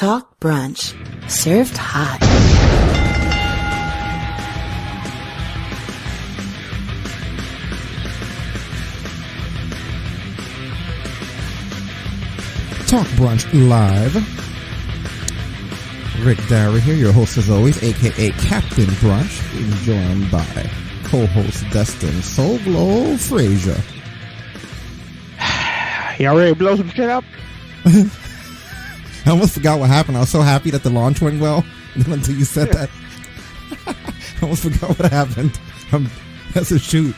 Talk Brunch. Served hot. Talk Brunch Live. Rick Darry here, your host as always, aka Captain Brunch, joined by co-host Destin Soul Glow Frazier. Y'all ready to blow some shit up? I almost forgot what happened. I was so happy that the launch went well until you said that. I almost forgot what happened. Um, that's a shoot.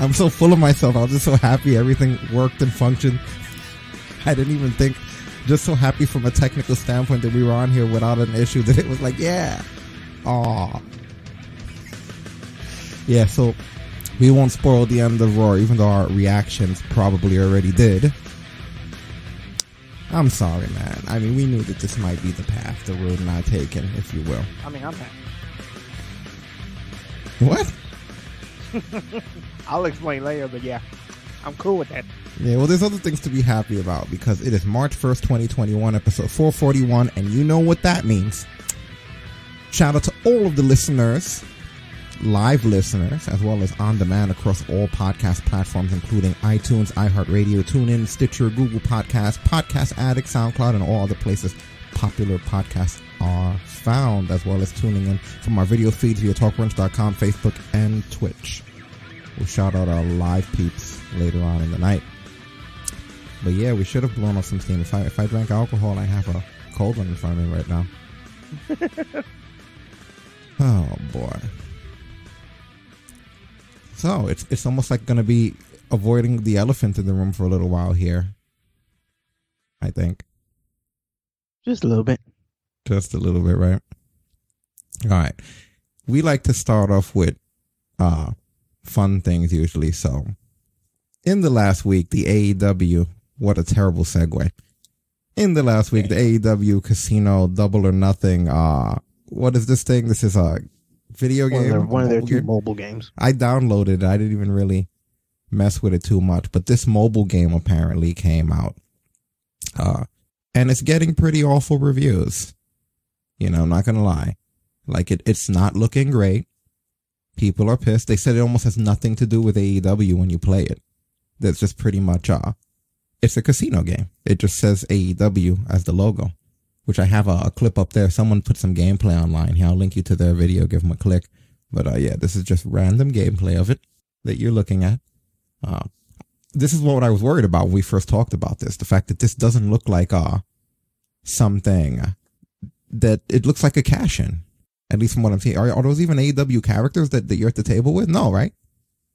I'm so full of myself. I was just so happy everything worked and functioned. I didn't even think, just so happy from a technical standpoint that we were on here without an issue that it was like, yeah. Aw. Yeah, so we won't spoil the end of Raw, even though our reactions probably already did. I'm sorry, man. I mean, we knew that this might be the path, the road not taken, if you will. I mean, I'm happy. What? I'll explain later, but yeah, I'm cool with that. Yeah, well, there's other things to be happy about because it is March 1st, 2021, episode 441, and you know what that means. Shout out to all of the listeners, live listeners, as well as on demand across all podcast platforms, including iTunes, iHeartRadio, TuneIn, Stitcher, Google Podcasts, Podcast Addict, SoundCloud, and all other places popular podcasts are found, as well as tuning in from our video feeds via TalkBrunch.com, Facebook, and Twitch. We'll shout out our live peeps later on in the night. But yeah, we should have blown off some steam. If I if I drank alcohol, I have a cold one in front of me right now. oh boy. So it's it's almost like gonna be avoiding the elephant in the room for a little while here. I think. Just a little bit. Just a little bit, right? All right. We like to start off with uh fun things usually. So in the last week, the AEW, what a terrible segue. In the last week, the AEW Casino Double or Nothing, uh, what is this thing? This is a video One of game. their, one of their two game? mobile games. I downloaded it. I didn't even really mess with it too much, but this mobile game apparently came out. Uh, and it's getting pretty awful reviews. You know, I'm not gonna lie. Like it, it's not looking great. People are pissed. They said it almost has nothing to do with AEW when you play it. That's just pretty much, uh, it's a casino game. It just says AEW as the logo, which I have a, a clip up there. Someone put some gameplay online here. I'll link you to their video. Give them a click. But uh, yeah, this is just random gameplay of it that you're looking at. Uh, this is what I was worried about when we first talked about this. The fact that this doesn't look like uh something that it looks like a cash in. At least from what I'm seeing. Are, are those even AEW characters that, that you're at the table with? No, right?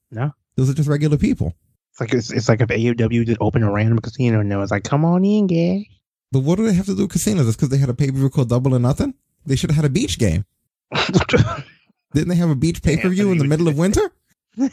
No. Those are just regular people. It's like it's, it's like if AEW did open a random casino and it was like, come on in, guys. But what do they have to do with casinos? It's because they had a pay per view called Double or Nothing? They should have had a beach game. Didn't they have a beach pay per view in the middle of winter?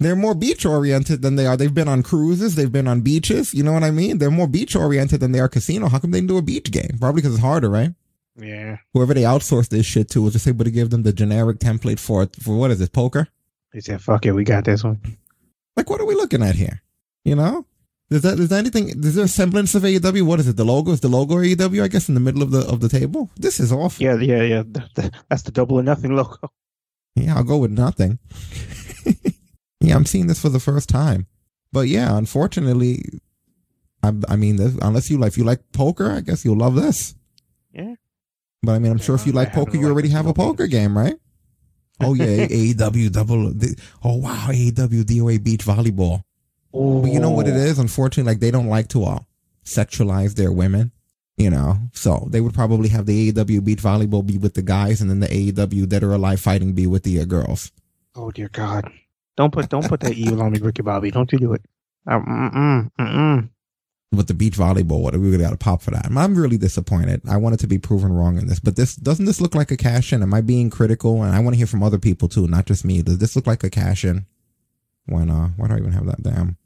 They're more beach oriented than they are. They've been on cruises. They've been on beaches. You know what I mean? They're more beach oriented than they are casino. How come they didn't do a beach game? Probably because it's harder, right? yeah. Whoever they outsourced this shit to was just able to give them the generic template for for what is it, poker? They said, fuck it, we got this one. Like, what are we looking at here? You know? Is that is there anything? Is there a semblance of AEW? What is it? The logo is the logo AEW? I guess in the middle of the of the table. This is awful. Yeah, yeah, yeah. That's the double or nothing logo. Yeah, I'll go with nothing. yeah, I'm seeing this for the first time. But yeah, unfortunately, I, I mean, this, unless you like, if you like poker, I guess you'll love this. Yeah. But I mean, I'm sure if you like poker, you already have a poker games. game, right? Oh yeah, AEW double. Oh wow, AEW DOA beach volleyball. But you know what it is? Unfortunately, like they don't like to all sexualize their women. You know, so they would probably have the AEW beach volleyball be with the guys, and then the AEW Dead or Alive fighting be with the uh, girls. Oh dear God! Don't put don't put that evil on me, Ricky Bobby. Don't you do it? Um, mm-mm, mm-mm. with the beach volleyball. What are we really got to pop for that. I'm really disappointed. I wanted to be proven wrong in this, but this doesn't this look like a cash in? Am I being critical? And I want to hear from other people too, not just me. Does this look like a cash in? When uh, why do I even have that damn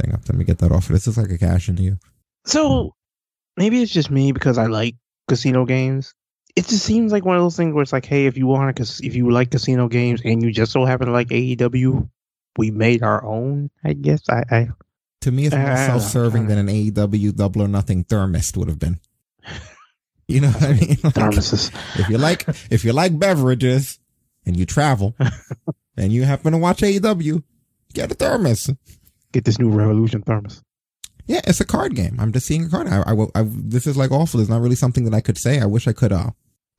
thing up? Let me get that off. This looks like a cash in to you. So hmm. maybe it's just me because I like casino games. It just seems like one of those things where it's like, hey, if you want to, if you like casino games and you just so happen to like AEW, we made our own. I guess I, I To me, it's more self-serving than an AEW Double or Nothing thermist would have been. You know what I mean? Like, Thermoses. if you like, if you like beverages and you travel and you happen to watch AEW, get a thermos. Get this new Revolution thermos. Yeah, it's a card game. I'm just seeing a card. I, I, will- I, this is like awful. There's not really something that I could say. I wish I could. Uh,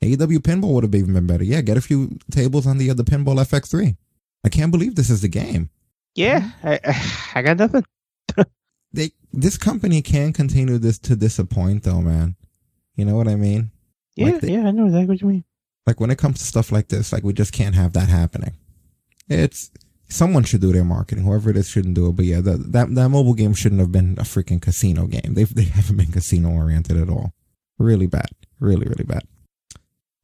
AEW pinball would have even been better. Yeah, get a few tables on the other pinball FX3. I can't believe this is the game. Yeah, I, I- I got nothing. They this company can continue this to disappoint though, man. You know what I mean? Yeah, Like the- yeah, I know exactly what you mean. Like when it comes to stuff like this, like we just can't have that happening. It's someone should do their marketing. Whoever it is shouldn't do it. But yeah, that that that mobile game shouldn't have been a freaking casino game. They they haven't been casino oriented at all. Really bad. Really really bad.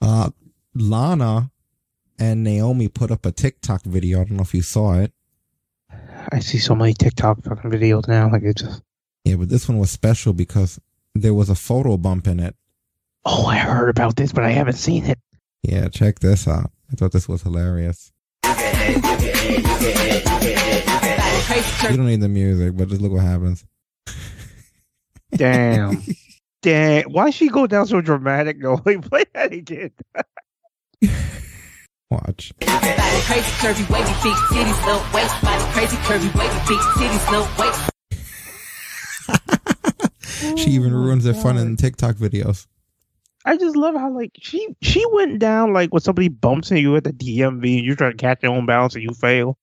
Uh, Lana and Naomi put up a TikTok video. I don't know if you saw it. I see so many TikTok fucking videos now. Like it just. Yeah, but this one was special because there was a photo bump in it. Oh, I heard about this, but I haven't seen it. Yeah, check this out. I thought this was hilarious. You don't need the music, but just look what happens. Damn. Damn. Why she go down so dramatic? No, wait, play that again. Watch. Body crazy, curvy, wavy, big titties, little waist. Body crazy, curvy, wavy, big titties, little waist. She even oh ruins their fun in TikTok videos. I just love how like she she went down like when somebody bumps into you at the DMV and you're trying to catch your own balance and you fail.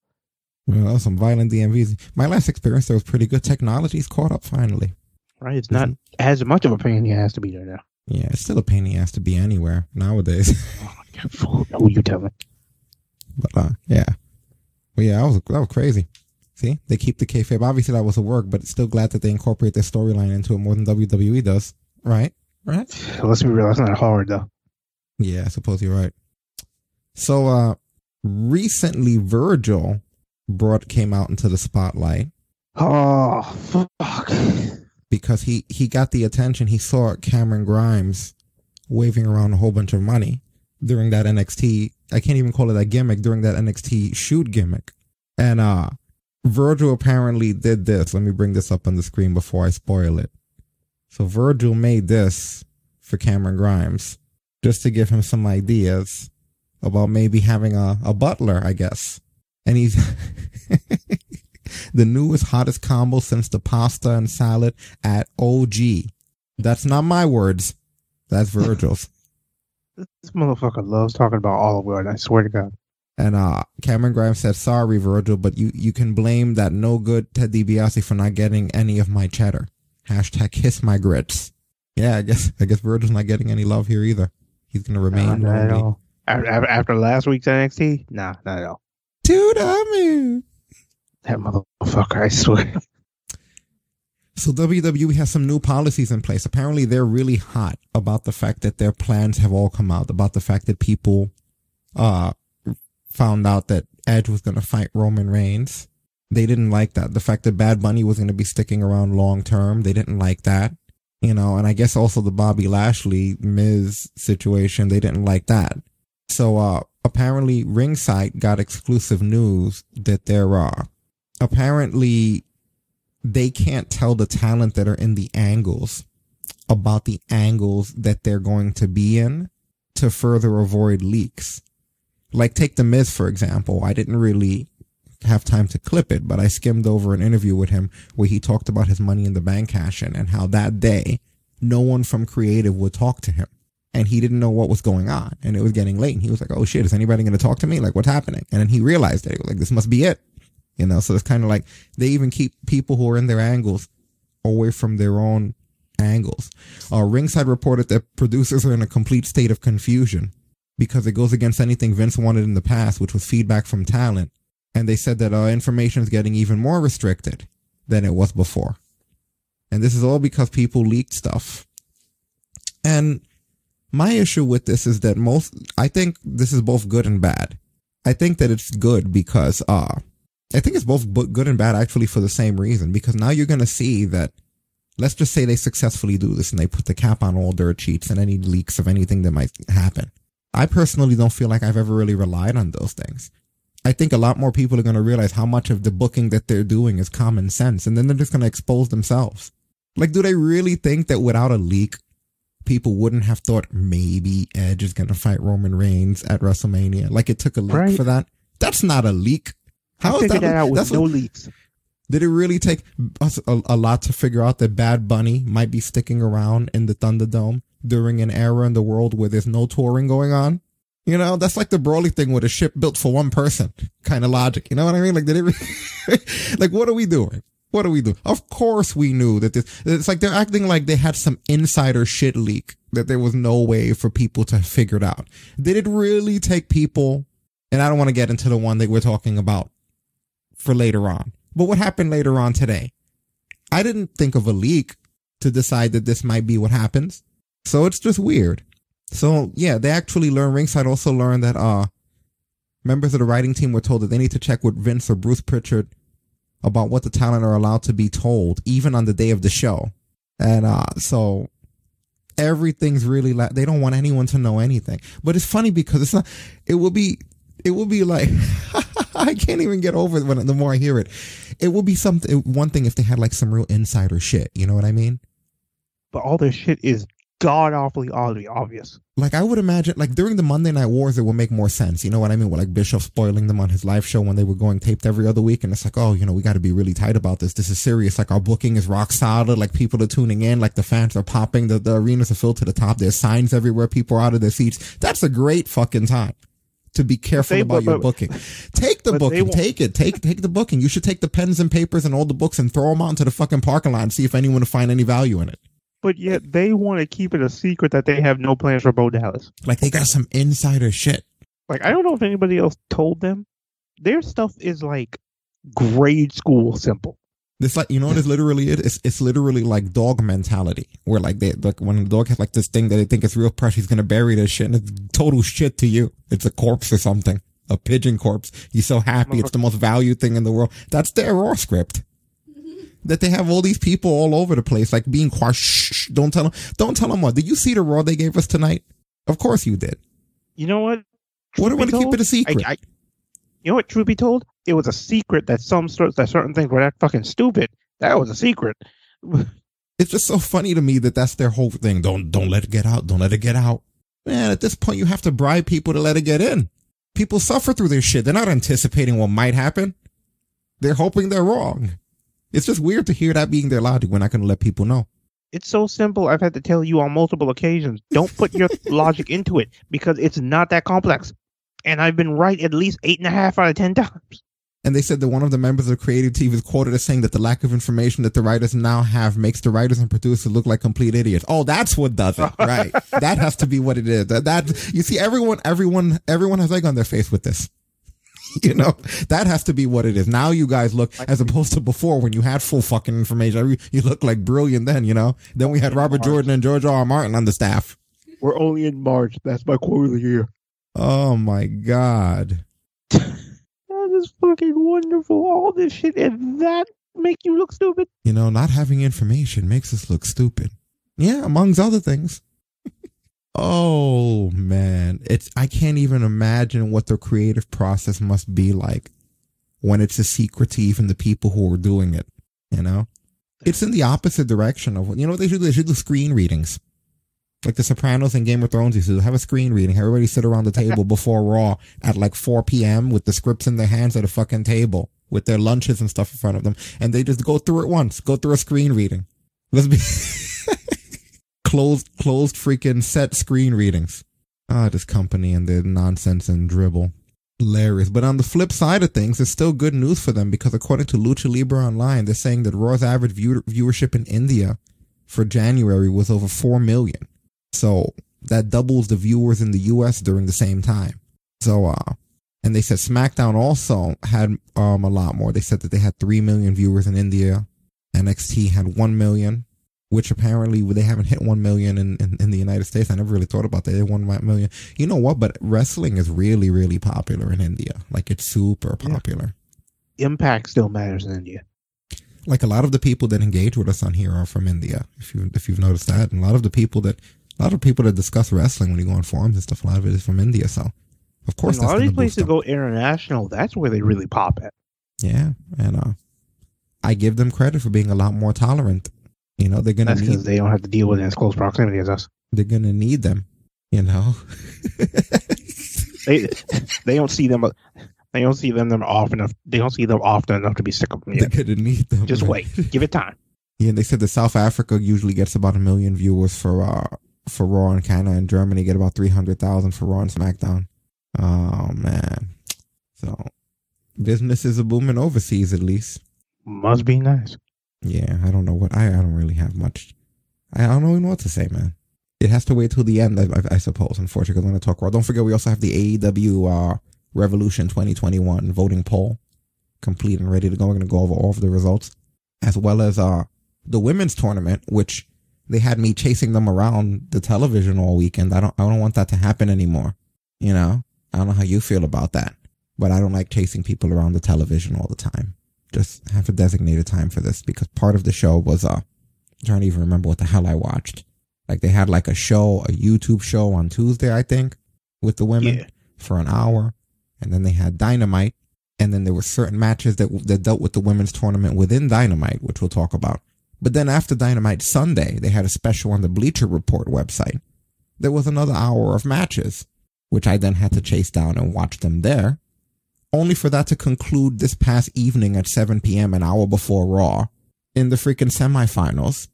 Well, that was some violent DMVs. My last experience there was pretty good. Technology's caught up finally. Right? It's not as much of a pain in the ass to be there now. Yeah, it's still a pain in the ass to be anywhere nowadays. Oh my god. Who you telling? but uh, yeah, but yeah, that was that was crazy. See, they keep the kayfabe. Obviously, that was a work, but it's still glad that they incorporate their storyline into it more than WWE does. Right? Right? Let's be real, that's not hard though. Yeah, I suppose you're right. So, uh, recently Virgil brought, came out into the spotlight Oh fuck. because he, he got the attention. He saw Cameron Grimes waving around a whole bunch of money during that NXT. I can't even call it a gimmick during that NXT shoot gimmick. And, uh, Virgil apparently did this. Let me bring this up on the screen before I spoil it. So Virgil made this for Cameron Grimes just to give him some ideas about maybe having a, a butler, I guess. And he's the newest, hottest combo since the pasta and salad at OG. That's not my words. That's Virgil's. This motherfucker loves talking about Olive Garden, I swear to God. And uh Cameron Grimes said, sorry, Virgil, but you, you can blame that no good Ted DiBiase for not getting any of my cheddar. Hashtag kiss my grits. Yeah, I guess I guess Virgil's not getting any love here either. He's gonna remain Not at all. After, after- after last week's NXT, nah, not at all. The moon. That motherfucker, I swear. So WWE has some new policies in place. Apparently they're really hot about the fact that their plans have all come out, about the fact that people uh found out that Edge was gonna fight Roman Reigns. They didn't like that. The fact that Bad Bunny was gonna be sticking around long term, they didn't like that. You know, and I guess also the Bobby Lashley Miz situation, they didn't like that. So uh apparently Ringside got exclusive news that they're uh apparently they can't tell the talent that are in the angles about the angles that they're going to be in to further avoid leaks. Like take the Miz for example. I didn't really have time to clip it, but I skimmed over an interview with him where he talked about his money in the bank cash and how that day no one from creative would talk to him. And he didn't know what was going on. And it was getting late. And he was like, Oh shit, is anybody going to talk to me? Like, what's happening? And then he realized it. Like, this must be it. You know, so it's kind of like they even keep people who are in their angles away from their own angles. Uh, Ringside reported that producers are in a complete state of confusion because it goes against anything Vince wanted in the past, which was feedback from talent. And they said that uh, information is getting even more restricted than it was before. And this is all because people leaked stuff. And my issue with this is that most, I think this is both good and bad. I think that it's good because, uh, I think it's both good and bad actually for the same reason because now you're going to see that let's just say they successfully do this and they put the cap on all dirt sheets and any leaks of anything that might happen. I personally don't feel like I've ever really relied on those things. I think a lot more people are going to realize how much of the booking that they're doing is common sense, and then they're just going to expose themselves. Like, do they really think that without a leak, people wouldn't have thought maybe Edge is going to fight Roman Reigns at WrestleMania? Like, it took a leak Right. for that. That's not a leak. I How is figured that? that out with that's no what- leaks. did it really take us a, a lot to figure out that Bad Bunny might be sticking around in the Thunderdome during an era in the world where there's no touring going on? You know, that's like the Broly thing with a ship built for one person kind of logic. You know what I mean? Like, did it, re- like, what are we doing? What do we do? Of course we knew that this, it's like they're acting like they had some insider shit leak that there was no way for people to figure it out. Did it really take people? And I don't want to get into the one that we're talking about for later on. But what happened later on today? I didn't think of a leak to decide that this might be what happens. So it's just weird. So yeah, they actually learned ringside also learned that uh members of the writing team were told that they need to check with Vince or Bruce Pritchard about what the talent are allowed to be told, even on the day of the show. And uh so everything's really like they don't want anyone to know anything. But it's funny because it's not it will be it will be like I can't even get over it when the more I hear it. It will be something one thing if they had like some real insider shit, you know what I mean? But all this shit is god awfully obvious. Like I would imagine like during the Monday Night Wars it would make more sense. You know what I mean? With like Bischoff spoiling them on his live show when they were going taped every other week and it's like, oh, you know, we gotta be really tight about this. This is serious. Like our booking is rock solid, like people are tuning in, like the fans are popping, the, the arenas are filled to the top, there's signs everywhere, people are out of their seats. That's a great fucking time. To be careful They- about but- your but- booking. Take the booking. Take it. Take take the booking. You should take the pens and papers and all the books and throw them out into the fucking parking lot and see if anyone will find any value in it. But yet they want to keep it a secret that they have no plans for Bo Dallas. Like they got some insider shit. Like I don't know if anybody else told them. Their stuff is like grade school simple. This like you know what it's literally it? It's it's literally like dog mentality, where like they like when the dog has like this thing that they think is real precious, he's gonna bury this shit, and it's total shit to you. It's a corpse or something, a pigeon corpse. He's so happy, it's the most valued thing in the world. That's their raw script. That they have all these people all over the place, like being quiet. Shh, don't tell them. Don't tell them what. Did you see the raw they gave us tonight? Of course you did. You know what? What do Truth we be keep it a secret? I, I, you know what? Truth be told, it was a secret that some sorts that certain things were that fucking stupid. That was a secret. it's just so funny to me that that's their whole thing. Don't don't let it get out. Don't let it get out. Man, at this point, you have to bribe people to let it get in. People suffer through this shit. They're not anticipating what might happen. They're hoping they're wrong. It's just weird to hear that being their logic. We're not going to let people know. It's so simple. I've had to tell you on multiple occasions. Don't put your logic into it because it's not that complex. And I've been right at least eight and a half out of ten times. And they said that one of the members of creative team is quoted as saying that the lack of information that the writers now have makes the writers and producers look like complete idiots. Oh, that's what does it, right? that has to be what it is. That, that you see, everyone, everyone, everyone has egg on their face with this. You know, that has to be what it is. Now you guys look, as opposed to before when you had full fucking information, you look like brilliant then, you know? Then we had Robert Jordan and George R. R. Martin on the staff. We're only in March. That's my quote of the year. Oh my God. That is fucking wonderful. All this shit and that make you look stupid. You know, not having information makes us look stupid. Yeah, amongst other things. Oh man, it's I can't even imagine what the creative process must be like when it's a secret to even the people who are doing it. You know, it's in the opposite direction of what you know what they should do. They should do screen readings. Like the Sopranos and Game of Thrones used to have a screen reading. Everybody sit around the table before Raw at like 4 p.m. with the scripts in their hands at a fucking table with their lunches and stuff in front of them. And they just go through it once, go through a screen reading. Let's be closed, closed freaking set screen readings. Ah, this company and their nonsense and dribble. Hilarious. But on the flip side of things, it's still good news for them because according to Lucha Libre Online, they're saying that Raw's average view- viewership in India for January was over 4 million. So that doubles the viewers in the US during the same time. So, uh, and they said SmackDown also had, um, a lot more. They said that they had 3 million viewers in India. NXT had 1 million, which apparently they haven't hit 1 million in, in, in the United States. I never really thought about that. They had 1 million. You know what? But wrestling is really, really popular in India. Like it's super Yeah. popular. Impact still matters in India. like a lot of the people that engage with us on here are from India. If you if you've noticed that, and a lot of the people that a lot of people that discuss wrestling when you go on forums and stuff, a lot of it is from India. So Of course, When a lot of these places them. go international. That's where they really pop at. Yeah, and uh, I give them credit for being a lot more tolerant. You know, they're gonna because they don't have to deal with it in as close proximity as us. they're gonna need them. You know, They they don't see them. They don't see them, them often enough. They don't see them often enough to be sick of them yet. they're gonna need them. Just wait. Give it time. Yeah, they said that South Africa usually gets about a million viewers for uh for Raw and Canada, and Germany get about three hundred thousand for Raw and SmackDown. Oh man, so business is a booming overseas at least. Must be nice. Yeah, I don't know what I I don't really have much. I don't even know what to say, man. It has to wait till the end, I, I, I suppose. Unfortunately, I'm going to talk Raw. Don't forget, we also have the AEW uh, Revolution 2021 voting poll complete and ready to go. We're going to go over all of the results, as well as uh, the women's tournament, which they had me chasing them around the television all weekend. I don't I don't want that to happen anymore. You know, I don't know how you feel about that, but I don't like chasing people around the television all the time. Just have a designated time for this because part of the show was uh I'm trying to even remember what the hell I watched. Like they had like a show, a YouTube show on Tuesday, I think, with the women Yeah. for an hour, and then they had Dynamite, and then there were certain matches that that dealt with the women's tournament within Dynamite, which we'll talk about. But then after Dynamite Sunday, they had a special on the Bleacher Report website. There was another hour of matches, which I then had to chase down and watch them there, only for that to conclude this past evening at 7 p.m., an hour before Raw, in the freaking semifinals.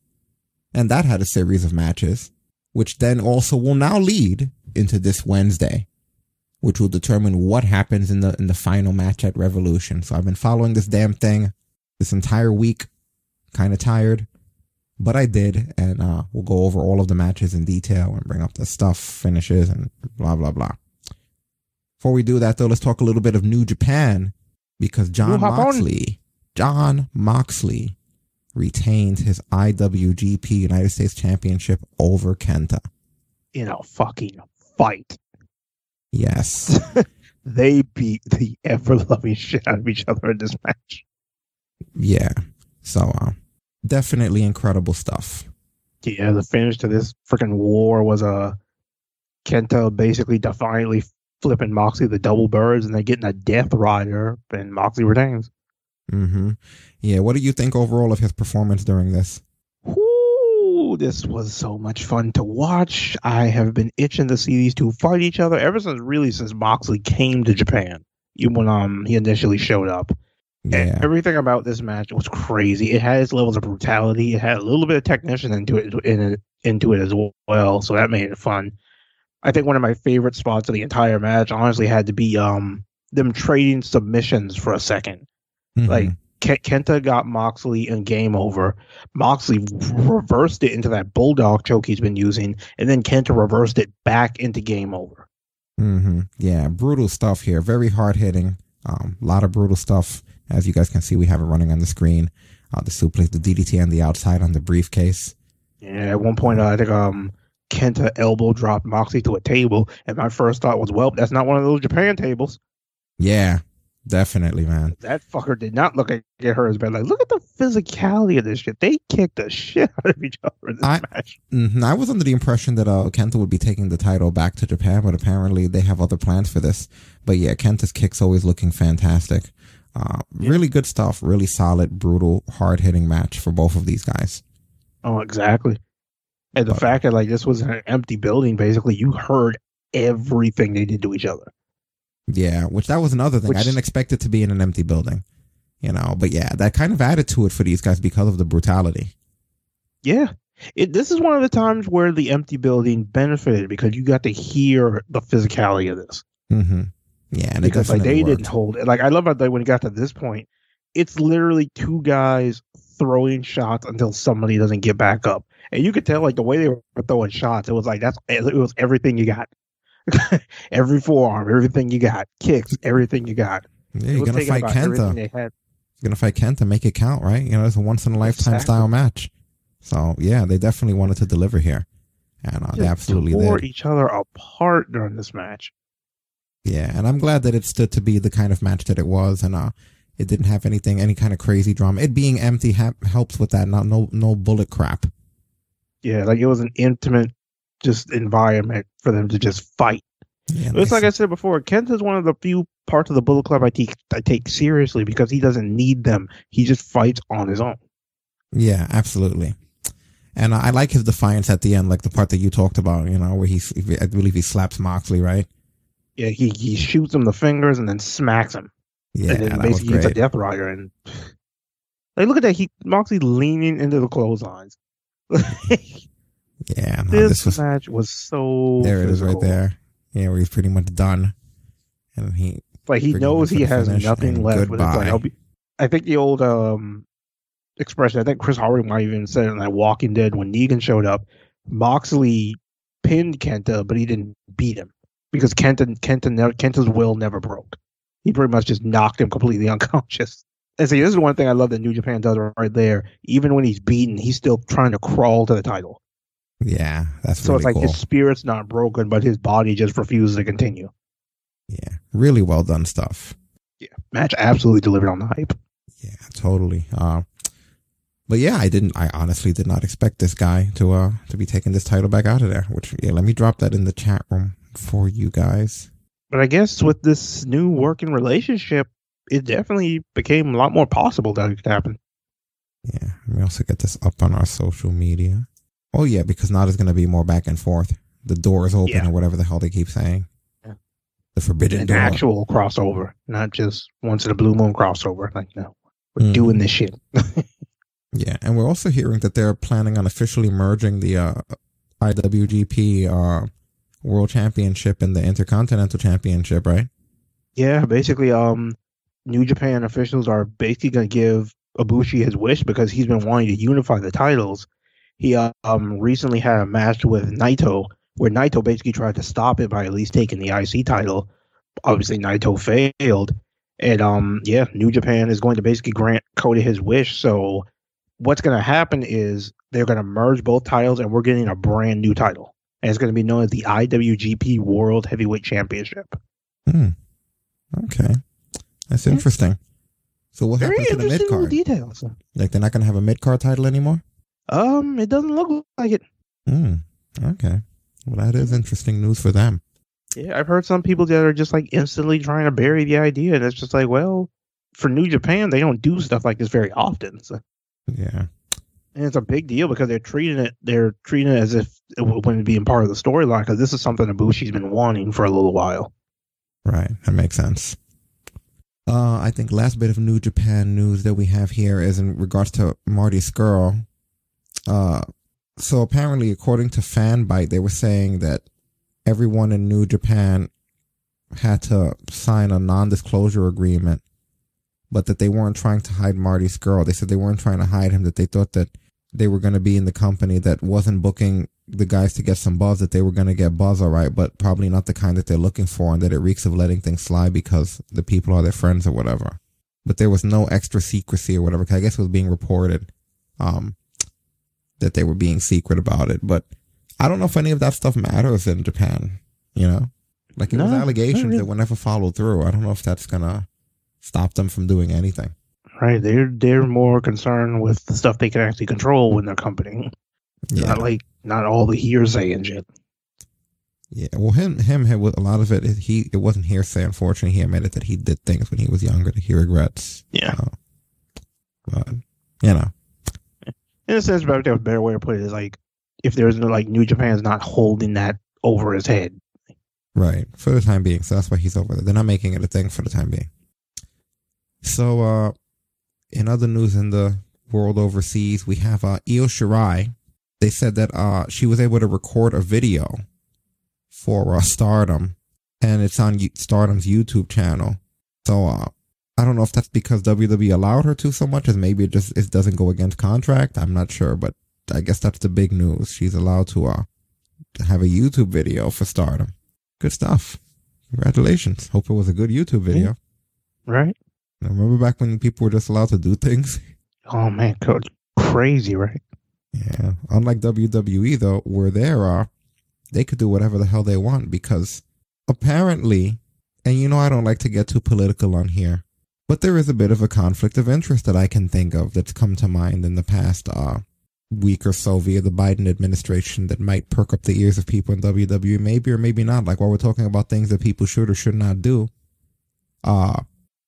And that had a series of matches, which then also will now lead into this Wednesday, which will determine what happens in the in the final match at Revolution. So I've been following this damn thing this entire week, kind of tired, but I did, and uh, we'll go over all of the matches in detail and bring up the stuff, finishes, and blah blah blah. Before we do that, though, let's talk a little bit of New Japan because John We'll. Moxley, John Moxley, retains his IWGP United States Championship over Kenta. In a fucking fight, Yes. they beat the ever loving shit out of each other in this match. yeah. So, uh, definitely incredible stuff. Yeah, the finish to this freaking war was uh, Kenta basically defiantly flipping Moxley the double birds and then getting a death rider, and Moxley retains. Mm-hmm. Yeah. What do you think overall of his performance during this? This was so much fun to watch. I have been itching to see these two fight each other ever since really since Moxley came to Japan. Even when um he initially showed up. And Yeah. everything about this match was crazy. It had its levels of brutality. It had a little bit of technician into it in it, into it as well, so that made it fun. I think one of my favorite spots of the entire match honestly had to be um them trading submissions for a second. Mhm. Like Ke- Kenta got Moxley in game over. Moxley reversed it into that bulldog choke he's been using, and then Kenta reversed it back into game over. Mm-hmm. Yeah, brutal stuff here. Very hard hitting. Um, a lot of brutal stuff. As you guys can see, we have it running on the screen. Uh, the suplex, the DDT on the outside on the briefcase. Yeah, at one point, uh, I think um Kenta elbow dropped Moxley to a table, and my first thought was, well, that's not one of those Japan tables. Yeah, definitely, man. That fucker did not look at get her as bad. Like, look at the physicality of this shit. They kicked the shit out of each other in this I- match. hmm I was under the impression that uh, Kenta would be taking the title back to Japan, but apparently they have other plans for this. But yeah, Kenta's kicks always looking fantastic. Uh, Really good stuff. Really solid, brutal, hard hitting match for both of these guys. Oh, exactly. And the But- fact that like this was an empty building, basically, you heard everything they did to each other. Yeah, which that was another thing. I didn't expect it to be in an empty building, you know. But yeah, that kind of added to it for these guys because of the brutality. Yeah. It, this is one of the times where the empty building benefited because you got to hear the physicality of this. hmm Yeah, and because like they worked. didn't hold it. Like I love how they when it got to this point, it's literally two guys throwing shots until somebody doesn't get back up, and you could tell like the way they were throwing shots. It was like that's it was everything you got, every forearm, everything you got, kicks, everything you got. Yeah, you're gonna fight Kenta. You're gonna fight Kenta. Make it count, right? You know, it's a once in a lifetime Exactly. style match. So yeah, they definitely wanted to deliver here, and uh, they absolutely tore did. each other apart during this match. Yeah, and I'm glad that it stood to be the kind of match that it was, and uh, it didn't have anything, any kind of crazy drama. It being empty ha- helps with that. Not no no bullet crap. Yeah, like it was an intimate, just environment for them to just fight. Yeah, It's like. I said before, Kent is one of the few parts of the Bullet Club I take I take seriously because he doesn't need them. He just fights on his own. yeah, absolutely. And I like his defiance at the end, like the part that you talked about, you know, where he, I believe he slaps Moxley, right? Yeah, he he shoots him the fingers and then smacks him. Yeah, and then that was basically he's a. Death Rider. And like, look at that. He Moxley leaning into the clotheslines. Yeah, no, this, this was match was so. there. It is right there. Yeah, where he's pretty much done, and he Like he knows he has nothing left. But like, be, I think the old um expression. I think Chris Hardwick might even said it in that Walking Dead when Negan showed up. Moxley pinned Kenta, but he didn't beat him because Kenta Kenta Kenta's will never broke. He pretty much just knocked him completely unconscious. And see, this is one thing I love that New Japan does right there. Even when he's beaten, he's still trying to crawl to the title. yeah, that's So really it's like cool. his spirit's not broken, but his body just refuses to continue. Yeah, really well done stuff. Yeah, match absolutely delivered on the hype. Yeah, totally. Uh, but yeah, I didn't. I honestly did not expect this guy to uh to be taking this title back out of there. Which yeah, let me drop that in the chat room for you guys. But I guess with this new working relationship, it definitely became a lot more possible that it could happen. Yeah, we also get this up on our social media. Oh yeah, because now there's gonna be more back and forth. The door is open Yeah. or whatever the hell they keep saying. Yeah. The forbidden An door. actual crossover, not just once in a blue moon crossover. Like, no, we're Mhm. doing this shit. Yeah, and we're also hearing that they're planning on officially merging the uh, IWGP uh, World Championship and the Intercontinental Championship, right? yeah, basically, um, New Japan officials are basically going to give Ibushi his wish because he's been wanting to unify the titles. He um recently had a match with Naito where Naito basically tried to stop it by at least taking the IC title. Obviously, Naito failed, and um, yeah, New Japan is going to basically grant Kota his wish. So, what's going to happen is they're going to merge both titles, and we're getting a brand new title, and it's going to be known as the IWGP World Heavyweight Championship. Hmm. Okay, that's interesting. So what Very happens to the mid card? details. Like they're not going to have a mid card title anymore? Um, it doesn't look like it. Hmm. Okay. Well, that is interesting news for them. Yeah, I've heard some people that are just like instantly trying to bury the idea, and it's just like, well, for New Japan, they don't do stuff like this very often. So, Yeah. and it's a big deal because they're treating it, they're treating it as if it wouldn't be part of the storyline because this is something Ibushi's been wanting for a little while. Right. That makes sense. Uh, I think last bit of New Japan news that we have here is in regards to Marty Scurll. Uh, so apparently, according to Fanbyte, they were saying that everyone in New Japan had to sign a non-disclosure agreement, but that they weren't trying to hide Marty Scurll. They said they weren't trying to hide him. That they thought that they were going to be in the company that wasn't booking the guys to get some buzz. That they were going to get buzz, all right, but probably not the kind that they're looking for, and that it reeks of letting things slide because the people are their friends or whatever. But there was no extra secrecy or whatever. 'cause I guess it was being reported, um, that they were being secret about it. But I don't know if any of that stuff matters in Japan. You know, like it was No, not allegations really. that were never followed through. I don't know if that's gonna stop them from doing anything. Right? They're they're more concerned with the stuff they can actually control when they're company, Yeah, not like not all the hearsay and shit. yeah. Well, him, him, had a lot of it. He, it wasn't hearsay. Unfortunately, he admitted that he did things when he was younger that he regrets. Yeah. Uh, but you know, In a sense, but a better way to put it is like if there's no like New Japan's not holding that over his head. Right. For the time being. So that's why he's over there. They're not making it a thing for the time being. So, uh, in other news in the world overseas, we have, uh, Io Shirai. They said that, uh, she was able to record a video for, uh, Stardom and it's on Stardom's YouTube channel. So, uh, I don't know if that's because WWE allowed her to so much as maybe it just, it doesn't go against contract. I'm not sure, but I guess that's the big news. She's allowed to, uh, have a YouTube video for Stardom. Good stuff. Congratulations. Hope it was a good YouTube video. Right? Now, Remember back when people were just allowed to do things? Oh man, coach, crazy, right? Yeah. Unlike WWE though, where there are, they could do whatever the hell they want because apparently, and you know I don't like to get too political on here, but there is a bit of a conflict of interest that I can think of that's come to mind in the past. Uh, week or so via the Biden administration that might perk up the ears of people in WWE, maybe or maybe not. Like while we're talking about things that people should or should not do. Uh,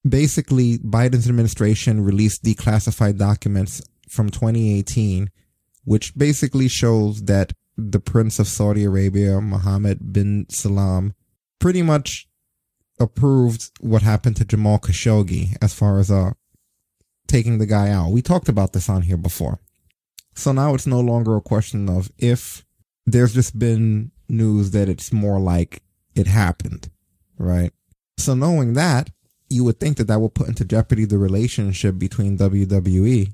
basically, Biden's administration released declassified documents from 2018, which basically shows that the Prince of Saudi Arabia, Mohammed bin Salman, pretty much approved what happened to Jamal Khashoggi as far as uh taking the guy out. We talked about this on here before. So now it's no longer a question of if there's just been news that it's more like it happened, right? So knowing that, you would think that that will put into jeopardy the relationship between WWE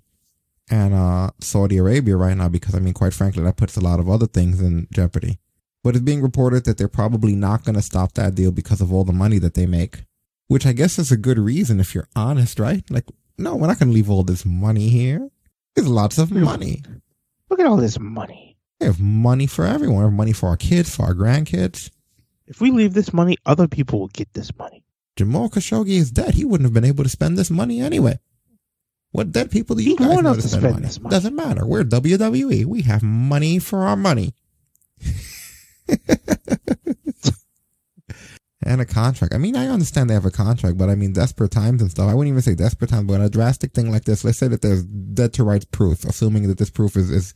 and uh, Saudi Arabia right now, because I mean, quite frankly, that puts a lot of other things in jeopardy. But it's being reported that they're probably not going to stop that deal because of all the money that they make, which I guess is a good reason if you're honest, right? Like, no, we're not going to leave all this money here. There's lots of money. Look at all this money. We have money for everyone. We have money for our kids, for our grandkids. If we leave this money, other people will get this money. Jamal Khashoggi is dead. He wouldn't have been able to spend this money anyway. What dead people do you He guys want know to spend, spend money? this money. Doesn't matter. We're WWE. We have money for our money. and a contract. I mean, I understand they have a contract, but I mean, desperate times and stuff. I wouldn't even say desperate times, but a drastic thing like this, let's say that there's dead to rights proof, assuming that this proof is, is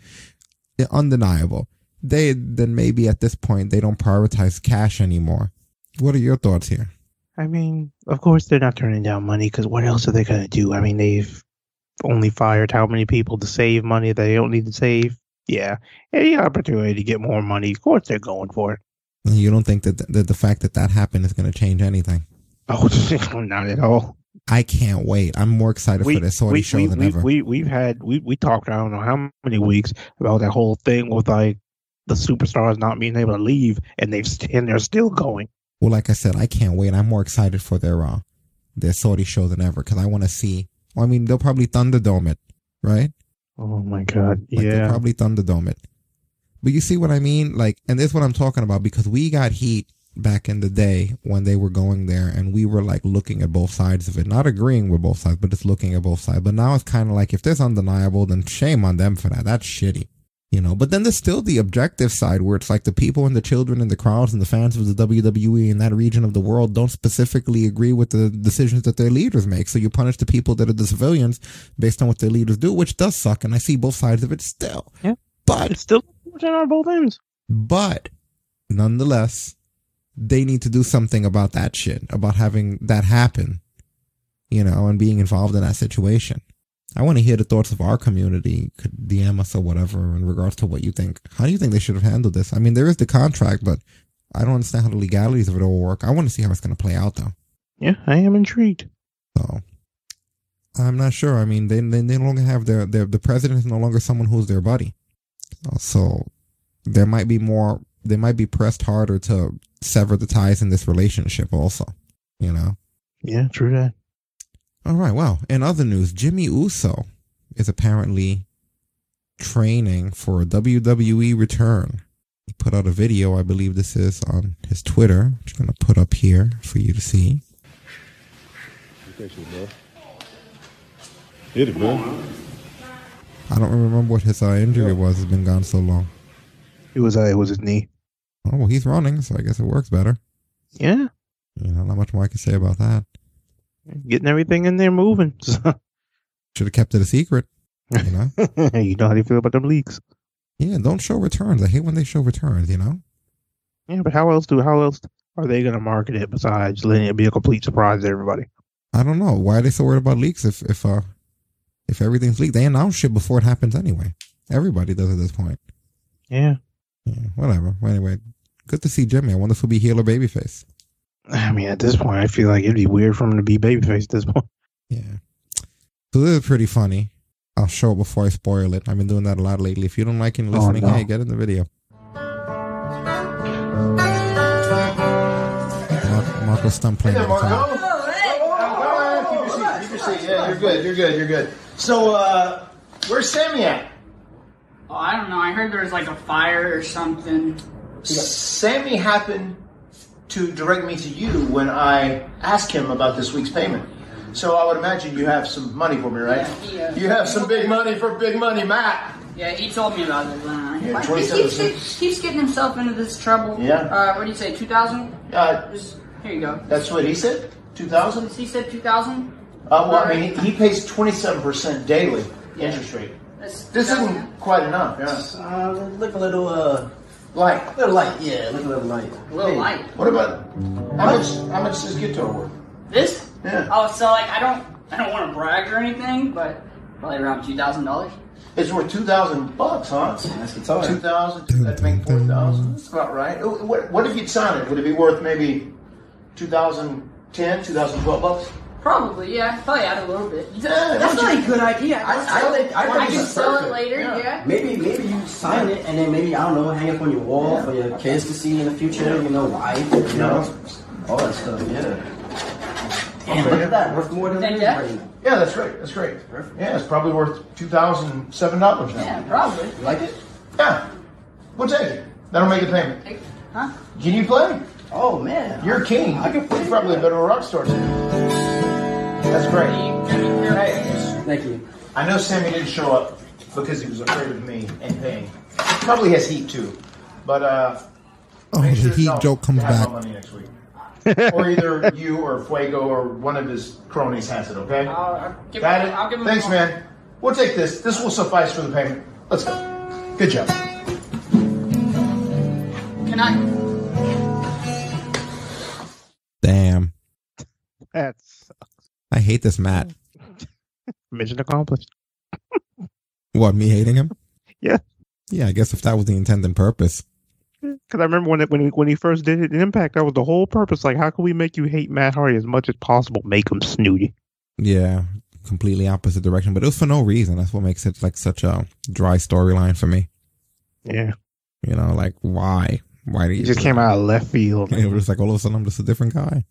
undeniable. They, then maybe at this point, they don't prioritize cash anymore. What are your thoughts here? I mean, of course they're not turning down money because what else are they going to do? I mean, they've only fired how many people to save money that they don't need to save? Yeah, any opportunity to get more money, of course they're going for it. You don't think that, that the fact that that happened is going to change anything? Oh, not at all. I can't wait. I'm more excited for this Saudi show we, than we, ever. We, we've had, we, we talked, I don't know how many weeks about that whole thing with like the superstars not being able to leave and they've, and they're still going. Well, like I said, I can't wait. I'm more excited for their uh, their Saudi show than ever because I want to see. Well, I mean, they'll probably Thunderdome it, right? Oh my God. Like they'll yeah. probably Thunderdome it. But you see what I mean? Like, and this is what I'm talking about because we got heat back in the day when they were going there and we were like looking at both sides of it, not agreeing with both sides, but just looking at both sides. But now it's kind of like if there's undeniable, then shame on them for that. That's shitty. You know, but then there's still the objective side where it's like the people and the children and the crowds and the fans of the WWE in that region of the world don't specifically agree with the decisions that their leaders make. So you punish the people that are the civilians based on what their leaders do, which does suck. And I see both sides of it still. Yeah. But It's still on both ends. but nonetheless, they need to do something about that shit, about having that happen, you know, and being involved in that situation. I want to hear the thoughts of our community. Could DM us or whatever in regards to what you think. How do you think they should have handled this? I mean, there is the contract, but I don't understand how the legalities of it all work. I want to see how it's going to play out, though. Yeah, I am intrigued. So I'm not sure. I mean, they they, they no longer have their, their the president is no longer someone who's their buddy. So there might be more. They might be pressed harder to sever the ties in this relationship. Also, you know. Yeah, true that. All right. Well, in other news, Jimmy Uso is apparently training for a WWE return. He put out a video, I believe this is on his Twitter, which I'm going to put up here for you to see. Hit that bro. Hit it, bro. I don't remember what his uh, injury was. It's been gone so long. It was uh, it was his knee. Oh, well, he's running, so I guess it works better. Yeah, You know, not much more I can say about that. Getting everything in there moving. Should have kept it a secret. You know? you know how they feel about them leaks. yeah, don't show returns. I hate when they show returns, you know? Yeah, but how else do how else are they going to market it besides letting it be a complete surprise to everybody? I don't know. Why are they so worried about leaks if if uh if everything's leaked? They announce shit before it happens anyway. Everybody does at this point. Yeah, Yeah, whatever. Well, anyway, good to see Jimmy. I wonder if he'll be heel or babyface. I mean, at this point, I feel like it'd be weird for him to be babyface at this point. Yeah. So this is pretty funny. I'll show it before I spoil it. I've been doing that a lot lately. If you don't like it and Oh, listening, no. hey, get in the video. Mar- Marko Stunt playing Hey there, the guitar. Marko. Keep your seat. Keep your seat. Yeah, you're good. You're good. You're good. So, uh, where's Sammy at? Oh, I don't know. I heard there was like a fire or something. Sammy happened to direct me to you when I ask him about this week's payment. So I would imagine you have some money for me, right? Yeah, yeah. You have some big money for big money, Matt. Yeah, he told me about it. Uh, Yeah, he 27 keeps, keeps getting himself into this trouble. Yeah. Uh, what do you say, 2000? Uh, Here you go. that's what he said. Two thousand. He said 2000? Uh, well, I mean, he, he pays twenty-seven percent daily interest rate. That's, This that's- isn't quite enough. Yeah. Uh, look a little, uh, Like, little light. Yeah, look a little light. a little Hey, light. what about how much? How much this guitar worth? This? Yeah. Oh, so like I don't I don't want to brag or anything, but probably around two thousand dollars. It's worth two thousand bucks, huh? Nice guitar. Two thousand. That'd make four thousand. That's about right. What, what if you'd sign it? Would it be worth maybe 2010, 2012 bucks? Probably, yeah. Probably add a little bit. Yeah, That's not don't a good idea. I, I think I I think can it's sell it later, Yeah. yeah. Maybe maybe you sign it and then maybe I don't know hang up on your wall for your kids to see in the future. You know, wife, you know, all that stuff. Yeah. Damn, look at that. Worth more than Then it is yeah. right. Yeah, that's great. That's great. Perfect. Yeah, it's probably worth two thousand seven dollars now. Yeah, probably. You like it? Yeah, we'll take it. That'll make a payment. Huh? Can you play? Oh man, You're a king. I can play. You're probably a better rock star than me. That's great. Hey, Thank you. I know Sammy didn't show up because he was afraid of me and pain. Probably has heat too. But uh Oh, the sure- heat no, joke comes have back. my money next week. or either you or Fuego or one of his cronies has it, okay? I'll, I'll give Got him, it? I'll give him Thanks, man. We'll take this. This will suffice for the payment. Let's go. Good job. Can I? Damn. That's I hate this Matt. mission accomplished. What, me hating him? Yeah. Yeah, I guess if that was the intent and purpose. Because I remember when it, when he, when he first did it in Impact, that was the whole purpose. Like, how can we make you hate Matt Hardy as much as possible? Make him snooty. Yeah, completely opposite direction, but it was for no reason. That's what makes it like such a dry storyline for me. Yeah, You know, like why? Why do you he just came out of left field. It was like all of a sudden I'm just a different guy.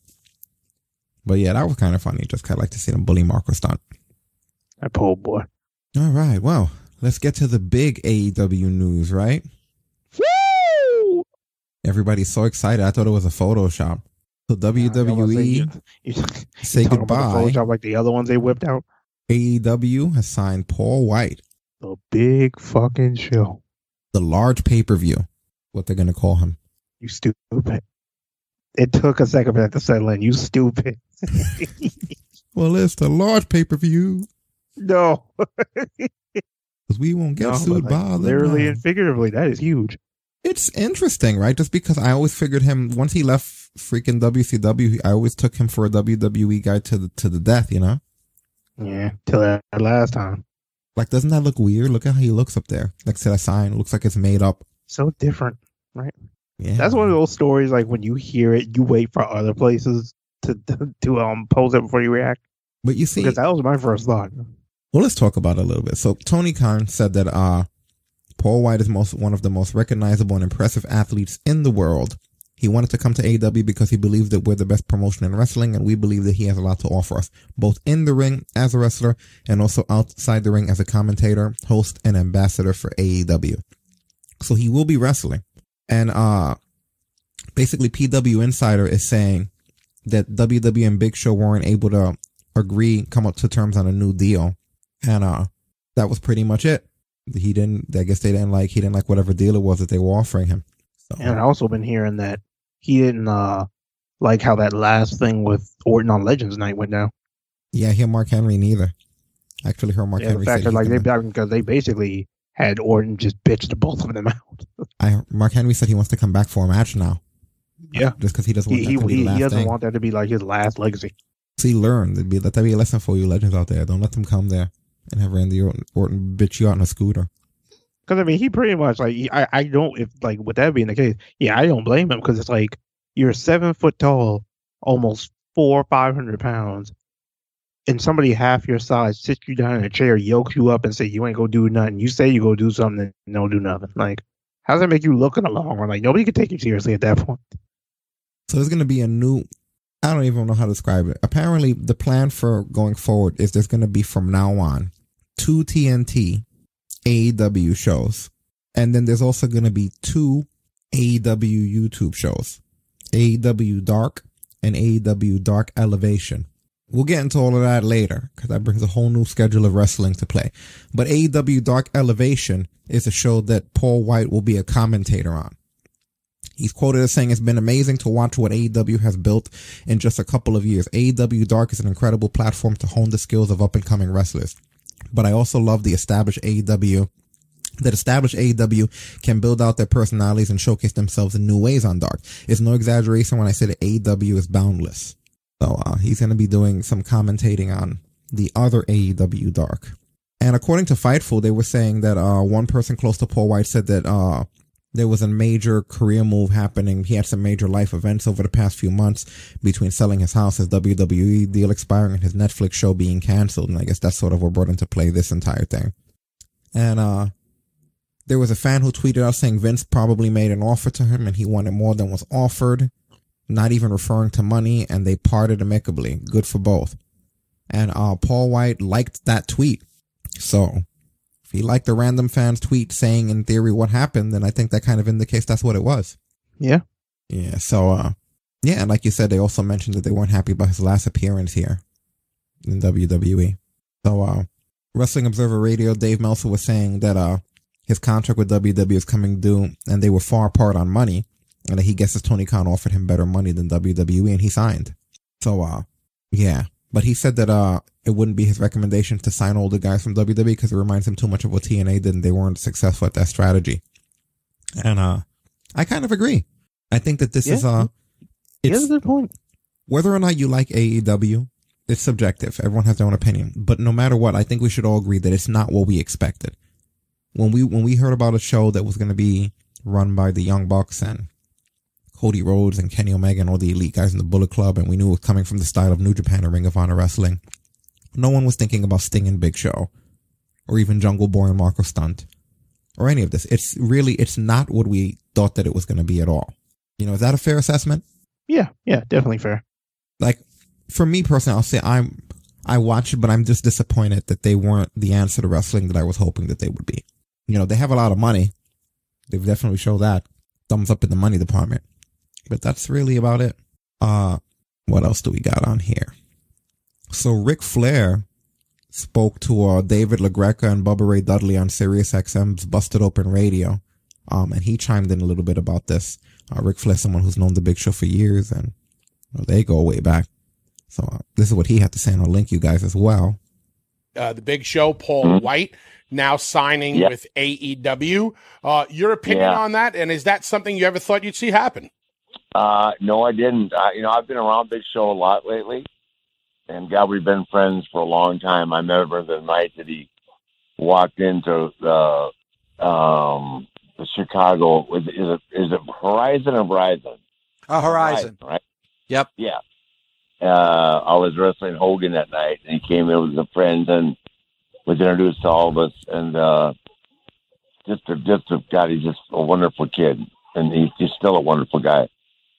But yeah, that was kind of funny. Just kind of like to see them bully Marko Stunt. That poor boy. All right, well, let's get to the big AEW news, right? Woo! Everybody's so excited. I thought it was a Photoshop. So WWE You, say talking about the goodbye. Photoshop like the other ones they whipped out. AEW has signed Paul White, The big fucking show. the large pay per view. What they're gonna call him? You stupid. It took a second for that to settle in. You stupid. Well, it's the large pay per view no. because we won't get No, sued like, by literally and figuratively. That is huge. It's interesting, right? Just because I always figured him once he left freaking WCW, I always took him for a WWE guy to the to the death. You know, Yeah. Till that last time. like doesn't that look weird? Look at how he looks up there next to that sign. It looks like it's made up. So different. Yeah, That's one of those stories like when you hear it, you wait for other places to to, um pose it before you react. But you see, Because that was my first thought. well, let's talk about it a little bit. So Tony Khan said that uh, Paul White is most one of the most recognizable and impressive athletes in the world. He wanted to come to AEW because he believes that we're the best promotion in wrestling, and we believe that he has a lot to offer us, both in the ring as a wrestler and also outside the ring as a commentator, host, and ambassador for AEW. So he will be wrestling, and uh, basically PW Insider is saying that WWE and Big Show weren't able to agree, come up to terms on a new deal. And, uh, that was pretty much it. He didn't, I guess they didn't like, he didn't like whatever deal it was that they were offering him. So, And I also been hearing that he didn't uh like how that last thing with Orton on Legends Night went down. yeah, he and Mark Henry neither. Actually, heard Mark Yeah, Henry the fact that like they because they basically had Orton just bitch the both of them out. I, Mark Henry said he wants to come back for a match now. Yeah. Just because he doesn't want He that he, to be he, the last he doesn't thing. want that to be like his last legacy. See, learn. That'd be, let that be a lesson for you legends out there. Don't let them come there and have Randy Orton, Orton bitch you out on a scooter. Because I mean, he pretty much like he, I I don't if like with that being the case, yeah, I don't blame him because it's like you're seven foot tall, almost four five hundred pounds, and somebody half your size sits you down in a chair, yokes you up, and say you ain't gonna do nothing. You say you go do something, and don't do nothing. Like, how does that make you look in the long run? Like nobody can take you seriously at that point. So there's going to be a new, I don't even know how to describe it. Apparently, the plan for going forward is there's going to be from now on two TNT AEW shows. And then there's also going to be two AEW YouTube shows AEW Dark and AEW Dark Elevation. We'll get into all of that later because that brings a whole new schedule of wrestling to play. But AEW Dark Elevation is a show that Paul White will be a commentator on. He's quoted as saying, It's been amazing to watch what AEW has built in just a couple of years. AEW Dark is an incredible platform to hone the skills of up and coming wrestlers. But I also love the established AEW that established AEW can build out their personalities and showcase themselves in new ways on Dark. It's no exaggeration when I say that AEW is boundless. So uh, he's going to be doing some commentating on the other AEW Dark. And according to Fightful, they were saying that uh, one person close to Paul White said that uh, there was a major career move happening. He had some major life events over the past few months between selling his house, his WWE deal expiring, and his Netflix show being canceled. And I guess that's sort of what brought into play this entire thing. And uh, there was a fan who tweeted out saying Vince probably made an offer to him and he wanted more than was offered not even referring to money, and they parted amicably. Good for both. And uh, Paul White liked that tweet. So if he liked the random fan's tweet saying in theory what happened, then I think that kind of indicates that's what it was. Yeah. Yeah. So, uh, yeah, and like you said, they also mentioned that they weren't happy about his last appearance here in WWE. So, uh, Wrestling Observer Radio, Dave Meltzer was saying that, uh, his contract with WWE is coming due and they were far apart on money and he guesses Tony Khan offered him better money than WWE and he signed. So, uh, yeah. But he said that, uh, it wouldn't be his recommendation to sign all the guys from WWE because it reminds him too much of what TNA did and they weren't successful at that strategy. And, uh, I kind of agree. I think that this Yeah. is, uh, it's, a good point. whether or not you like AEW, it's subjective. Everyone has their own opinion. But no matter what, I think we should all agree that it's not what we expected. When we when we heard about a show that was going to be run by the Young Bucks and Cody Rhodes and Kenny Omega and all the elite guys in the Bullet Club, and we knew it was coming from the style of New Japan and Ring of Honor Wrestling, no one was thinking about Sting and Big Show, or even Jungle Boy and Marko Stunt, or any of this. It's really it's not what we thought that it was going to be at all. You know, is that a fair assessment? Yeah, yeah, definitely fair. like for me personally, I'll say I'm I watched it, but I'm just disappointed that they weren't the answer to wrestling that I was hoping that they would be. You know, they have a lot of money. They've definitely showed that. Thumbs up in the money department. But that's really about it. Uh what else do we got on here? So Ric Flair spoke to uh, David LaGreca and Bubba Ray Dudley on Sirius XM's Busted Open Radio. Um, and he chimed in a little bit about this. Uh, Ric Flair, someone who's known the Big Show for years, and well, they go way back. So uh, this is what he had to say, and I'll link you guys as well. uh, the big show, Paul White, now signing Yep. with AEW. Uh, your opinion Yeah. on that, and is that something you ever thought you'd see happen? Uh, no, I didn't. You know, I've been around Big Show a lot lately, and God, we've been friends for a long time. I remember the night that he walked into the um, the Chicago. Is it is it Horizon or Verizon? Uh, Horizon. right? Yep. Yeah. Uh, I was wrestling Hogan that night, and he came in with some friends and was introduced to all of us. And uh, just a, just a God, he's just a wonderful kid, and he's, he's still a wonderful guy.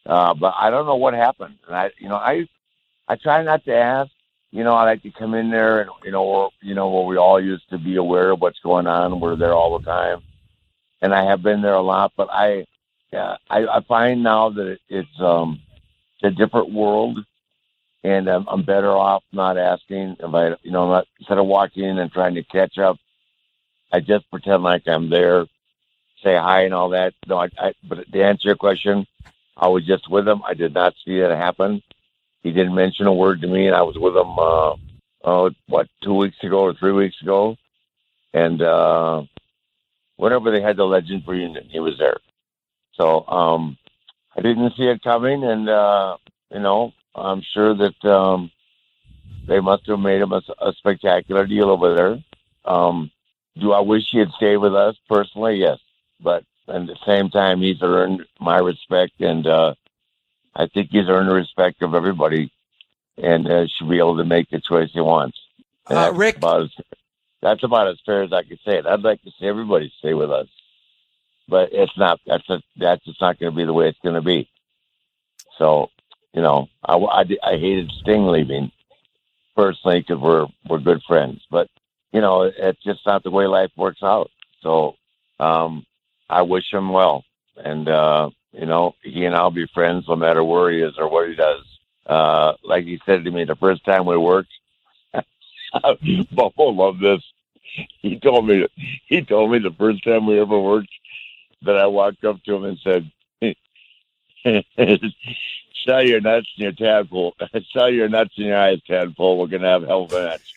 Uh, but I don't know what happened. And I, you know, I, I try not to ask. You know, I like to come in there and you know, where, you know, where we all used to be aware of what's going on. We're there all the time, and I have been there a lot. But I, yeah, I, I find now that it, it's um, a different world, and I'm, I'm better off not asking. If I, you know, not instead of walking in and trying to catch up, I just pretend like I'm there, say hi and all that. No, I, I but to answer your question, I was just with him. I did not see that happen. He didn't mention a word to me, and I was with him. Uh, oh, what two weeks ago or three weeks ago, and uh, whenever they had the Legends reunion, he was there. So um, I didn't see it coming, and uh, you know, I'm sure that um, they must have made him a, a spectacular deal over there. Um, do I wish he had stayed with us personally? Yes, but at the same time, he's earned my respect, and uh, I think he's earned the respect of everybody, and uh, should be able to make the choice he wants. And Uh, that's Rick- about as, that's about as fair as I can say it. I'd like to see everybody stay with us, but it's not. That's a, that's just not going to be the way it's going to be. So, you know, I, I, I hated Sting leaving personally because we're we're good friends, but you know, it's just not the way life works out. So, um, I wish him well, and uh, you know, he and I'll be friends no matter where he is or what he does. uh, like he said to me the first time we worked. Buffalo loved this. He told me he told me the first time we ever worked that I walked up to him and said, "Sell your nuts in your tadpole. Sell your nuts in your eyes, tadpole. We're gonna have hell of a match."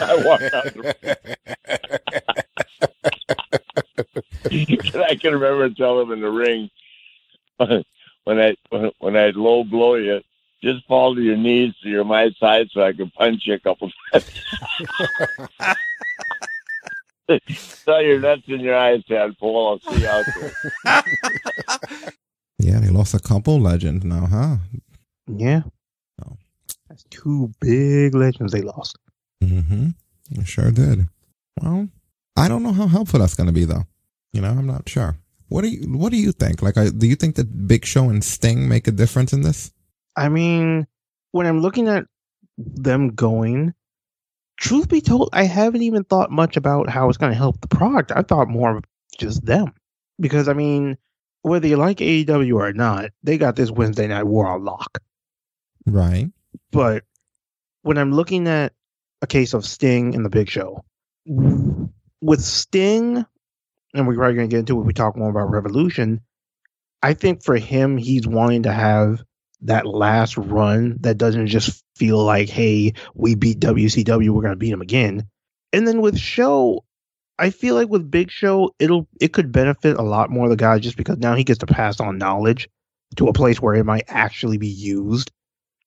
I walked out. And I can remember telling him in the ring when I when I low blow you, just fall to your knees so you're my size so I can punch you a couple times. Sell your nuts in your eyes, tadpole. I'll see you out there. Yeah, they lost a couple legends now, huh? Yeah. Oh. That's two big legends they lost. Mm-hmm. You sure did. Well, I don't know how helpful that's going to be, though. You know, I'm not sure. What do you What do you think? Like, I, do you think that Big Show and Sting make a difference in this? I mean, when I'm looking at them going, truth be told, I haven't even thought much about how it's going to help the product. I thought more of just them. Because, I mean, whether you like AEW or not, they got this Wednesday Night War on lock. Right. But when I'm looking at a case of Sting and the Big Show, with Sting, and we're probably going to get into it when we talk more about Revolution, I think for him, he's wanting to have that last run that doesn't just feel like, hey, we beat WCW, we're going to beat them again. And then with Show, I feel like with Big Show, it'll it could benefit a lot more of the guy just because now he gets to pass on knowledge to a place where it might actually be used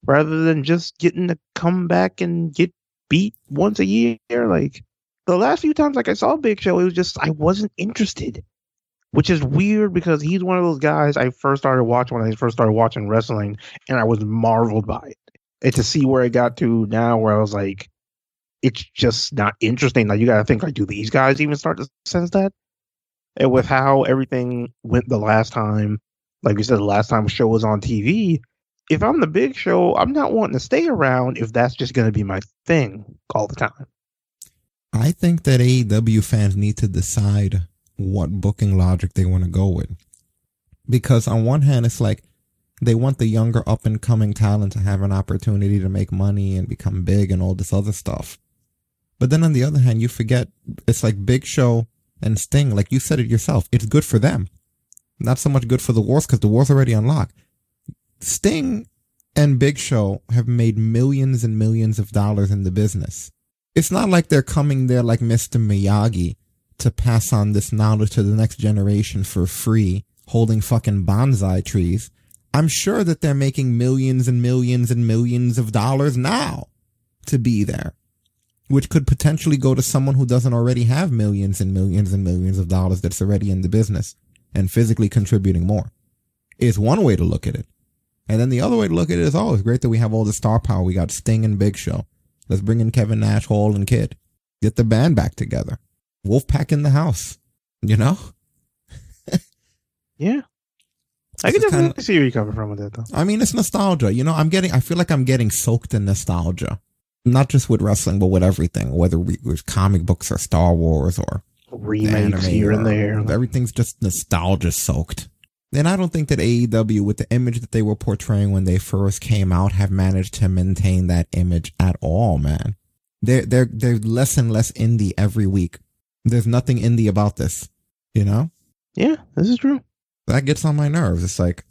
rather than just getting to come back and get beat once a year. Like the last few times, like I saw Big Show, it was just I wasn't interested, which is weird because he's one of those guys I first started watching when I first started watching wrestling, and I was marveled by it. And to see where it got to now, where I was like, it's just not interesting. Like you got to think, like, do these guys even start to sense that? And with how everything went the last time, like you said, the last time the show was on TV, if I'm the big show, I'm not wanting to stay around if that's just going to be my thing all the time. I think that AEW fans need to decide what booking logic they want to go with. Because on one hand, it's like they want the younger up and coming talent to have an opportunity to make money and become big and all this other stuff. But then on the other hand, you forget it's like Big Show and Sting, like you said it yourself, it's good for them. Not so much good for the wars because the war's already unlocked. Sting and Big Show have made millions and millions of dollars in the business. It's not like they're coming there like Mr. Miyagi to pass on this knowledge to the next generation for free, holding fucking bonsai trees. I'm sure that they're making millions and millions and millions of dollars now to be there, which could potentially go to someone who doesn't already have millions and millions and millions of dollars that's already in the business and physically contributing more. Is one way to look at it. And then the other way to look at it is, oh, it's great that we have all the star power. We got Sting and Big Show. Let's bring in Kevin Nash, Hall, and Kid. Get the band back together. Wolfpack in the house. You know? yeah. I can definitely see where you're coming from with that, though. I mean, it's nostalgia. You know, I'm getting, I feel like I'm getting soaked in nostalgia. Not just with wrestling, but with everything, whether we, with comic books or Star Wars or remakes here and there. Everything's just nostalgia soaked. And I don't think that AEW, with the image that they were portraying when they first came out, have managed to maintain that image at all, man. They're, they're, they're less and less indie every week. There's nothing indie about this, you know? Yeah, this is true. That gets on my nerves. It's like,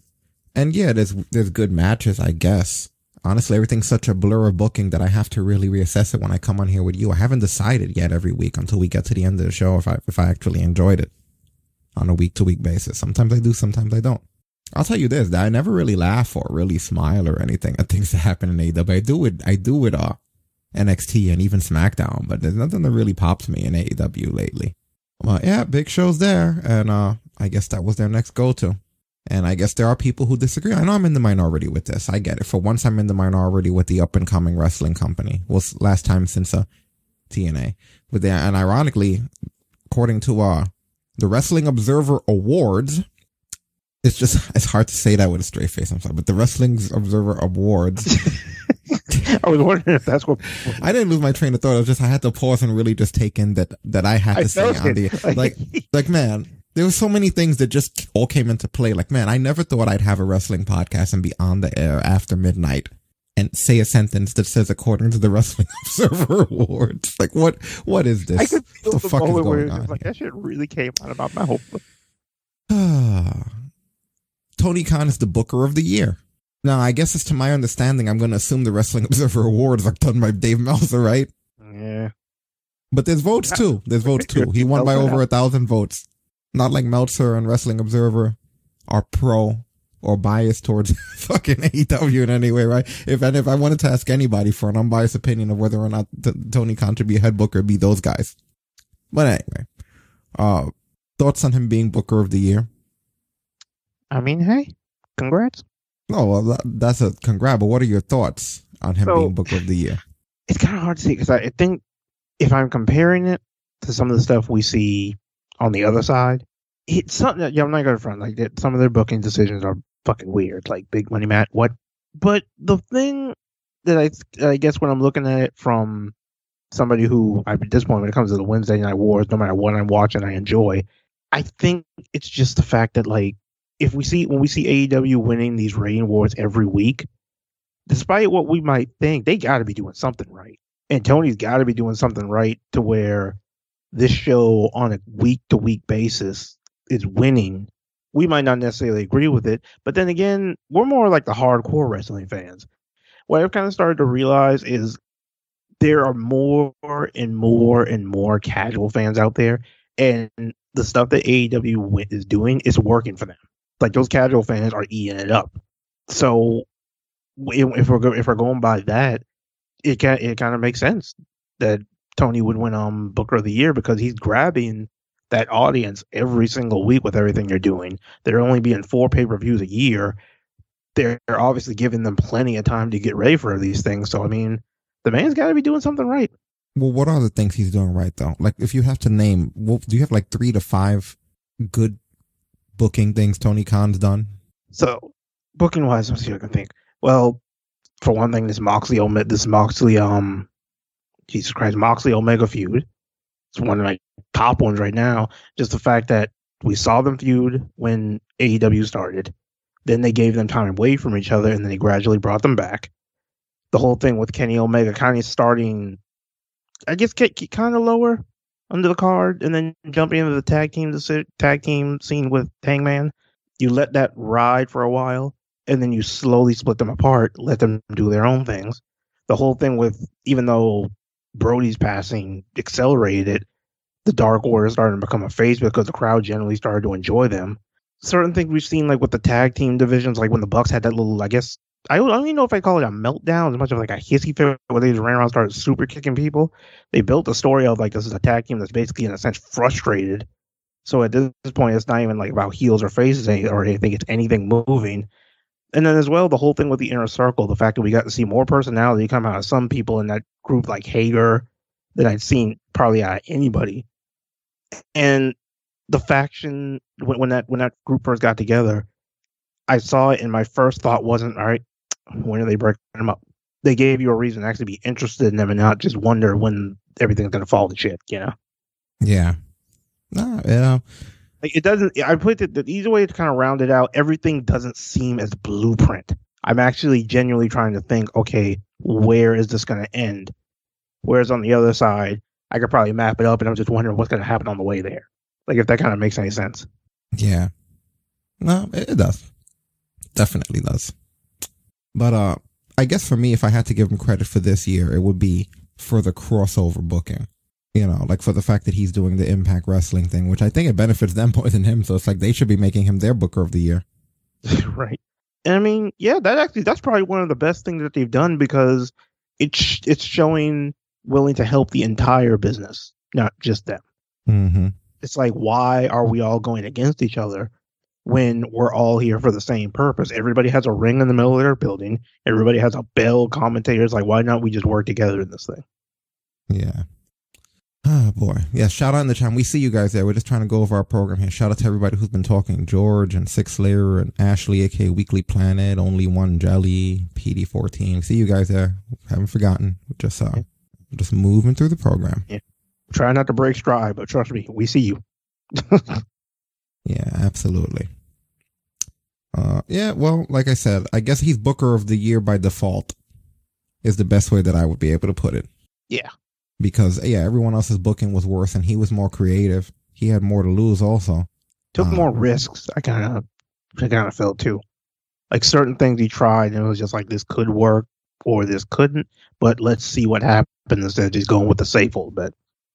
and yeah, there's, there's good matches, I guess. Honestly, everything's such a blur of booking that I have to really reassess it when I come on here with you. I haven't decided yet every week until we get to the end of the show if I, if I actually enjoyed it on a week to week basis. Sometimes I do, sometimes I don't. I'll tell you this, that I never really laugh or really smile or anything at things that happen in AEW. I do it, I do it, uh, NXT and even SmackDown, but there's nothing that really pops me in AEW lately. Well, yeah, big show's there, and uh, I guess that was their next go to. And I guess there are people who disagree. I know I'm in the minority with this. I get it. For once, I'm in the minority with the up and coming wrestling company. Well, last time since uh, TNA. But then, and ironically, according to uh, the Wrestling Observer Awards, it's just it's hard to say that with a straight face. I'm sorry, but the Wrestling Observer Awards. I was wondering if that's what I didn't lose my train of thought. I was just I had to pause and really just take in that that I had to I say on the like like man. There were so many things that just all came into play. Like man, I never thought I'd have a wrestling podcast and be on the air after midnight and say a sentence that says according to the Wrestling Observer Awards. Like what? What is this? I could feel the the, fuck is moment where going on like that shit really came out of my mouth. Tony Khan is the Booker of the Year. Now, I guess it's to my understanding, I'm going to assume the Wrestling Observer Awards are done by Dave Meltzer, right? Yeah. But there's votes too. There's votes too. He won by over a thousand votes. Not like Meltzer and Wrestling Observer are pro or biased towards fucking AEW in any way, right? If and if I wanted to ask anybody for an unbiased opinion of whether or not t- Tony Khan should be head booker, be those guys. But anyway, uh, thoughts on him being Booker of the Year? I mean, hey, congrats. No, well, that, that's a congrats. But what are your thoughts on him So- being Booker of the Year? It's kind of hard to see because I think if I'm comparing it to some of the stuff we see on the other side, it's something that yeah, I'm not to front like that. Some of their booking decisions are fucking weird, like Big Money Matt. What? But the thing that I I guess when I'm looking at it from somebody who I, at this point when it comes to the Wednesday Night Wars, no matter what I'm watching, I enjoy. I think it's just the fact that like if we see when we see AEW winning these rating wars every week, despite what we might think, they got to be doing something right. And Tony's got to be doing something right to where this show on a week to week basis is winning. We might not necessarily agree with it, but then again, we're more like the hardcore wrestling fans. What I've kind of started to realize is there are more and more and more casual fans out there, and the stuff that AEW is doing is working for them. Like those casual fans are eating it up. So if we're if we're going by that, it can it kind of makes sense that Tony would win um Booker of the Year because he's grabbing that audience every single week with everything they're doing. They're only being four pay per views a year. They're obviously giving them plenty of time to get ready for these things. So I mean, the man's got to be doing something right. Well, what are the things he's doing right though? Like, if you have to name, well, do you have like three to five good booking things Tony Khan's done? So booking wise, let's see what I can think. Well, for one thing, this Moxley Omega, this Moxley um, Jesus Christ, Moxley Omega feud. It's one of my top ones right now. Just the fact that we saw them feud when AEW started, then they gave them time away from each other, and then they gradually brought them back. The whole thing with Kenny Omega kind of starting, I guess, kind of lower under the card, and then jumping into the tag team, the tag team scene with Hangman. You let that ride for a while, and then you slowly split them apart, let them do their own things. The whole thing with even though Brody's passing accelerated it, the Dark Order started to become a face because the crowd generally started to enjoy them. Certain things we've seen, like with the tag team divisions, like when the Bucks had that little, I guess, I don't, even know if I call it a meltdown as much of like a hissy fit where they just ran around started super kicking people. They built a story of like this is a tag team that's basically in a sense frustrated. So at this point, it's not even like about heels or faces or anything. It's anything moving. And then as well, the whole thing with the inner circle, the fact that we got to see more personality come out of some people in that group, like Hager, than I'd seen probably out of anybody. And the faction when, when that when that group first got together, I saw it, and my first thought wasn't, all right, when are they breaking them up? They gave you a reason to actually be interested in them and not just wonder when everything's going to fall to shit, you know? Yeah. No, yeah. Like it doesn't. I put it the easy way to kind of round it out. Everything doesn't seem as blueprint. I'm actually genuinely trying to think. Okay, where is this going to end? Whereas on the other side, I could probably map it up, and I'm just wondering what's going to happen on the way there. Like if that kind of makes any sense. Yeah. No, it, it does. Definitely does. But uh, I guess for me, if I had to give him credit for this year, it would be for the crossover booking you know, like for the fact that he's doing the Impact Wrestling thing, which I think it benefits them more than him. So it's like they should be making him their Booker of the Year. right. And I mean, yeah, that actually that's probably one of the best things that they've done because it's it's showing willing to help the entire business, not just them. Mm-hmm. It's like, why are we all going against each other when we're all here for the same purpose? Everybody has a ring in the middle of their building. Everybody has a bell. Commentators like, why not we just work together in this thing? Yeah. Oh boy. Yeah, shout out in the chat. We see you guys there. We're just trying to go over our program here. Shout out to everybody who's been talking. George and Six Layer and Ashley, aka Weekly Planet, Only One Jelly, PD14. See you guys there. Haven't forgotten. We're just uh just moving through the program. Yeah. Try not to break stride, but trust me, we see you. yeah, absolutely. Uh yeah, well, like I said, I guess he's Booker of the Year by default. is the best way that I would be able to put it. Yeah. Because yeah, everyone else's booking was worse, and he was more creative. He had more to lose, also. Took Uh, more risks. I kind of, I kind of felt too. Like certain things he tried, and it was just like this could work or this couldn't. But let's see what happens instead of just going with the safe old bet.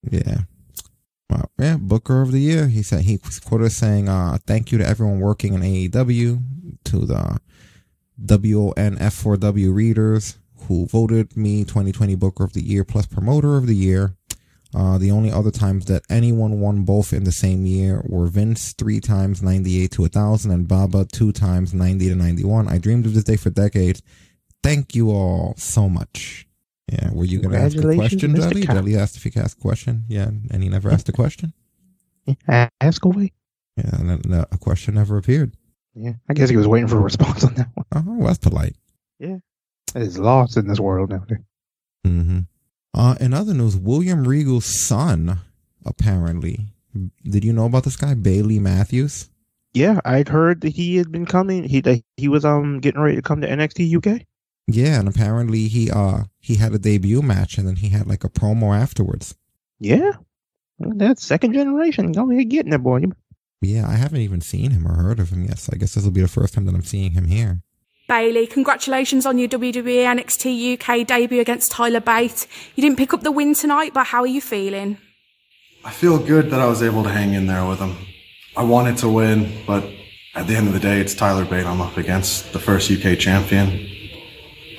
Yeah. Well, yeah, Booker of the Year. He said he was quoted saying, uh, thank you to everyone working in AEW, to the WONF4W readers who voted me 2020 Booker of the Year plus Promoter of the Year. Uh, the only other times that anyone won both in the same year were Vince three times 98 to 1000 and Baba two times 90 to 91. I dreamed of this day for decades. Thank you all so much. Yeah, were you going to ask a question. Jelly? Cap. Asked if he could ask a question. Yeah, and he never asked a question. Ask away. Yeah, and then, uh, a question never appeared. Yeah, I guess he was waiting for a response on that one. Oh, well, that's polite. It's lost in this world nowadays. Mm-hmm. Uh, in other news, William Regal's son, apparently. Did you know about this guy, Bailey Matthews? Yeah, I'd heard that he had been coming. He that he was um getting ready to come to NXT UK. Yeah, and apparently he uh he had a debut match and then he had like a promo afterwards. Yeah, well, that's second generation. Go ahead, getting it, boy. Yeah, I haven't even seen him or heard of him yet, so I guess this will be the first time that I'm seeing him here. Bailey, congratulations on your WWE NXT UK debut against Tyler Bate. You didn't pick up the win tonight, but how are you feeling? I feel good that I was able to hang in there with him. I wanted to win, but at the end of the day, it's Tyler Bate I'm up against, the first UK champion.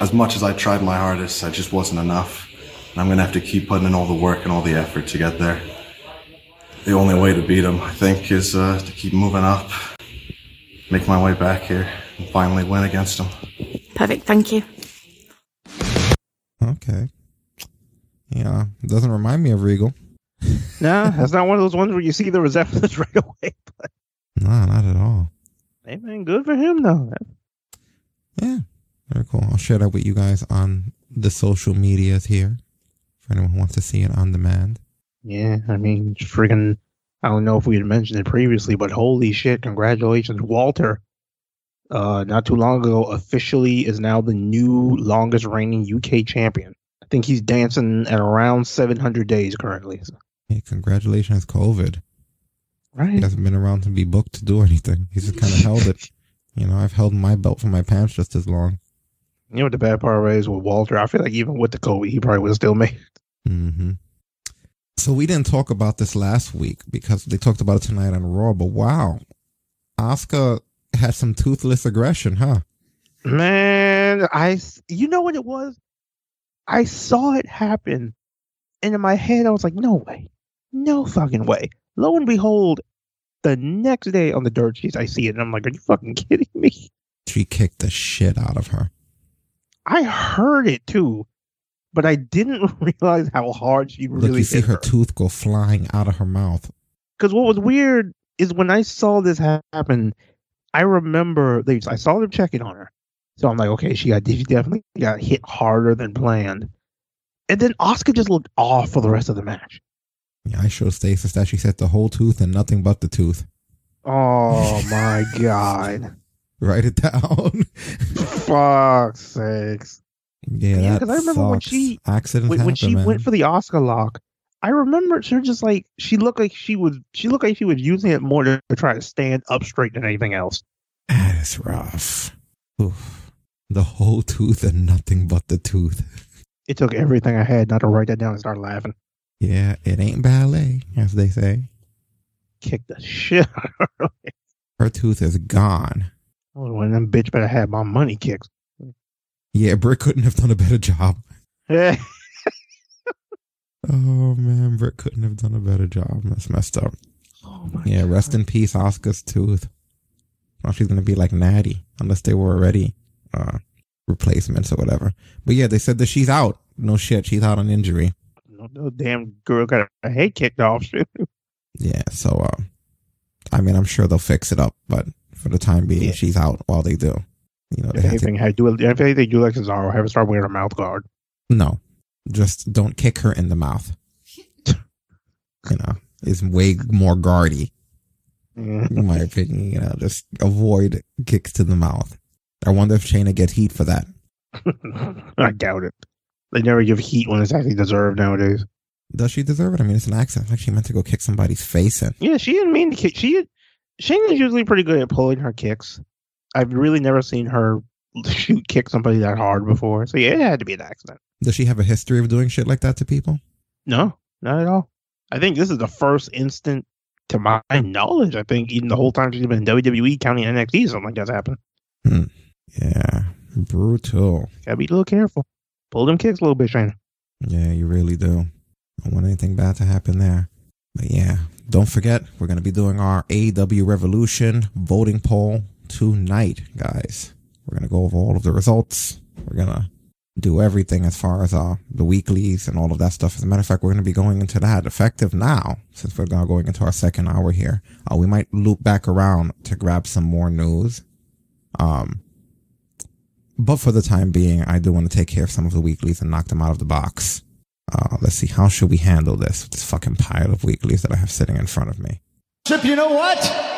As much as I tried my hardest, I just wasn't enough. And I'm going to have to keep putting in all the work and all the effort to get there. The only way to beat him, I think, is uh, to keep moving up, make my way back here, finally win against him. Perfect, thank you. Okay. Yeah, it doesn't remind me of Regal. no, that's not one of those ones where you see the resemblance right away. But No, not at all. hey, man, good for him though. Yeah, very cool. I'll share that with you guys on the social medias here for anyone who wants to see it on demand. Yeah, I mean, freaking. I don't know if we had mentioned it previously, but holy shit! Congratulations, Walter. Uh, not too long ago, officially is now the new longest reigning UK champion. I think he's dancing at around 700 days currently. Hey, congratulations, COVID. Right. He hasn't been around to be booked to do anything. He's just kind of held it. You know, I've held my belt for my pants just as long. You know what the bad part is with Walter? I feel like even with the COVID, he probably would have still made. hmm So we didn't talk about this last week because they talked about it tonight on Raw. But wow, Asuka had some toothless aggression, huh? Man, I you know what it was? I saw it happen, and in my head I was like, "No way, no fucking way." Lo and behold, the next day on the dirt sheets, I see it, and I'm like, "Are you fucking kidding me?" She kicked the shit out of her. I heard it too, but I didn't realize how hard she Look, really you see her. tooth go flying out of her mouth. Because what was weird is when I saw this happen, I remember they I saw them checking on her. So I'm like, okay, she got she definitely got hit harder than planned. And then Asuka just looked off for the rest of the match. Yeah, I showed Stasis that she said the whole tooth and nothing but the tooth. Oh my god. Write it down. Fuck sakes. yeah, Yeah, I remember when she- accidents When, when she man. went for the Asuka Lock, I remember she was just like she looked like she was she looked like she was using it more to, to try to stand up straight than anything else. That is rough. Oof. The whole tooth and nothing but the tooth. It took everything I had not to write that down and start laughing. Yeah, it ain't ballet, as they say. Kick the shit out of her. Her tooth is gone. I was one of them bitch better have my money kicked. Yeah, Britt couldn't have done a better job. Oh man, Britt couldn't have done a better job. That's messed up. Oh my Yeah, rest in peace, Asuka's tooth. Now she's gonna be like Natty, unless they were already uh replacements or whatever. But yeah, they said that she's out. No shit, she's out on injury. No, no damn girl got a head kicked off. Yeah, so uh I mean I'm sure they'll fix it up, but for the time being Yeah. she's out while they do. You know, they If have to anything, had do if anything, do like Cesaro, have her start wearing a mouth guard. No, just don't kick her in the mouth. you know, is way more guardy, mm-hmm. in my opinion. You know, just avoid kicks to the mouth. I wonder if Shayna gets heat for that. I doubt it. They never give heat when it's actually deserved nowadays. Does she deserve it? I mean, it's an accident. Like she meant to go kick somebody's face in. Yeah, she didn't mean to kick. She Shayna's usually pretty good at pulling her kicks. I've really never seen her shoot kick somebody that hard before. So yeah, it had to be an accident. Does she have a history of doing shit like that to people? No, not at all. I think this is the first instant, to my knowledge. I think even the whole time she's been in WWE, counting NXT, something like that's happened. Hmm. Yeah, brutal. Gotta be a little careful. Pull them kicks a little bit, Shayna. Yeah, you really do. Don't want anything bad to happen there. But yeah, don't forget, we're going to be doing our AEW Revolution voting poll tonight, guys. We're going to go over all of the results. We're going to do everything as far as uh, the weeklies and all of that stuff. As a matter of fact, we're going to be going into that effective now, since we're now going into our second hour here. Uh, we might loop back around to grab some more news. Um, but for the time being, I do want to take care of some of the weeklies and knock them out of the box. Uh, let's see, how should we handle this? This fucking pile of weeklies that I have sitting in front of me. Chip, you know what?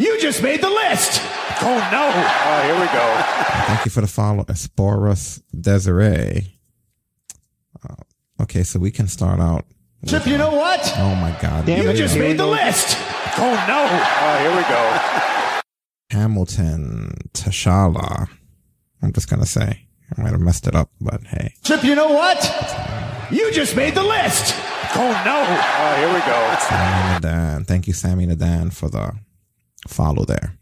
You just made the list. Oh no! Oh, here we go. Thank you for the follow, Esporus Desiree. Uh, okay, so we can start out. Chip, you know what? Oh my god. Damn you just made the list. Oh no! Oh, here we go. Hamilton Tashala. I'm just gonna say. I might have messed it up, but hey. Chip, you know what? You just made the list. Oh no! Oh, here we go. Sammy Nadan. Thank you, Sammy Nadan, for the follow there.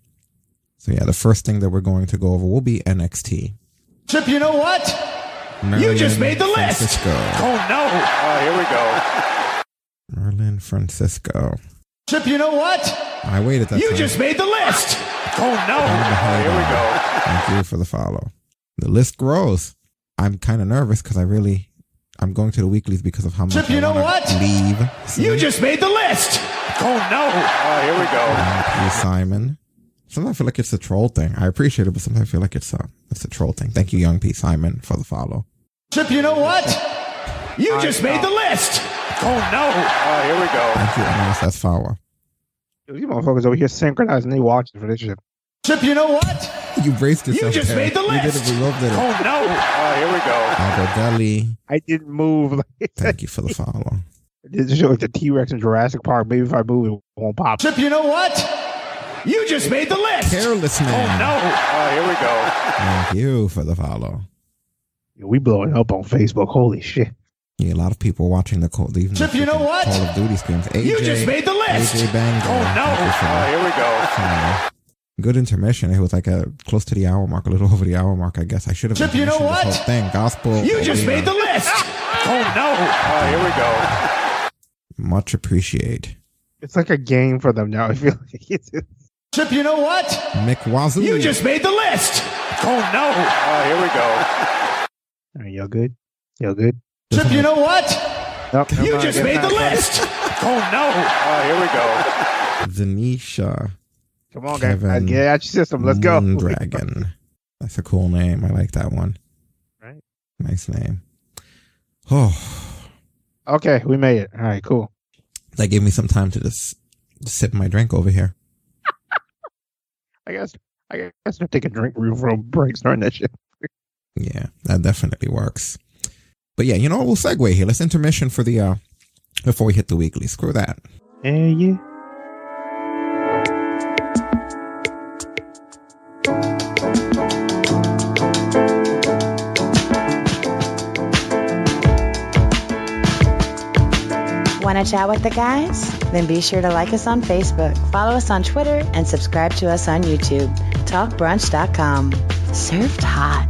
So yeah, the first thing that we're going to go over will be NXT. Chip, you know what? you just made the Francisco. list. Oh no! Oh, here we go. Merlin Francisco. Chip, you know what? I waited that You time. just made the list. Oh no! Oh, here we go. Thank you for the follow. The list grows. I'm kind of nervous because I really, I'm going to the weeklies because of how much Chip, I you know wanna what? leave. You just made the list. Oh no! Oh, here we go. P. Simon. Sometimes I feel like it's a troll thing. I appreciate it, but sometimes I feel like it's a, it's a troll thing. Thank you, Young P. Simon, for the follow. Chip, you know what? You just made the list. Oh no! Oh, here we go. Thank you, MSS Follow. These motherfuckers over here synchronizing. They watching for this shit. Chip, you know what? You braced yourself. You just there. made the You did list. it. We loved it. Oh no! Oh, here we go. Alberdelli. I didn't move. Thank you for the follow. This is like the T Rex in Jurassic Park. Maybe if I move, it won't pop. Chip, you know what? You just made the list. Careless man. Oh no! Oh, here we go. Thank you for the follow. We blowing up on Facebook. Holy shit! Yeah, a lot of people watching the Call, even the Chip, you know freaking what? Call of Duty games. AJ, You just made the list. AJ Bang. Oh, no. Oh, here we go. Follow. Good intermission. It was like a close to the hour mark, a little over the hour mark, I guess. I should have Chip, you know what? whole thing. Gospel. You just arena. made the list. Oh no! Oh, here we go. Much appreciate. It's like a game for them now. I feel like it's. Chip, you know what? Mick Wazoo. You just made the list. Oh no! Oh, here we go. All right, y'all good? Y'all good? Chip, you know what? Nope, You just made the list. Oh no! Oh, here we go. Zanisha. Come on, guys. Kevin Get out your system. Let's go. Dragon. That's a cool name. I like that one. Right. Nice name. Oh, Okay, we made it. All right, cool. that gave me some time to just sip my drink over here. I guess I guess I'll take a drink real break starting that shit. Yeah, that definitely works. But yeah, you know, what? we'll segue here. Let's intermission for the uh before we hit the weekly. Screw that. Yeah, yeah. Want to chat with the guys? Then be sure to like us on Facebook, follow us on Twitter, and subscribe to us on YouTube. TalkBrunch.com. Served hot.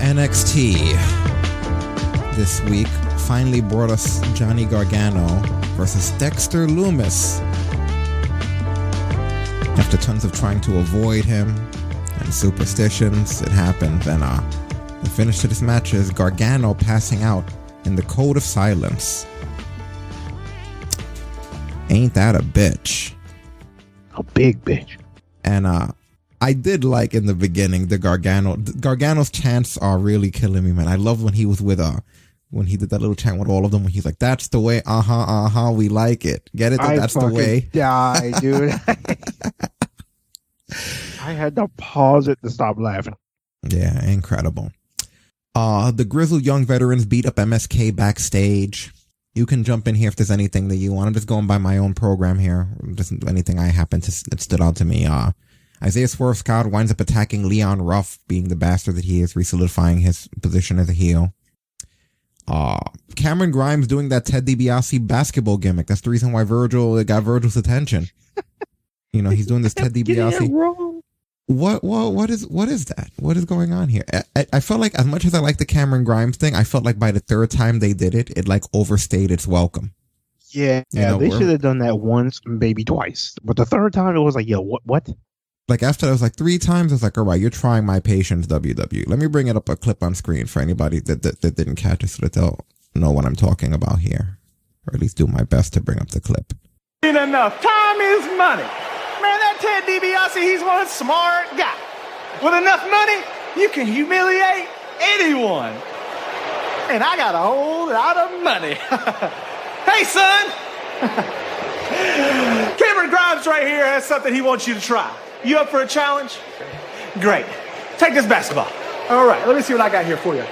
NXT this week finally brought us Johnny Gargano versus Dexter Lumis. After tons of trying to avoid him and superstitions, it happened. And uh, the finish to this match is Gargano passing out in the code of silence. Ain't that a bitch? A big bitch. And uh, I did like in the beginning the Gargano. Gargano's chants are really killing me, man. I love when he was with uh when he did that little chant with all of them. When he's like, "That's the way, uh huh, uh huh, we like it. Get it? That's the way." Die, dude. I had to pause it to stop laughing. Yeah, incredible. Uh, the grizzled young veterans beat up MSK backstage. You can jump in here if there's anything that you want. I'm just going by my own program here. Just anything I happen to that stood out to me. Uh, Isaiah Swerve Scott winds up attacking Leon Ruff, being the bastard that he is, resolidifying his position as a heel. Uh, Cameron Grimes doing that Ted DiBiase basketball gimmick. That's the reason why Virgil got Virgil's attention. You know, he's doing this Ted DiBiase. What what what is what is that? What is going on here? I, I, I felt like as much as I like the Cameron Grimes thing, I felt like by the third time they did it, it like overstayed its welcome. Yeah, You yeah, know, they should have done that once, maybe twice. But the third time, it was like, yo, what? What? Like after that was like three times, I was like, all right, you're trying my patience, WW. Let me bring it up a clip on screen for anybody that, that, that didn't catch it so that they'll know what I'm talking about here. Or at least do my best to bring up the clip. Enough. Time is money. Man, that Ted DiBiase, he's one smart guy. With enough money, you can humiliate anyone. And I got a whole lot of money. hey, son. Cameron Grimes right here has something he wants you to try. You up for a challenge? Great. Take this basketball. All right, let me see what I got here for you.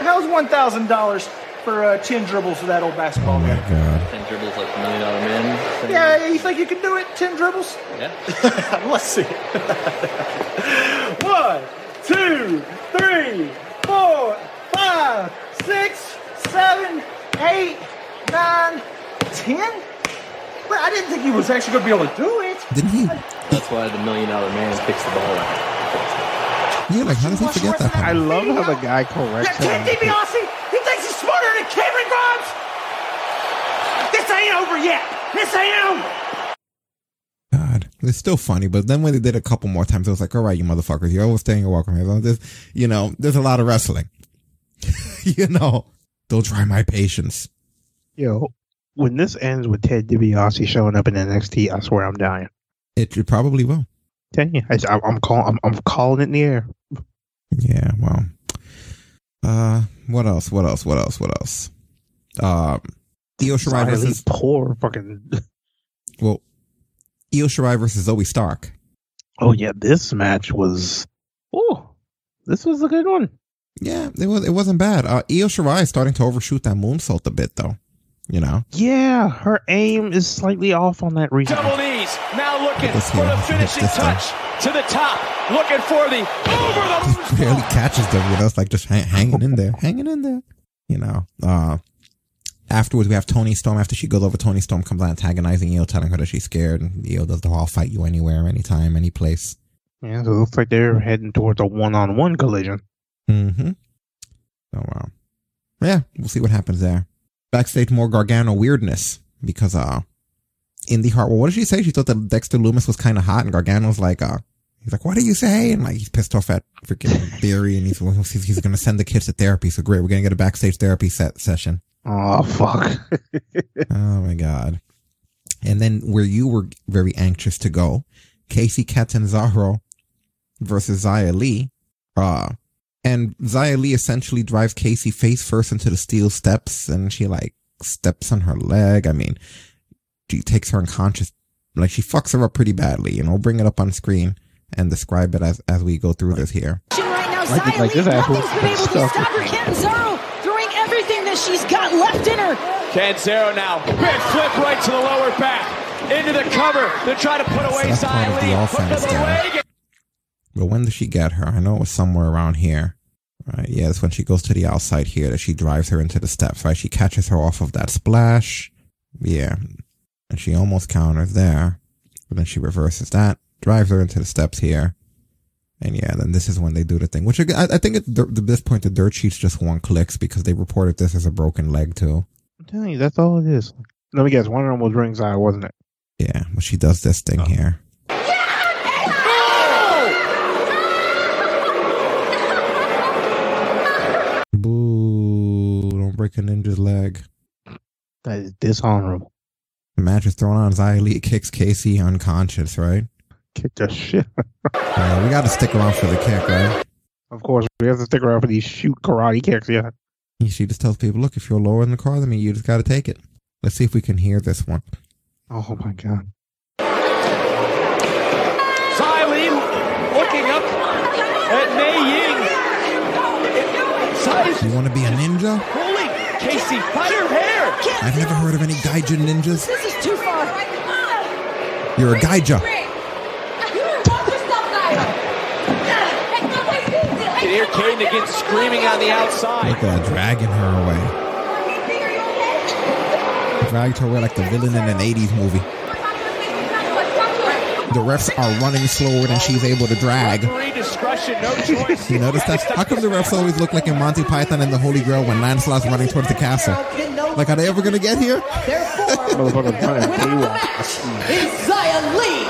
How's $1,000 for uh, 10 dribbles of that old basketball? Oh my god. 10 dribbles like the million dollar man. Yeah, you think you can do it? 10 dribbles? Yeah. Let's see. One, two, three, four, five, six, seven, eight, nine, ten. Well, I didn't think he was actually going to be able to do it. Didn't he? That's why the million dollar man picks the ball up. Yeah, like how does he forget that? I love how the guy That corrects Ted him. DiBiase, he thinks he's smarter than Cameron Grimes. This ain't over yet. This ain't over. God, it's still funny, but then when they did a couple more times, it was like, all right, you motherfuckers, you're overstaying your welcome here. There's, you know, there's a lot of wrestling. you know, don't try my patience. Yo, when this ends with Ted DiBiase showing up in NXT, I swear I'm dying. It, it probably will. Tell you, I, am calling. I'm, I'm calling it in the air. Yeah, well. Uh, what else? What else? What else? What else? Um, Io Shirai Really versus poor fucking. well, Io Shirai versus Zoe Stark. Oh yeah, this match was. Oh, this was a good one. Yeah, it was. It wasn't bad. Uh, Io Shirai is starting to overshoot that moonsault a bit, though. You know, Yeah, her aim is slightly off on that reason. Double knees. Now looking for the finishing touch to the top. Looking for the over the barely catches them. You know, it's like just hang, hanging in there, hanging in there. You know. Uh, afterwards, we have Toni Storm. After she goes over, Toni Storm comes out antagonizing Io, telling her that she's scared. And Io does the whole "I'll fight you anywhere, anytime, any place." Yeah, so it looks like they're heading towards a one-on-one collision. Mm-hmm. Oh wow. Yeah, we'll see what happens there. Backstage, more Gargano weirdness because uh, Indy Hart. Well, what did she say? She thought that Dexter Lumis was kind of hot, and Gargano's like, uh, he's like, "What do you say?" And like he's pissed off at freaking Theory, and he's he's, he's going to send the kids to therapy. So great, we're going to get a backstage therapy set session. Oh fuck! Oh my god. And then where you were very anxious to go, Kacy Catanzaro versus Xia Li. Uh, and Xia Li essentially drives Kacy face first into the steel steps and she like steps on her leg. I mean, she takes her unconscious, like she fucks her up pretty badly. And we'll bring it up on screen and describe it as, as we go through this here. right now. Like- Xia like Li, this asshole nothing's been able to stop her. Catanzaro throwing everything that she's got left in her. Catanzaro now. Big flip right to the lower back. Into the cover. They're trying to put away That's part of the Xia Li. Offense of the there. But when does she get her? I know it was somewhere around here. Right. Yeah, it's when she goes to the outside here that she drives her into the steps, right? She catches her off of that splash. Yeah. And she almost counters there. But then she reverses that, drives her into the steps here. And yeah, then this is when they do the thing, which I, I think at this point the dirt sheets just one clicks because they reported this as a broken leg too. I'm telling you, that's all it is. Let me guess. One of them was ringside, wasn't it? Yeah, but she does this thing oh. here. Boo! Don't break a ninja's leg. That is dishonorable. The match is thrown on. Xia Li kicks Kacy unconscious, right? Kick the shit. Yeah, we got to stick around for the kick, right? Of course, we have to stick around for these shoot karate kicks. Yeah. She just tells people, look, if you're lower in the car than me, you just got to take it. Let's see if we can hear this one. Oh my god. Xia Li looking up at Mei Ying. Size You want to be a ninja? pulling Kacy by her hair. I've never heard of any gaijin ninjas. This is too far. You're a gaija. You can hear Kayden again screaming on the outside. Look at that, dragging her away. Dragged her away like the villain in an 80s movie. The refs are running slower than she's able to drag. Referee discretion, no choice. You notice that? How come the refs always look like in Monty Python and the Holy Grail when Lancelot's running towards the castle? Like, are they ever gonna get here? Motherfucker running Baywatch. Is Xia Li.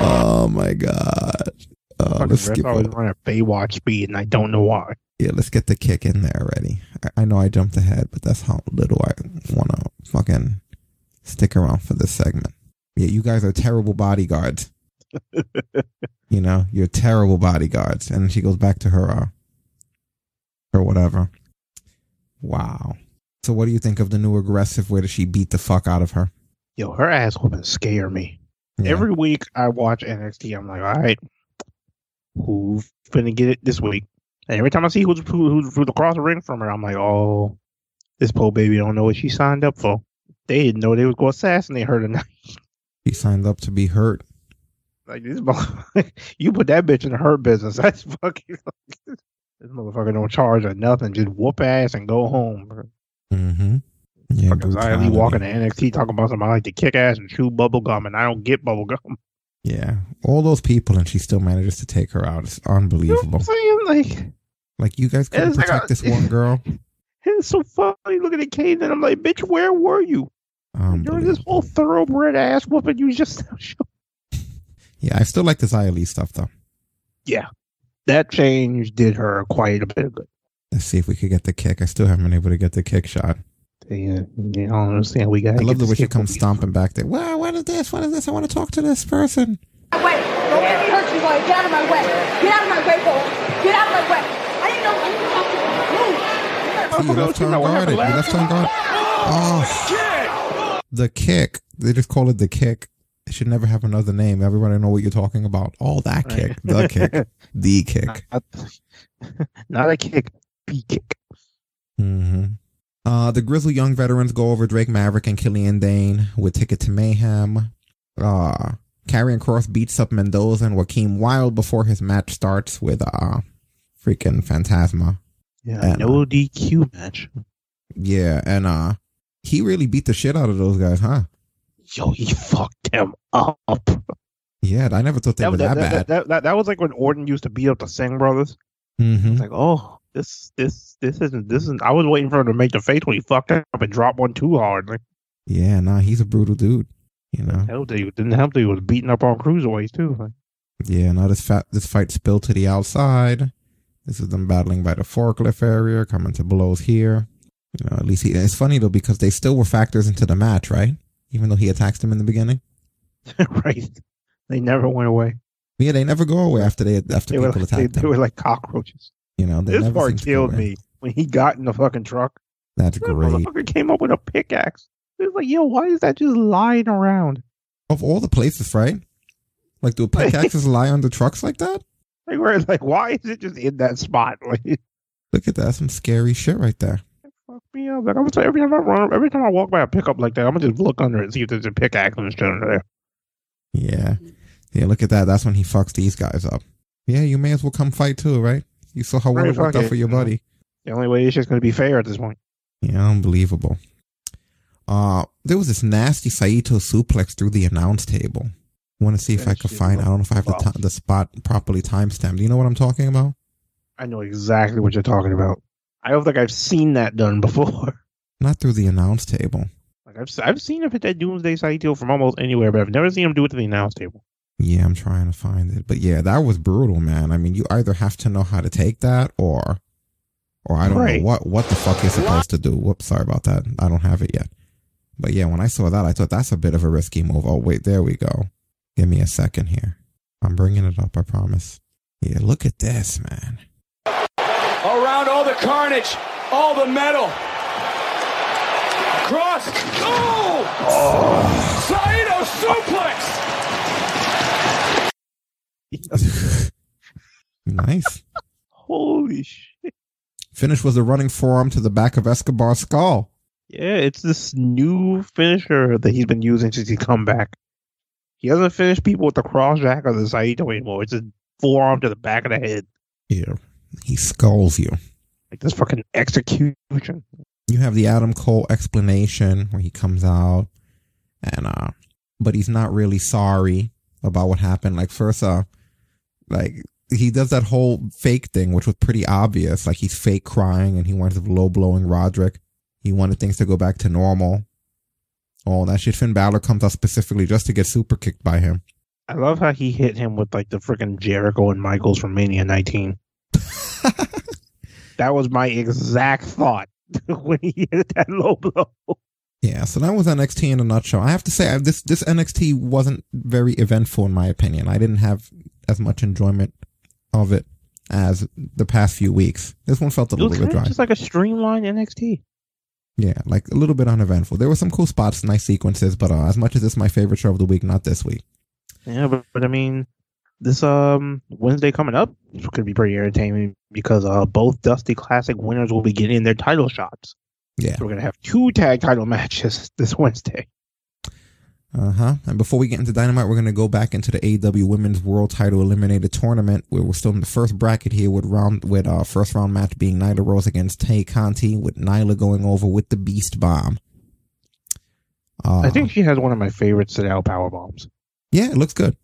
Oh my god. Oh, let's refs skip always it. running Baywatch speed, and I don't know why. Yeah, let's get the kick in there already. I, I know I jumped ahead, but that's how little I want to fucking stick around for this segment. Yeah, you guys are terrible bodyguards. you know, you're terrible bodyguards. And she goes back to her, uh, or whatever. Wow. So, what do you think of the new aggressive way that she beat the fuck out of her? Yo, her ass whooping scare me. Every week I watch NXT, I'm like, all right, who's finna get it this week? And every time I see who's who, who's across the ring from her, I'm like, oh, this poor baby don't know what she signed up for. They didn't know they was going to assassinate her tonight. She signed up to be hurt. Like this, you put that bitch in the hurt business. That's fucking. this motherfucker don't charge or nothing. Just whoop ass and go home. Bro. Mm-hmm. Yeah, Fucking brutality. walking to NXT talking about somebody like to kick ass and chew bubble gum, and I don't get bubble gum. Yeah, all those people, and she still manages to take her out. It's unbelievable. saying like Like you guys couldn't It's like protect a- this one girl. it's so funny looking at Kane, and I'm like, bitch, where were you? Um, During this whole thoroughbred ass whooping you just Yeah, I still like the Xia Li stuff though. yeah, that change did her quite a bit of good. Let's see if we could get the kick. I still haven't been able to get the kick shot. Yeah, yeah, I don't understand. We got. I love the way she comes stomping back there. Well, what is this? What is this? I want to talk to this person. Wait, don't let me hurt you, boy. Get out of my way. Get out of my way, boy. Get out of my way. I didn't know. I didn't talk to you. Move. See, you left her unguarded. You left her unguarded. Oh, oh. The kick. They just call it the kick. It should never have another name. Everybody know what you're talking about. Oh, that kick. The kick. The kick. Not a kick, B kick. Mm-hmm. Uh, the Grizzled Young Veterans go over Drake Maverick and Killian Dain with Ticket to Mayhem. Uh, Karrion Kross beats up Mendoza and Joaquin Wilde before his match starts with uh, freaking Phantasma. Yeah, And, no DQ match. Yeah, and uh, he really beat the shit out of those guys, huh? Yo, he fucked them up. Yeah, I never thought they That, were that, that, that, bad. that, that, that was like when Orton used to beat up the Singh brothers. hmm It's like, oh, this, this, this isn't, this isn't. I was waiting for him to make the face when he fucked up and dropped one too hard. Like, Yeah, nah, he's a brutal dude. You know. helped he didn't help that he was beating up on cruiserweights too. Like, Yeah, now this fat this fight spilled to the outside. This is them battling by the forklift area, coming to blows here. You know, at least he. It's funny though because they still were factors into the match, right? Even though he attacked them in the beginning. right? They never went away. Yeah, they never go away after they after They people like, they, attack they them. were like cockroaches. You know, they This never part seem to go killed me when he got in the fucking truck. That's That great. motherfucker came up with a pickaxe. It was like, yo, why is that just lying around? Of all the places, right? Like, do pickaxes lie on the trucks like that? Like, where it's like, why is it just in that spot? Like, Look at that, some scary shit right there. Me up. Like, I'm gonna every time I run, every time I walk by a pickup like that, I'm gonna just look under it and see if there's a pickaxe shit under there. Yeah, yeah. Look at that. That's when he fucks these guys up. Yeah, you may as well come fight too, right? You saw how well Right, it worked out for your buddy. The only way is just gonna be fair at this point. Yeah, unbelievable. Uh, there was this nasty Saito suplex through the announce table. Want to see if I could find? I don't know if I have the the spot properly timestamped. Do you know what I'm talking about? I know exactly what you're talking about. I don't think I've seen that done before. Not through the announce table. Like I've I've seen him hit that Doomsday Saito from almost anywhere, but I've never seen him do it to the announce table. Yeah, I'm trying to find it, but yeah, that was brutal, man. I mean, you either have to know how to take that, or, or I don't Right. know what what the fuck you're supposed to do. Whoops, sorry about that. I don't have it yet. But yeah, when I saw that, I thought that's a bit of a risky move. Oh wait, there we go. Give me a second here. I'm bringing it up, I promise. Yeah, look at this, man. Around all the carnage, all the metal. Kross. Oh! Saito suplex! Nice. Holy shit. Finish was a running forearm to the back of Escobar's skull. Yeah, it's this new finisher that he's been using since he come back. He doesn't finish people with the crossjack or the Saito anymore. It's a forearm to the back of the head. Yeah. He skulls you. Like this fucking execution. You have the Adam Cole explanation where he comes out and uh but he's not really sorry about what happened. Like first uh like he does that whole fake thing, which was pretty obvious. Like he's fake crying and he winds to low blowing Roderick. He wanted things to go back to normal. Oh, that shit. Finn Balor comes out specifically just to get super kicked by him. I love how he hit him with like the freaking Jericho and Michaels from Mania 19. that was my exact thought when he hit that low blow. Yeah, so that was NXT in a nutshell. I have to say, I, this this NXT wasn't very eventful in my opinion. I didn't have as much enjoyment of it as the past few weeks. This one felt a It little bit dry. just like a streamlined NXT. Yeah, like a little bit uneventful. There were some cool spots, nice sequences, but uh, as much as this is my favorite show of the week, not this week. Yeah, but, but I mean, this um Wednesday coming up could be pretty entertaining because uh both Dusty Classic winners will be getting their title shots. Yeah. So we're gonna have two tag title matches this Wednesday. Uh huh. And before we get into Dynamite, we're going to go back into the AEW Women's World Title Eliminator Tournament, where we're still in the first bracket here with round with uh first round match being Nyla Rose against Tay Conti, with Nyla going over with the Beast Bomb. Uh, I think she has one of my favorite sit out power bombs. yeah, it looks good.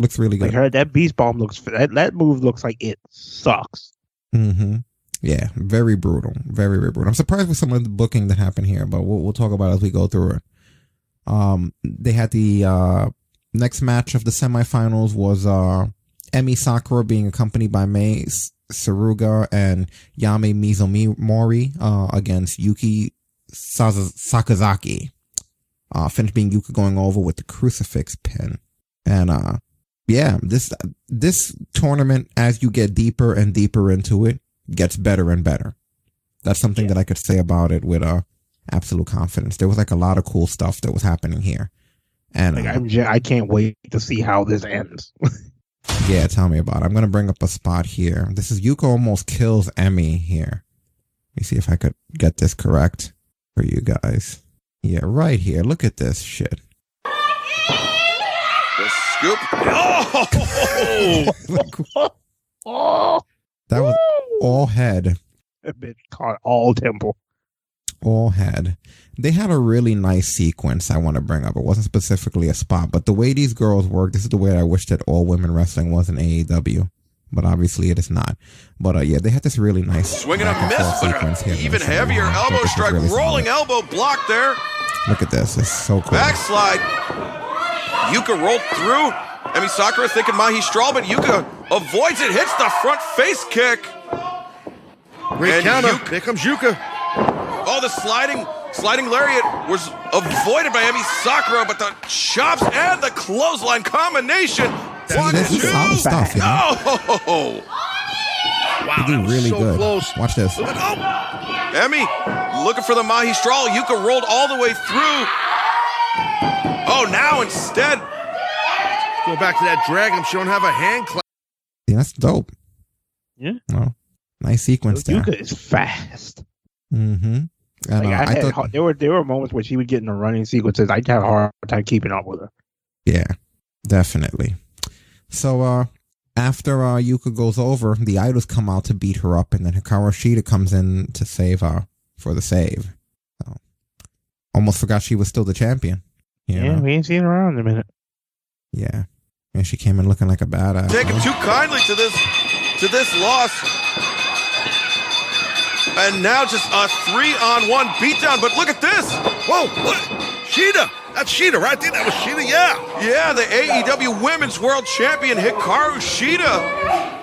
Looks really Like good. her, that beast bomb looks that that move looks like it sucks. Mm-hmm. Yeah, very brutal. Very, very brutal. I'm surprised with some of the booking that happened here, but we'll, we'll talk about it as we go through it. Um, they had the, uh, next match of the semifinals was, uh, Emi Sakura being accompanied by Mei Suruga and Yame Mizumori, uh, against Yuki Saz- Sakazaki. Uh, finish being Yuka going over with the crucifix pin. And, uh, yeah, this, this tournament, as you get deeper and deeper into it, gets better and better. That's something that I could say about it with, uh, absolute confidence. There was like a lot of cool stuff that was happening here. And, Like uh, I'm, j- I can't wait to see how this ends. yeah, tell me about it. I'm going to bring up a spot here. This is Yuka almost kills Emi here. Let me see if I could get this correct for you guys. Yeah, right here. Look at this shit. The scoop. Oh! oh, That was all head. that bitch caught all temple. all head. They had a really nice sequence I want to bring up. It wasn't specifically a spot, but the way these girls work, this is the way I wish that all women wrestling was in AEW. But obviously it is not. But uh, yeah, they had this really nice Swinging a back miss, forth but sequence here. even heavier elbow strike, really solid. rolling elbow block there. Look at this. It's so cool. Backslide. Yuka rolled through. Emi Sakura thinking Mahistral, but Yuka avoids it, hits the front face kick. Great And counter. Yuka- Here comes Yuka. Oh, the sliding, sliding lariat was avoided by Emi Sakura, but the chops and the clothesline combination. One, this is two. solid stuff, you know? Oh, They do really so good. close. Watch this. Oh, Emi looking for the Mahistral. Yuka rolled all the way through. Oh, now instead. Go back to that drag him. She don't have a hand clap. Yeah, that's dope. Yeah. No, nice sequence there. Yuka is fast. Mm-hmm. And Like, I I had, thought, there were there were moments where she would get in the running sequences. I'd have a hard time keeping up with her. Yeah, definitely. So uh after uh Yuka goes over, the idols come out to beat her up and then Hikaru Shida comes in to save her for the save. So almost forgot she was still the champion. You Yeah, know? we ain't seen her around in a minute. Yeah. And she came in looking like a badass. Taking huh? too kindly to this to this loss. And now just a three on one beatdown. But look at this. Whoa, look. Shida. That's Shida, right? I think that was Shida, yeah. Yeah, the AEW Women's World Champion Hikaru Shida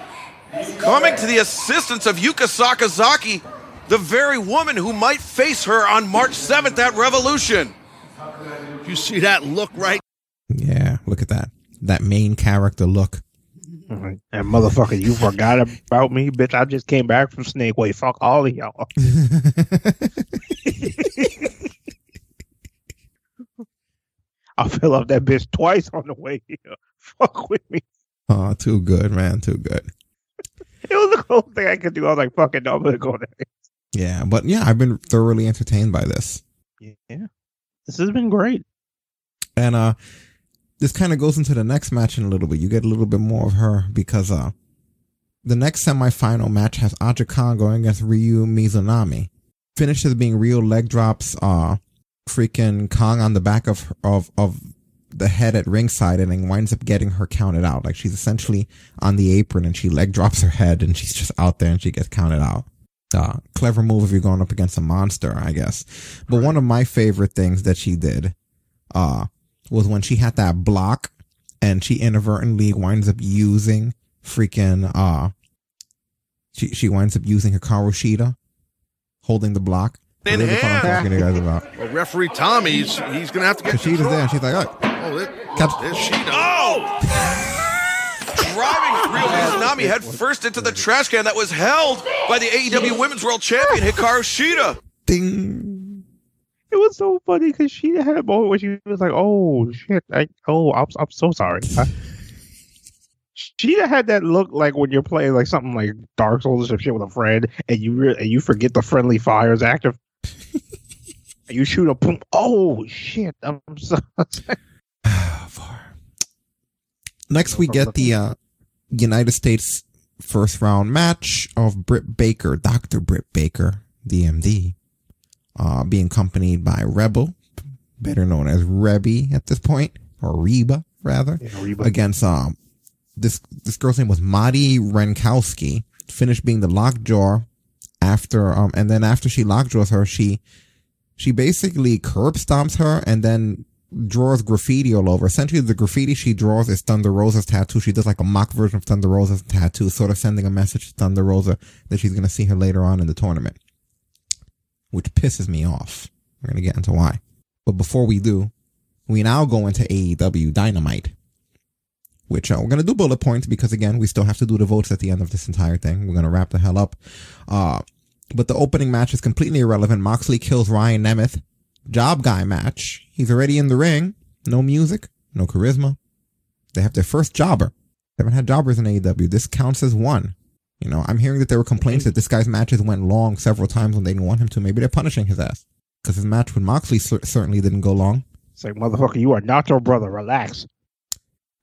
coming to the assistance of Yuka Sakazaki, the very woman who might face her on March 7th at Revolution. You see that look right? Yeah, look at that. that main character look. And motherfucker, you forgot about me, bitch. I just came back from Snake Way. Fuck all of y'all. I fell off that bitch twice on the way here. Fuck with me. Oh, too good, man. Too good. It was the closest thing I could do. I was like, fuck it, no, I'm gonna go there. Yeah, but yeah, I've been thoroughly entertained by this. Yeah. This has been great. And uh this kind of goes into the next match in a little bit. You get a little bit more of her because uh the next semifinal match has Aja Kong going against Ryo Mizunami. Finishes being real leg drops, uh freaking Kong on the back of of of the head at ringside and then winds up getting her counted out. Like she's essentially on the apron and she leg drops her head and she's just out there and she gets counted out. Uh, clever move if you're going up against a monster, I guess. But one of my favorite things that she did, uh, was when she had that block and she inadvertently winds up using freaking, uh, she, she winds up using Hikaru Shida holding the block. In This is I'm talking guys about. Well, referee Tommy's he's gonna have to get. Cause Shida's there and she's like, oh, Oh, there, Cap- there's Shida. Oh! Driving Ryo Mizunami head first into the trash can that was held by the AEW Women's World Champion Hikaru Shida. ding. It was so funny because she had a moment where she was like, "Oh shit! I, oh, I'm, I'm so sorry." She had that look like when you're playing like something like Dark Souls or shit with a friend, and you re- and you forget the friendly fire is active. you shoot a boom. Oh shit! I'm so. Sorry. Next, we get the uh, United States first round match of Britt Baker, Dr. Britt Baker, DMD, uh, being accompanied by Rebel, better known as Rebby at this point, or Reba, rather, Reba. against, um, this, this girl's name was Madi Wrenkowski, finished being the lockjaw after, um, and then after she lockjaws her, she, she basically curb stomps her and then draws graffiti all over. Essentially, the graffiti she draws is Thunder Rosa's tattoo. She does like a mock version of Thunder Rosa's tattoo, sort of sending a message to Thunder Rosa that she's going to see her later on in the tournament, which pisses me off. We're going to get into why. But before we do, we now go into AEW Dynamite, which uh, we're going to do bullet points because again, we still have to do the votes at the end of this entire thing. We're going to wrap the hell up. Uh, but the opening match is completely irrelevant. Moxley kills Ryan Nemeth. Job guy match. He's already in the ring. No music, no charisma. They have their first jobber. They haven't had jobbers in AEW. This counts as one. You know, I'm hearing that there were complaints that this guy's matches went long several times when they didn't want him to. Maybe they're punishing his ass. Because his match with Moxley cer- certainly didn't go long. It's like motherfucker, you are not your brother. Relax.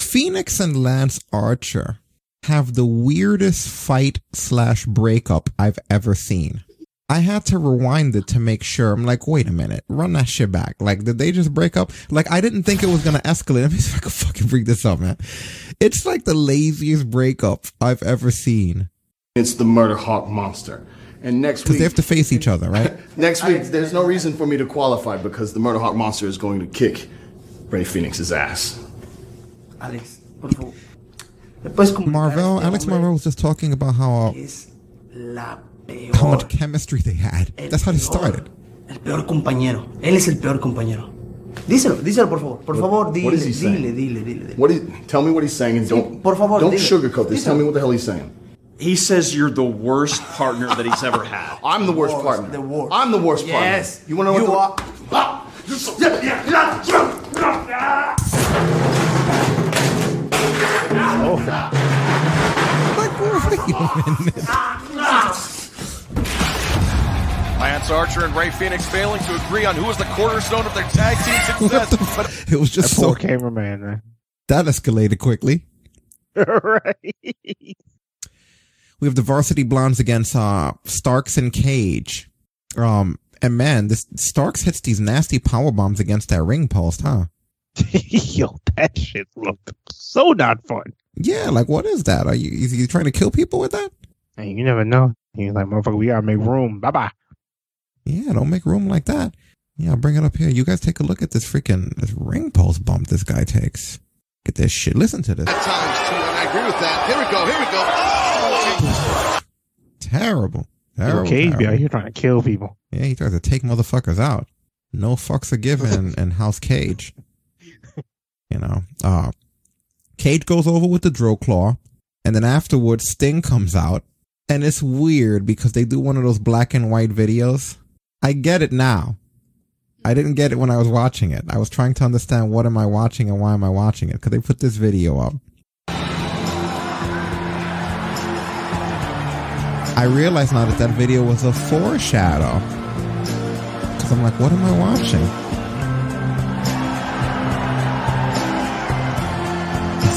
Fénix and Lance Archer have the weirdest fight slash breakup I've ever seen. I had to rewind it to make sure. I'm like, wait a minute, run that shit back. Like, did they just break up? Like, I didn't think it was gonna escalate. Let me see if I can fucking bring this up, man. It's like the laziest breakup I've ever seen. It's the Murder Hawk Monster. And next week. Because they have to face each other, right? next week, there's no reason for me to qualify because the Murder Hawk Monster is going to kick Rey Fénix's ass. Alex, por favor. ¿Me puedes comunicar Marvez, Alex Marvez was just talking about how, uh, es la how much chemistry they had. That's how they started. el peor compañero. Él es el peor compañero. Díselo, díselo por favor. Por favor, dile, what is he dile, saying? dile, dile, dile. What is, tell me what he's saying and don't, por favor, don't dile. sugarcoat this. Tell me what the hell he's saying. He says you're the worst partner that he's ever had. I'm the worst partner. the worst. I'm the worst Yes. partner. You want to know You what? are- the, Ah! Yeah, yeah, yeah, yeah. Lance Archer and Rey Fénix failing to agree on who is the cornerstone of their tag team success. but It was just That so poor cameraman, man. that escalated quickly. right. We have the varsity blondes against uh Starks and Cage. Um and man, this Starks hits these nasty power bombs against that ring post, huh? Yo, that shit looked so not fun. Yeah, like what is that? Are you is he trying to kill people with that? And you never know. He's like, motherfucker, we gotta make room. Bye bye. Yeah, don't make room like that. Yeah, I'll bring it up here. You guys take a look at this freaking this ring post bump this guy takes. Get this shit. Listen to this. times too, and I agree with that. Here we go. Here we go. Terrible. Terrible. Cage be terrible. out here trying to kill people. Yeah, he tries to take motherfuckers out. No fucks are given in House Cage. You know, uh, Cage goes over with the drill claw, and then afterwards Sting comes out, and it's weird because they do one of those black and white videos. I get it now. I didn't get it when I was watching it. I was trying to understand what am I watching and why am I watching it because they put this video up. I realize now that that video was a foreshadow. Because I'm like, what am I watching?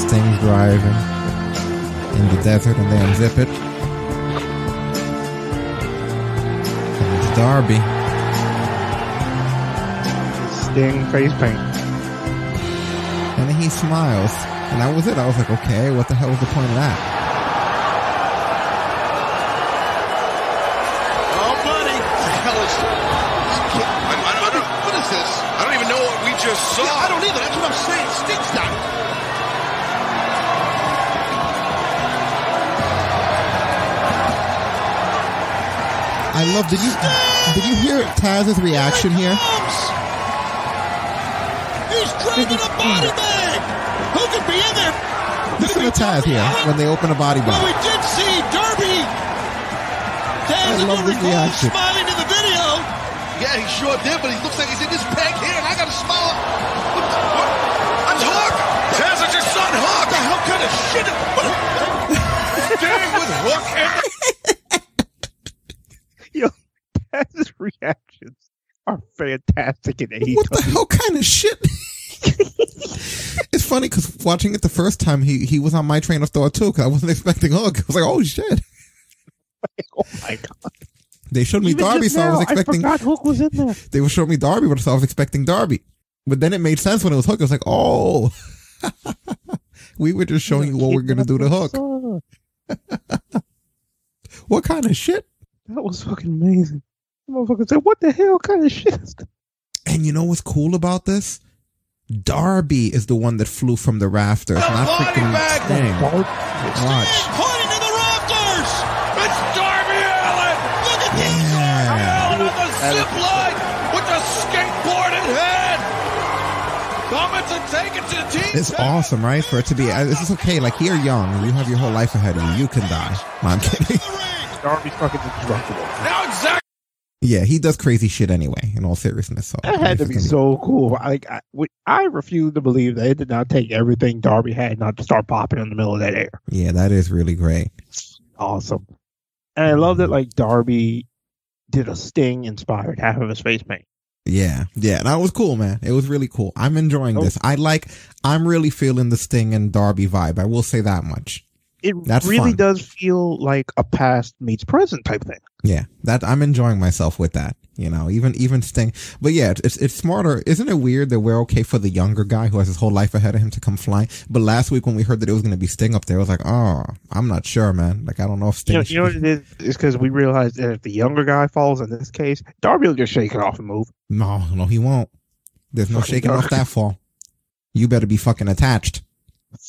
Sting's driving in the desert and they unzip it. And it's Darby. Sting face paint. And then he smiles. And that was it. I was like, okay, what the hell was the point of that? I love. Did you did you hear Taz's reaction here? He's driving a body bag. Who could be in there? Listen to Taz here when they open a body bag. Well, we did see Darby. I Taz, if love you this reaction. smiling in the video. Yeah, he sure did, but he looks like he's in this peg here, and I got to smile. What, what? That's Hook. Taz, is your son, Hook. What the hell kind of shit? What? Sting with Hook and Yo, Taz's reactions are fantastic in AEW. What the hell kind of shit? it's funny because watching it the first time, he he was on my train of thought too. Because I wasn't expecting Hook. I was like, oh shit. oh my god! They showed me Even Darby, so I was expecting. forgot Hook was in there. They were showing me Darby, but so I was expecting Darby. But then it made sense when it was Hook. I was like, oh, we were just showing you what we're gonna do to Hook. What kind of shit? That was fucking amazing. The motherfucker said, "What the hell kind of shit is that?" And you know what's cool about this? Darby is the one that flew from the rafters, not freaking Sting. Watch. Pointing to the rafters. It's Darby Allin. Look at Yeah. Allin on the zip line with the skateboard in hand. Coming to take it to the team. It's awesome, right? For it to be, uh, this is okay. Like you're young, you have your whole life ahead of you. You can die. No, I'm kidding. Darby's fucking indestructible. now exactly. Yeah, he does crazy shit anyway. In all seriousness, so That had to be so cool. Like I, I refuse to believe that it did not take everything Darby had not to start popping in the middle of that air. Yeah, that is really great. Awesome. And I love that like Darby did a Sting inspired half of his face paint. Yeah, yeah, that was cool, man. It was really cool. I'm enjoying Oh. this. I like. I'm really feeling the Sting and Darby vibe. I will say that much. It That's really fun. does feel like a past meets present type thing. Yeah, that I'm enjoying myself with that. You know, even even Sting. But yeah, it's it's smarter. Isn't it weird that we're okay for the younger guy who has his whole life ahead of him to come flying? But last week when we heard that it was going to be Sting up there, I was like, oh, I'm not sure, man. Like I don't know if Sting. You know, you know what it is? It's because we realized that if the younger guy falls in this case, Darby will just shake it off and move. No, no, he won't. There's no Fucking shaking off that fall. You better be fucking attached.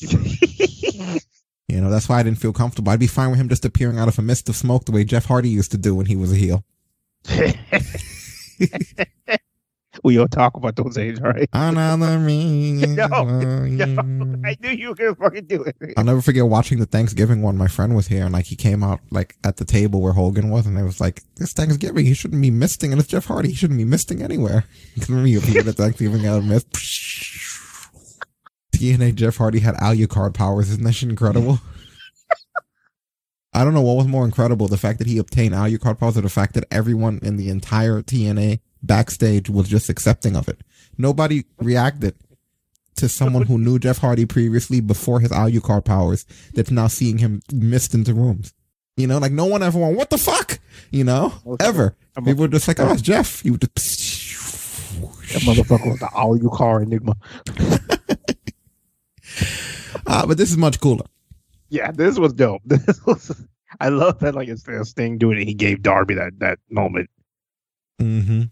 You know, that's why I didn't feel comfortable. I'd be fine with him just appearing out of a mist of smoke the way Jeff Hardy used to do when he was a heel. we all talk about those days, right? Another me. Yo, yo, I knew you were gonna fucking do it. I'll never forget watching the Thanksgiving one. My friend was here and like he came out like at the table where Hogan was and it was like, this Thanksgiving, he shouldn't be misting and it's Jeff Hardy. He shouldn't be misting anywhere. Remember you at Thanksgiving out of mist. TNA Jeff Hardy had Alucard powers. Isn't that shit incredible? I don't know what was more incredible, the fact that he obtained Alucard powers or the fact that everyone in the entire TNA backstage was just accepting of it. Nobody reacted to someone who knew Jeff Hardy previously before his Alucard powers that's now seeing him missed into rooms. You know, like no one ever went, what the fuck? You know, ever. People were just like, oh, it's Jeff. You would just, That motherfucker was the all you car enigma. uh, but this is much cooler. Yeah, this was dope. This was. I love that. Like it's of Sting doing it, he gave Darby that that moment Mm-hmm.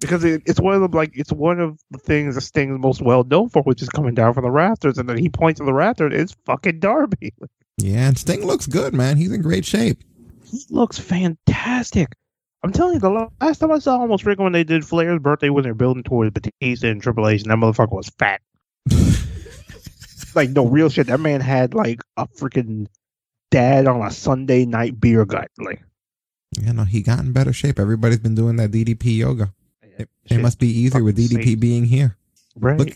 because it, it's one of the like it's one of the things that Sting is most well known for, which is coming down from the rafters, and then he points to the rafters. It's fucking Darby. Yeah, and Sting looks good, man. He's in great shape. He looks fantastic. I'm telling you, the last time I saw almost freaking when they did Flair's birthday when they're building towards Batista and Triple H, and that motherfucker was fat. like no real shit. That man had like a freaking dad on a Sunday night beer gut. Like You know, he got in better shape. Everybody's been doing that DDP yoga. It, it must be easier with DDP insane. being here. right. Look,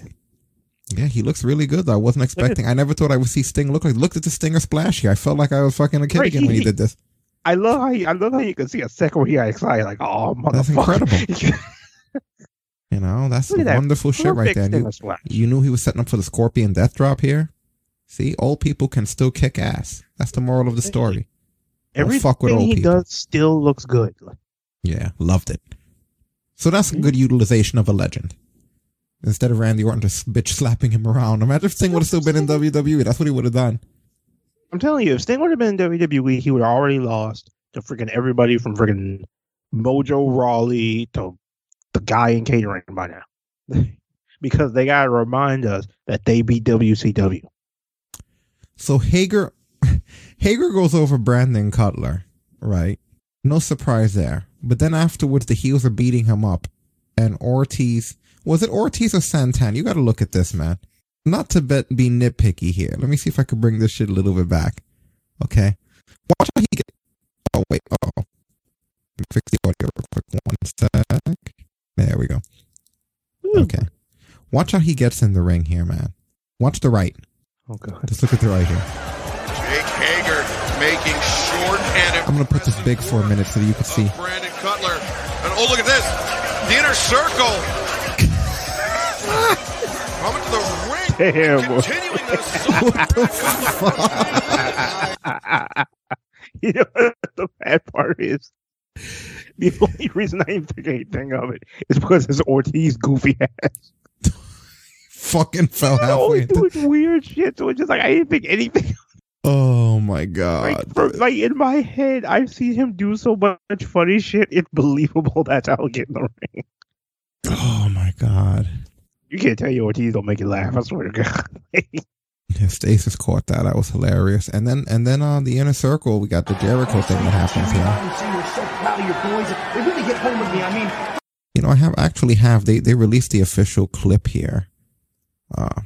yeah, he looks really good. Though. I wasn't expecting. I never thought I would see Sting look like. Looked at the Stinger splash here. I felt like I was fucking a kid Right, again when he did this. I love how you, I love how you can see a second where he got excited. Like oh That's motherfucker. incredible. You know, that's at that wonderful shit right there. You, you knew he was setting up for the Scorpion Death Drop here. See, old people can still kick ass. That's the moral of the story. Don't Everything fuck with old he people. does still looks good. Yeah, loved it. So that's a good utilization of a legend. Instead of Randy Orton just bitch slapping him around. Imagine if Sting would have still been in WWE. That's what he would have done. I'm telling you, if Sting would have been in WWE, he would have already lost to freaking everybody from freaking Mojo Rawley to the guy in catering by now. because they gotta remind us that they beat WCW. So Hager, Hager goes over Brandon Cutler, right? No surprise there. But then afterwards, the heels are beating him up, and Ortiz was it Ortiz or Santan? You got to look at this, man. Not to be nitpicky here. Let me see if I can bring this shit a little bit back. Okay, watch how he get. Oh wait, oh, fix the audio real quick. One sec. There we go. Hmm. Okay, watch how he gets in the ring here, man. Watch the right. Oh god. Just look at the right here. Jake Hager making short and I'm gonna put this big for a minute so that you can see. Brandon Cutler. And oh, look at this. The inner circle. Coming to the ring. Damn. boy. Continuing the you know what the bad part is? The only reason I didn't think anything of it is because his Ortiz goofy ass. Fucking fell halfway. Always doing weird shit. So it's just like I didn't think anything. Oh my god. Like, for, like in my head, I've seen him do so much funny shit. It's believable. That's how he'll get in the ring. Oh my god. You can't tell you Ortiz don't make you laugh. I swear to God. Yeah, Stasis caught that. That was hilarious. And then and then on the inner circle, we got the Jericho thing that happens here. Say you're so proud of your boys. They really get home with me. I mean, You know, I have actually have they they released the official clip here, uh,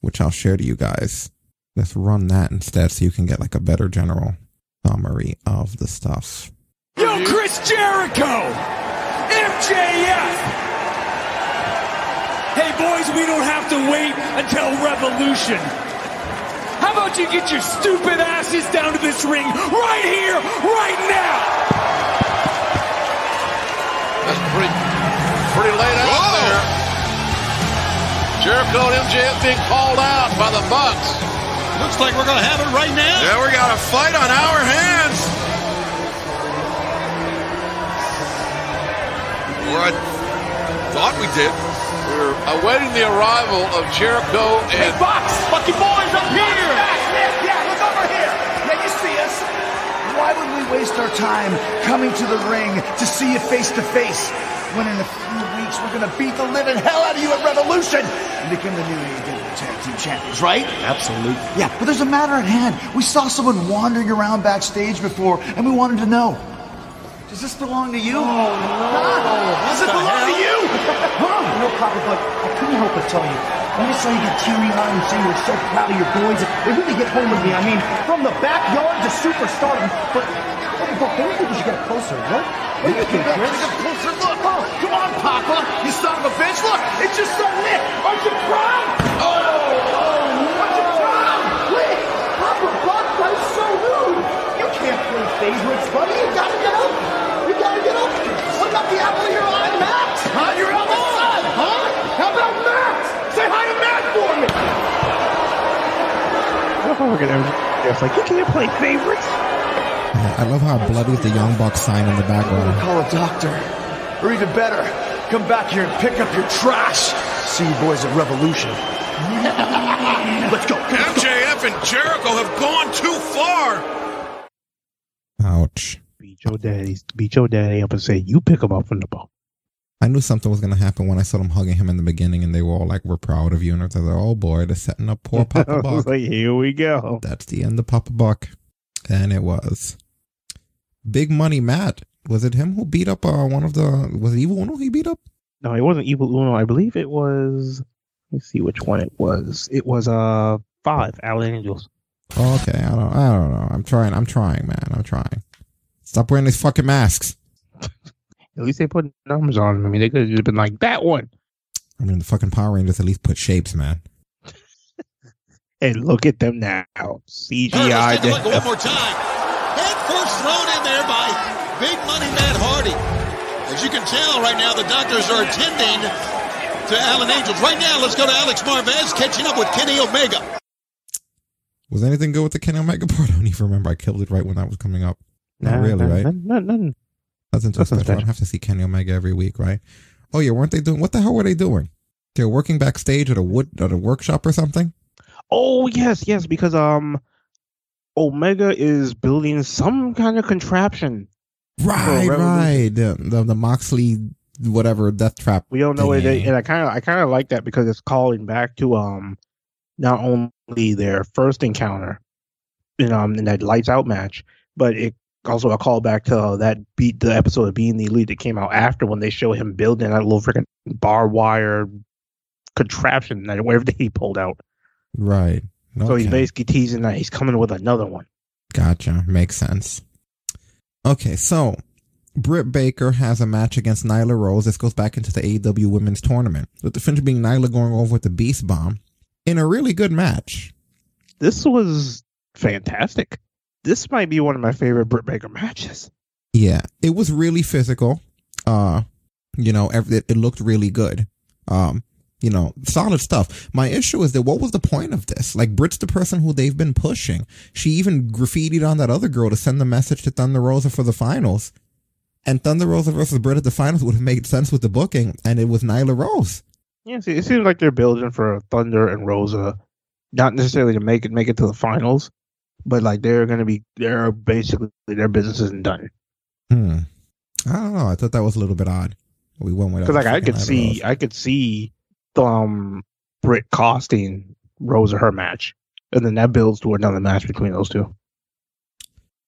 which I'll share to you guys. Let's run that instead, so you can get like a better general summary of the stuff. Yo, Chris Jericho! MJF! Hey, boys, we don't have to wait until Revolution. How about you get your stupid asses down to this ring right here, right now? That's pretty, pretty laid out there. Jericho and MJF being called out by the Bucks. Looks like we're going to have it right now. Yeah, we got a fight on our hands. Or I thought we did. We're awaiting the arrival of Jericho and Box, fucking boys up here. Yeah, look over here. Yeah, you see us. Why would we waste our time coming to the ring to see you face to face when in a few weeks we're going to beat the living hell out of you at Revolution and become the new AEW Tag Team Champions, right? Absolutely. Yeah, but there's a matter at hand. We saw someone wandering around backstage before and we wanted to know. Does this belong to you? Oh, no. Does it belong to you? huh? No, Papa, but I couldn't help but tell you. When I saw you get teary-eyed and say you were so proud of your boys, it really hit home with me. I mean, from the backyard to superstardom. But, but, you think we should get closer, what? What do you think, Chris? Take a closer look. Come on, Papa. You son of a bitch. Look, it's your son Nick. Aren't you proud? Oh, oh, aren't you proud? Wait, Papa, Buck, that is so rude. You can't play favorites, buddy. You gotta get up. You gotta get up. What about the apple of your eye, Matt? Huh? Your eldest son, huh? How about Matt? Say hi to Matt for me. I love how we're gonna. It's like you can't play favorites. I love how bloody the Young Bucks sign in the background. Call a doctor. Or even better, come back here and pick up your trash. See you boys at Revolution. Let's go. MJF and Jericho have gone too far. Ouch. Your daddy. Beat your daddy up and say you pick him up from the ball. I knew something was gonna happen when I saw them hugging him in the beginning, and they were all like, "We're proud of you," and I was like, "Oh boy, they're setting up poor Papa Buck." like, here we go. That's the end of Papa Buck, and it was Big Money Matt. Was it him who beat up uh, one of the? Was it Evil Uno he beat up? No, it wasn't Evil Uno. I believe it was. Let me see which one it was. It was uh five. Alan Angels. Okay, I don't. I don't know. I'm trying. I'm trying, man. I'm trying. Stop wearing these fucking masks. At least they put numbers on them. I mean, they could have just been like that one. I mean, the fucking Power Rangers at least put shapes, man. And look at them now. CGI. Take a look one more time. Head first thrown in there by Big Money Matt Hardy. As you can tell right now, the doctors are attending to Alan Angels. Right now, let's go to Alex Marvez catching up with Kenny Omega. Was anything good with the Kenny Omega part? I don't even remember. I killed it right when that was coming up. Not Nah, really, right? nah, nah. Nothing too Nothing special. I don't have to see Kenny Omega every week, right? Oh yeah, weren't they doing? What the hell were they doing? They were working backstage at a wood at a workshop or something. Oh yes, yes, because um, Omega is building some kind of contraption. Right, right. The, the the Moxley whatever death trap. We don't know it, and I kind of I kind of like that because it's calling back to um, not only their first encounter, in um in that lights out match, but it also a callback to uh, that beat the episode of Being the Elite that came out after when they show him building that little freaking bar wire contraption that whatever he pulled out. Right. So he's basically teasing that he's coming with another one. Gotcha. Makes sense. Okay, so Britt Baker has a match against Nyla Rose. This goes back into the AEW Women's Tournament. With the finish being Nyla going over with the Beast Bomb in a really good match. This was fantastic. This might be one of my favorite Britt Baker matches. Yeah, it was really physical. Uh, you know, every, it, it looked really good. Um, you know, solid stuff. My issue is that what was the point of this? Like, Britt's the person who they've been pushing. She even graffitied on that other girl to send the message to Thunder Rosa for the finals. And Thunder Rosa versus Britt at the finals would have made sense with the booking, and it was Nyla Rose. Yeah, see, it seems like they're building for Thunder and Rosa, not necessarily to make it make it to the finals, but like they're gonna be they're basically their business isn't done. Hmm. I don't know. I thought that was a little bit odd. We went with Because like I could see I could see um Britt costing Rosa her match, and then that builds to another match between those two.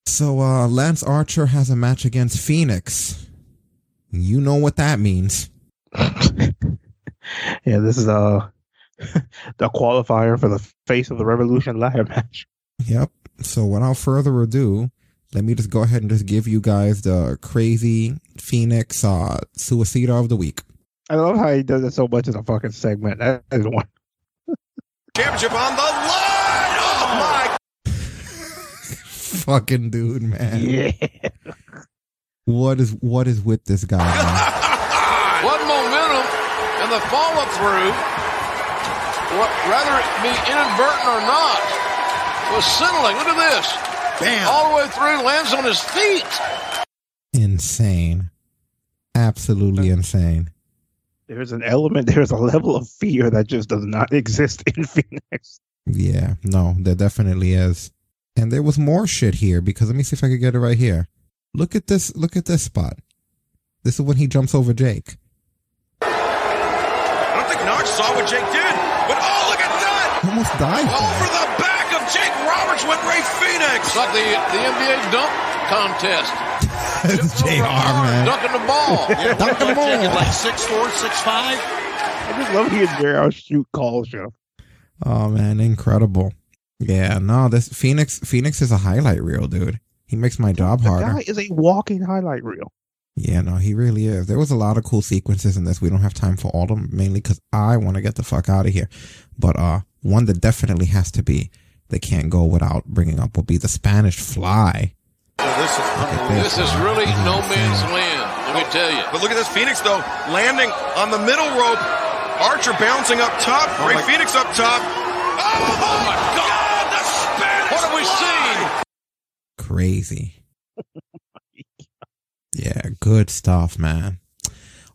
So uh Lance Archer has a match against Fénix. You know what that means. Yeah, this is uh the qualifier for the face of the Revolution ladder match. Yep. So without further ado, let me just go ahead and just give you guys the crazy Fénix uh suicide of the week. I love how he does it so much in a fucking segment. That is one. Championship on the line. Oh my! Fucking dude, man. Yeah. What is what is with this guy? Man? What momentum and the follow through, what, rather it be inadvertent or not, was scintillating. Look at this. Bam. All the way through, lands on his feet. Insane. Absolutely insane. There's an element, there's a level of fear that just does not exist in Fénix. Yeah, no, there definitely is. And there was more shit here because let me see if I can get it right here. Look at this look at this spot. This is when he jumps over Jake. I don't think Knox saw what Jake did, but oh, look at that! He almost died. Over the back of Jake Roberts went Rey Fénix. It's like the, the NBA dunk contest. It's JR, man. Dunking the ball. Yeah, Dunking the ball. Like six four, six five. I just love hearing JR shoot calls, show. Oh man, incredible. Yeah, no, this Fénix Fénix is a highlight reel, dude. He makes my job The harder. guy is a walking highlight reel. Yeah, no, he really is. There was a lot of cool sequences in this. We don't have time for all of them, mainly because I want to get the fuck out of here. But uh, one that definitely has to be that can't go without bringing up will be the Spanish Fly. This is, this is really no man's land, let me tell you. But look at this Fénix though, landing on the middle rope. Archer bouncing up top. Oh Ray my- Fénix up top. Oh, my God! The Spanish What have we Fly! seen? Crazy. yeah, good stuff, man.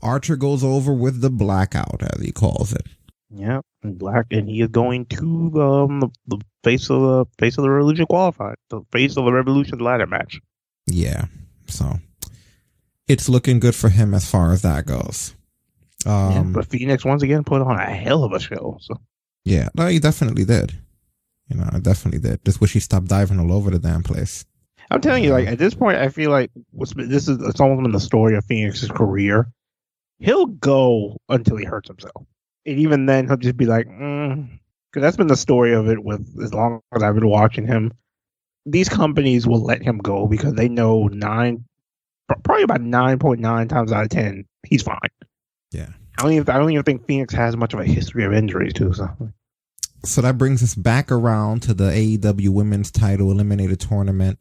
Archer goes over with the blackout, as he calls it. Yeah, and black, and he is going to um the, the face of the face of the revolution qualified, the face of the revolution ladder match. Yeah, so it's looking good for him as far as that goes. Yeah, Um, but Fénix once again put on a hell of a show. So Yeah, no, he definitely did. You know, I definitely did. Just wish he stopped diving all over the damn place. I'm telling you, like at this point, I feel like this is it's almost been the story of Fénix's career. He'll go until he hurts himself, and even then, he'll just be like, mm, because that's been the story of it with as long as I've been watching him. These companies will let him go because they know nine, probably about nine point nine times out of ten, he's fine. Yeah. I don't even I don't even think Fénix has much of a history of injuries too. So So that brings us back around to the AEW Women's Title Eliminator Tournament.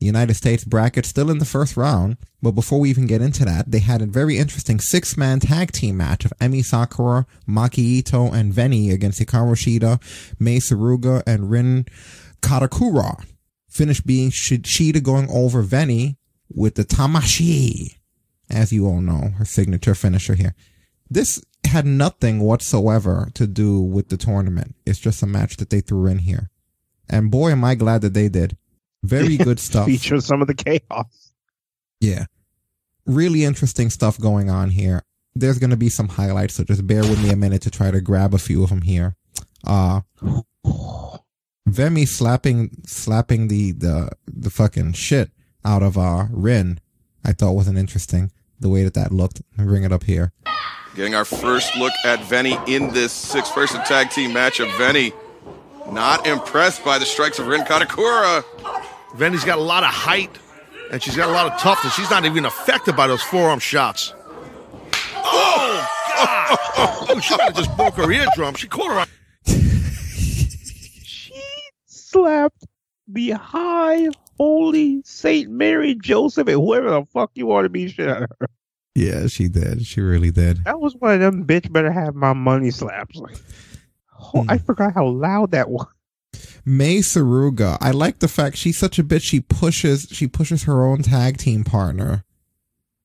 The United States bracket still in the first round, but before we even get into that, they had a very interesting six-man tag team match of Emi Sakura, Maki Itoh, and Veny against Hikaru Shida, Mei Suruga, and Rin Kadokura. Finish being Sh- Shida going over Veny with the Tamashi, as you all know, her signature finisher here. This had nothing whatsoever to do with the tournament. It's just a match that they threw in here. And boy, am I glad that they did. Very good stuff. Feature some of the chaos. Yeah. Really interesting stuff going on here. There's going to be some highlights, so just bear with me a minute to try to grab a few of them here. Uh, Veny slapping, slapping the, the, the fucking shit out of, uh, Rin, I thought wasn't interesting. The way that that looked. Bring it up here. Getting our first look at Veny in this six person tag team match of Veny. Not impressed by the strikes of Rin Kadokura. Veny's got a lot of height and she's got a lot of toughness. She's not even affected by those forearm shots. Oh, God. Oh, she might have just broke her eardrum. She caught her on. She slapped the high holy Saint Mary Joseph and whoever the fuck you want to be shit out of her. Yeah, she did. She really did. That was one of them bitch better have my money slaps. Like, oh, I hmm. forgot how loud that was. Mei Suruga. I like the fact she's such a bitch. She pushes. She pushes her own tag team partner.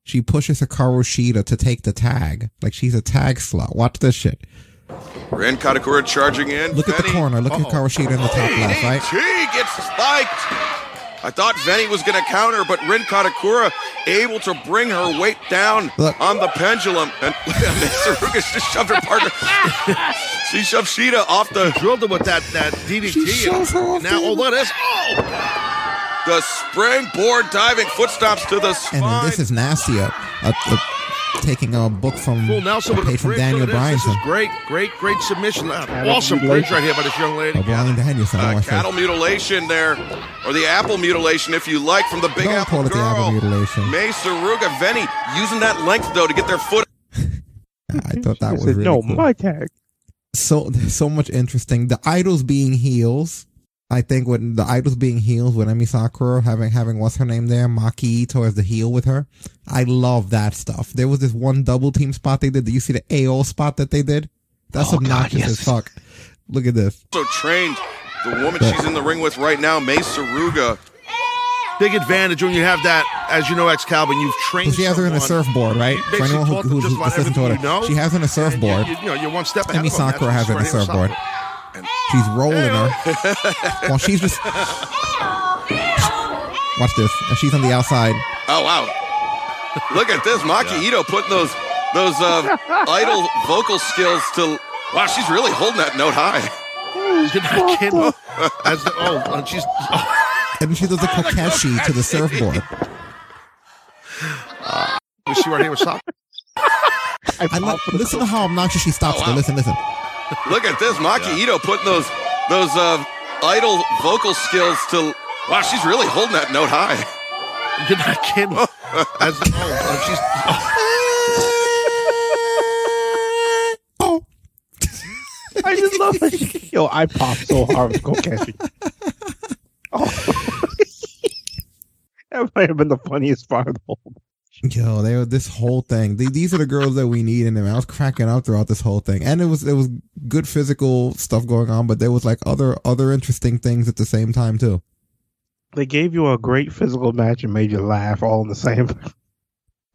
She pushes Hikaru Shida to take the tag. Like she's a tag slut. Watch this shit. Rin Kadokura charging in. Look at the corner. Look at Hikaru Shida in the top left, right? She gets spiked. I thought Veny was going to counter, but Rin Kadokura able to bring her weight down Look. on the pendulum. And Suruga just shoved her partner. she shoved Shida off the. Drilled her with that, that DDT. She shoves her off now, the- oh, look at this. Oh! The springboard diving foot stomps to the And spine. then this is nasty. Uh, uh, taking a book from Full Nelson with a page from. Daniel Look at this. This is great, great, great submission. Awesome bridge right here by this young lady. Oh, Bryan Danielson. Uh, I cattle mutilation there, or the apple mutilation, if you like, from the Big Don't Apple call it the Girl. apple mutilation. Mei Suruga Veny using that length though to get their foot. I thought that was said, really no, cool. my tag. so so much interesting. The idols being heels. I think when the idols being heels with Emi Sakura having having what's her name there, Maki Itoh as the heel with her. I love that stuff. There was this one double team spot they did. Did you see the AO spot that they did? That's Oh, God, obnoxious yes. as fuck. Look at this. So trained the woman she's in the ring with right now, Mei Suruga. Big advantage when you have that, as you know, ex Calvin, you've trained. So she has her in a surfboard, right? You For anyone who, who's just who's about listening to her, you know. she has her in a surfboard. You, you know, you're one step ahead. Emi of them. That's Sakura has her in a surfboard. here, surfboard. She's rolling her. while she's just. Watch this, and she's on the outside. Oh wow! Look at this, Maki Itoh putting those those uh, idol vocal skills to. Wow, she's really holding that note high. You're not kidding. As the, oh, and she's. Oh, And she does a kokeshi to the surfboard. we see right here with Sakura. I like, listen to how obnoxious she stops. Oh, wow. Listen, listen. Look at this, Maki Itoh putting those those uh, idol vocal skills to. Wow, she's really holding that note high. You're not kidding. As the, oh, she's. Oh. Oh, I just love it. Yo, I popped so hard with Kokeshi. Oh. that might have been the funniest part of the whole. Yo, they were this whole thing. They, these are the girls that we need in them. I was cracking up throughout this whole thing, and it was it was good physical stuff going on, but there was like other other interesting things at the same time too. They gave you a great physical match and made you laugh all in the same.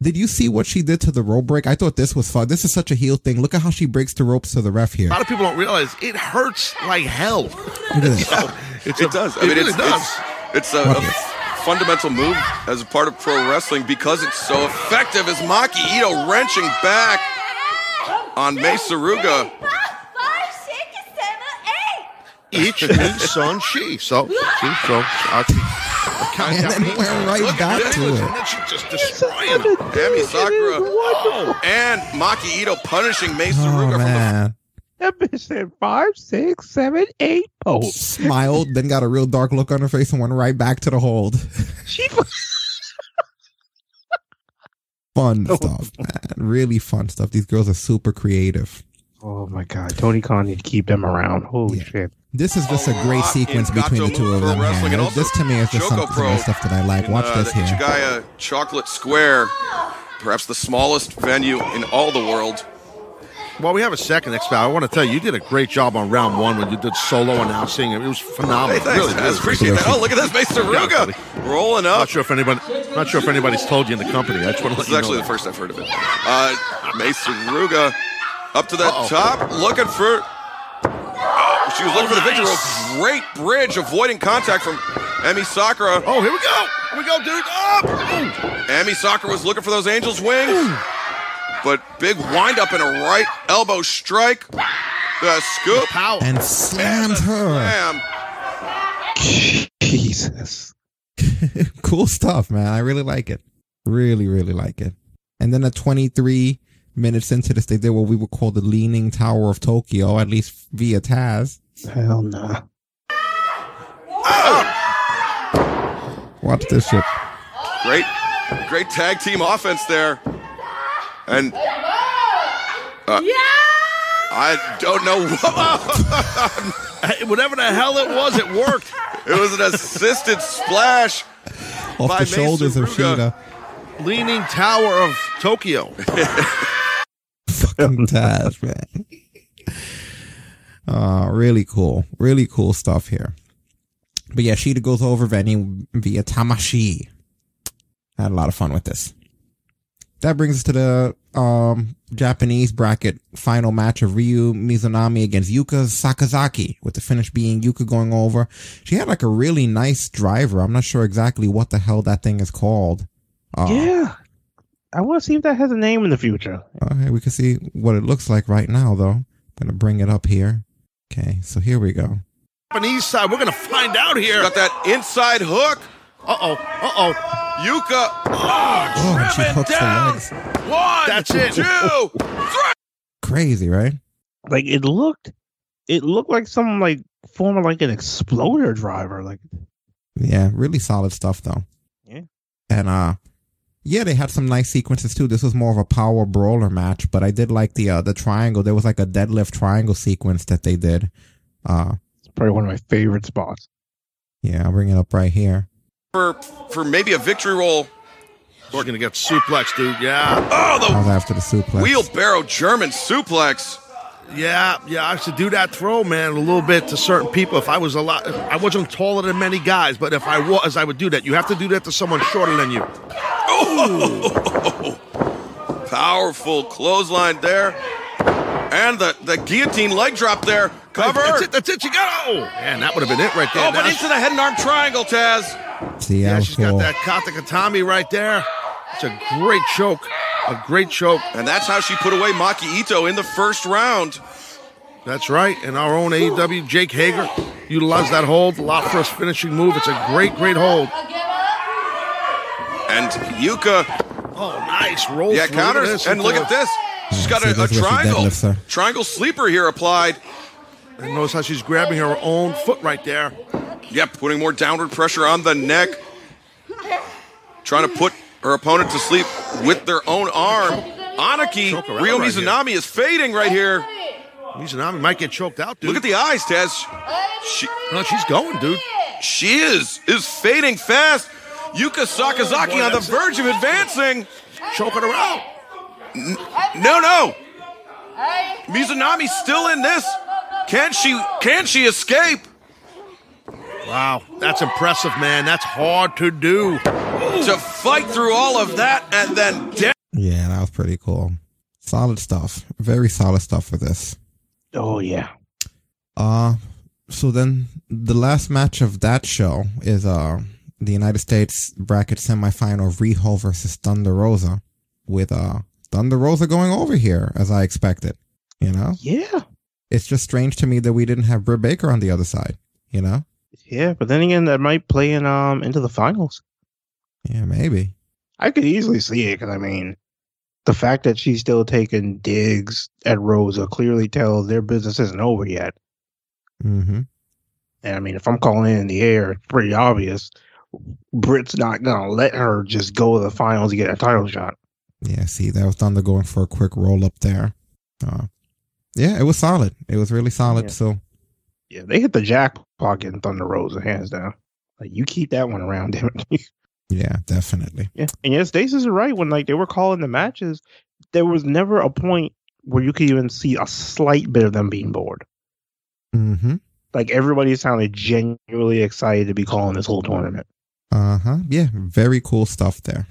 Did you see what she did to the rope break? I thought this was fun. This is such a heel thing. Look at how she breaks the ropes to the ref here. A lot of people don't realize it hurts like hell. Look at this. So, it's it a- does. I it mean, really it's, does. it's it's a, a is? Fundamental move as a part of pro wrestling because it's so effective. As Maki Itoh wrenching back on Mei Suruga. Each me, son, she. So, see, so I And then went right back to And then she just destroying him. Emi Sakura. Oh, and Maki Itoh punishing Mei Suruga Oh from the man, That bitch said five, six, seven, eight posts. Smiled, then got a real dark look on her face and went right back to the hold. She fun stuff, man. Really fun stuff. These girls are super creative. Oh my god, Tony Khan need to keep them around. Holy shit! This is just a great sequence between the two of them. Wrestling Here. This to me is just Choco some, some of the stuff that I like. in, Watch uh, this the here. Ichigaya Chocolate Square, perhaps the smallest venue in all the world. While we have a second, X I want to tell you, you did a great job on round one when you did solo announcing. It was phenomenal. Hey, thanks, really, really Appreciate that. Oh, look at this, Mace Suruga rolling up. Not sure if anybody, not sure if anybody's told you in the company. I just want to This is actually the first I've heard of it. Uh, Mace Suruga up to the top, looking for. Oh, she was looking for the victory. roll. Great bridge, avoiding contact from Emi Sakura. Oh, here we go. Here we go, dude. Up. Emi Sakura was looking for those Angels wings, but big wind up and a right elbow strike. The scoop. And slams her. Slam. Jesus. cool stuff, man. I really like it. Really, really like it. And then at 23 minutes into this, they did what we would call the Leaning Tower of Tokyo, at least via Taz. Hell no. Oh! Watch this shit. Great, great tag team offense there. And uh, I don't know what. Whatever the hell it was, it worked. It was an assisted splash Off by the shoulders of Suruga. Shida. Leaning Tower of Tokyo. Fucking Taz, man. Uh, really cool. Really cool stuff here. But yeah, Shida goes over Veny via Tamashi. Had a lot of fun with this. That brings us to the um, Japanese bracket final match of Ryo Mizunami against Yuka Sakazaki, with the finish being Yuka going over. She had like a really nice driver. I'm not sure exactly what the hell that thing is called. Uh, Yeah. I want to see if that has a name in the future. Okay, we can see what it looks like right now, though. I'm gonna bring it up here. Okay, so here we go. Japanese side, we're gonna find out here. Got that inside hook. Uh oh. Uh oh. Yuka. Oh, and she hooks the legs. One. That's it. Two. Three. Crazy, right? Like it looked, it looked like some like form of like an exploder driver. Like Yeah, really solid stuff though. Yeah. And uh yeah, they had some nice sequences too. This was more of a power brawler match, but I did like the uh the triangle. There was like a deadlift triangle sequence that they did. Uh it's probably one of my favorite spots. yeah, I'll bring it up right here. For for maybe a victory roll. We're gonna get suplex, dude. Yeah. Oh, I was after the suplex. Wheelbarrow German suplex. Yeah, yeah, I used to do that throw, man, a little bit to certain people. If I was a lot, I wasn't taller than many guys, but if I was, I would do that. You have to do that to someone shorter than you. Oh, powerful clothesline there, and the the guillotine leg drop there. Cover. That's it. That's it. You got. Oh, man, that would have been it right there. Oh, but Now into the head and arm triangle, Taz. See, Yeah, that was she's cool. got that Kata Gatame right there. It's a great choke. A great choke. And that's how she put away Maki Itoh in the first round. That's right. And our own AEW, Jake Hager, utilized that hold. A lot for his finishing move. It's a great, great hold. And Yuka, Oh, nice. Roll yeah, counters. this. and look at this. She's got a, a this is where she triangle. Triangle sleeper here applied. And notice how she's grabbing her own foot right there. Yep, putting more downward pressure on the neck. Trying to put her opponent to sleep with their own arm. Her Ryo right Mizunami is fading right here. Mizunami might get choked out, dude. Look at the eyes, Taz. She, No, she's going, dude. she is is fading fast. Yuka Sakazaki oh, boy, on the it. verge of advancing. Choking her out. No, no. Mizunami's still in this. Can she can she escape? Wow, that's impressive, man. That's hard to do. To fight through all of that and then down. Yeah, that was pretty cool. Solid stuff. Very solid stuff for this. Oh yeah. Uh so then the last match of that show is uh the United States bracket semifinal Riho versus Thunder Rosa with uh Thunder Rosa going over here as I expected. You know? Yeah. It's just strange to me that we didn't have Britt Baker on the other side, you know? Yeah, but then again, that might play in um into the finals. Yeah, maybe. I could easily see it because I mean, the fact that she's still taking digs at Rosa clearly tells their business isn't over yet. Mm-hmm. And I mean, if I'm calling in the air, it's pretty obvious. Britt's not gonna let her just go to the finals to get a title shot. Yeah, see, that was Thunder going for a quick roll up there. Uh, yeah, it was solid. It was really solid. Yeah. So Yeah, they hit the jackpot getting Thunder Rosa hands down. Like you keep that one around, damn it. yeah, definitely. yeah, and yes, Stasis is right. When like they were calling the matches, there was never a point where you could even see a slight bit of them being bored. Mm-hmm. Like everybody sounded genuinely excited to be calling this whole tournament. Uh huh. Yeah, very cool stuff there.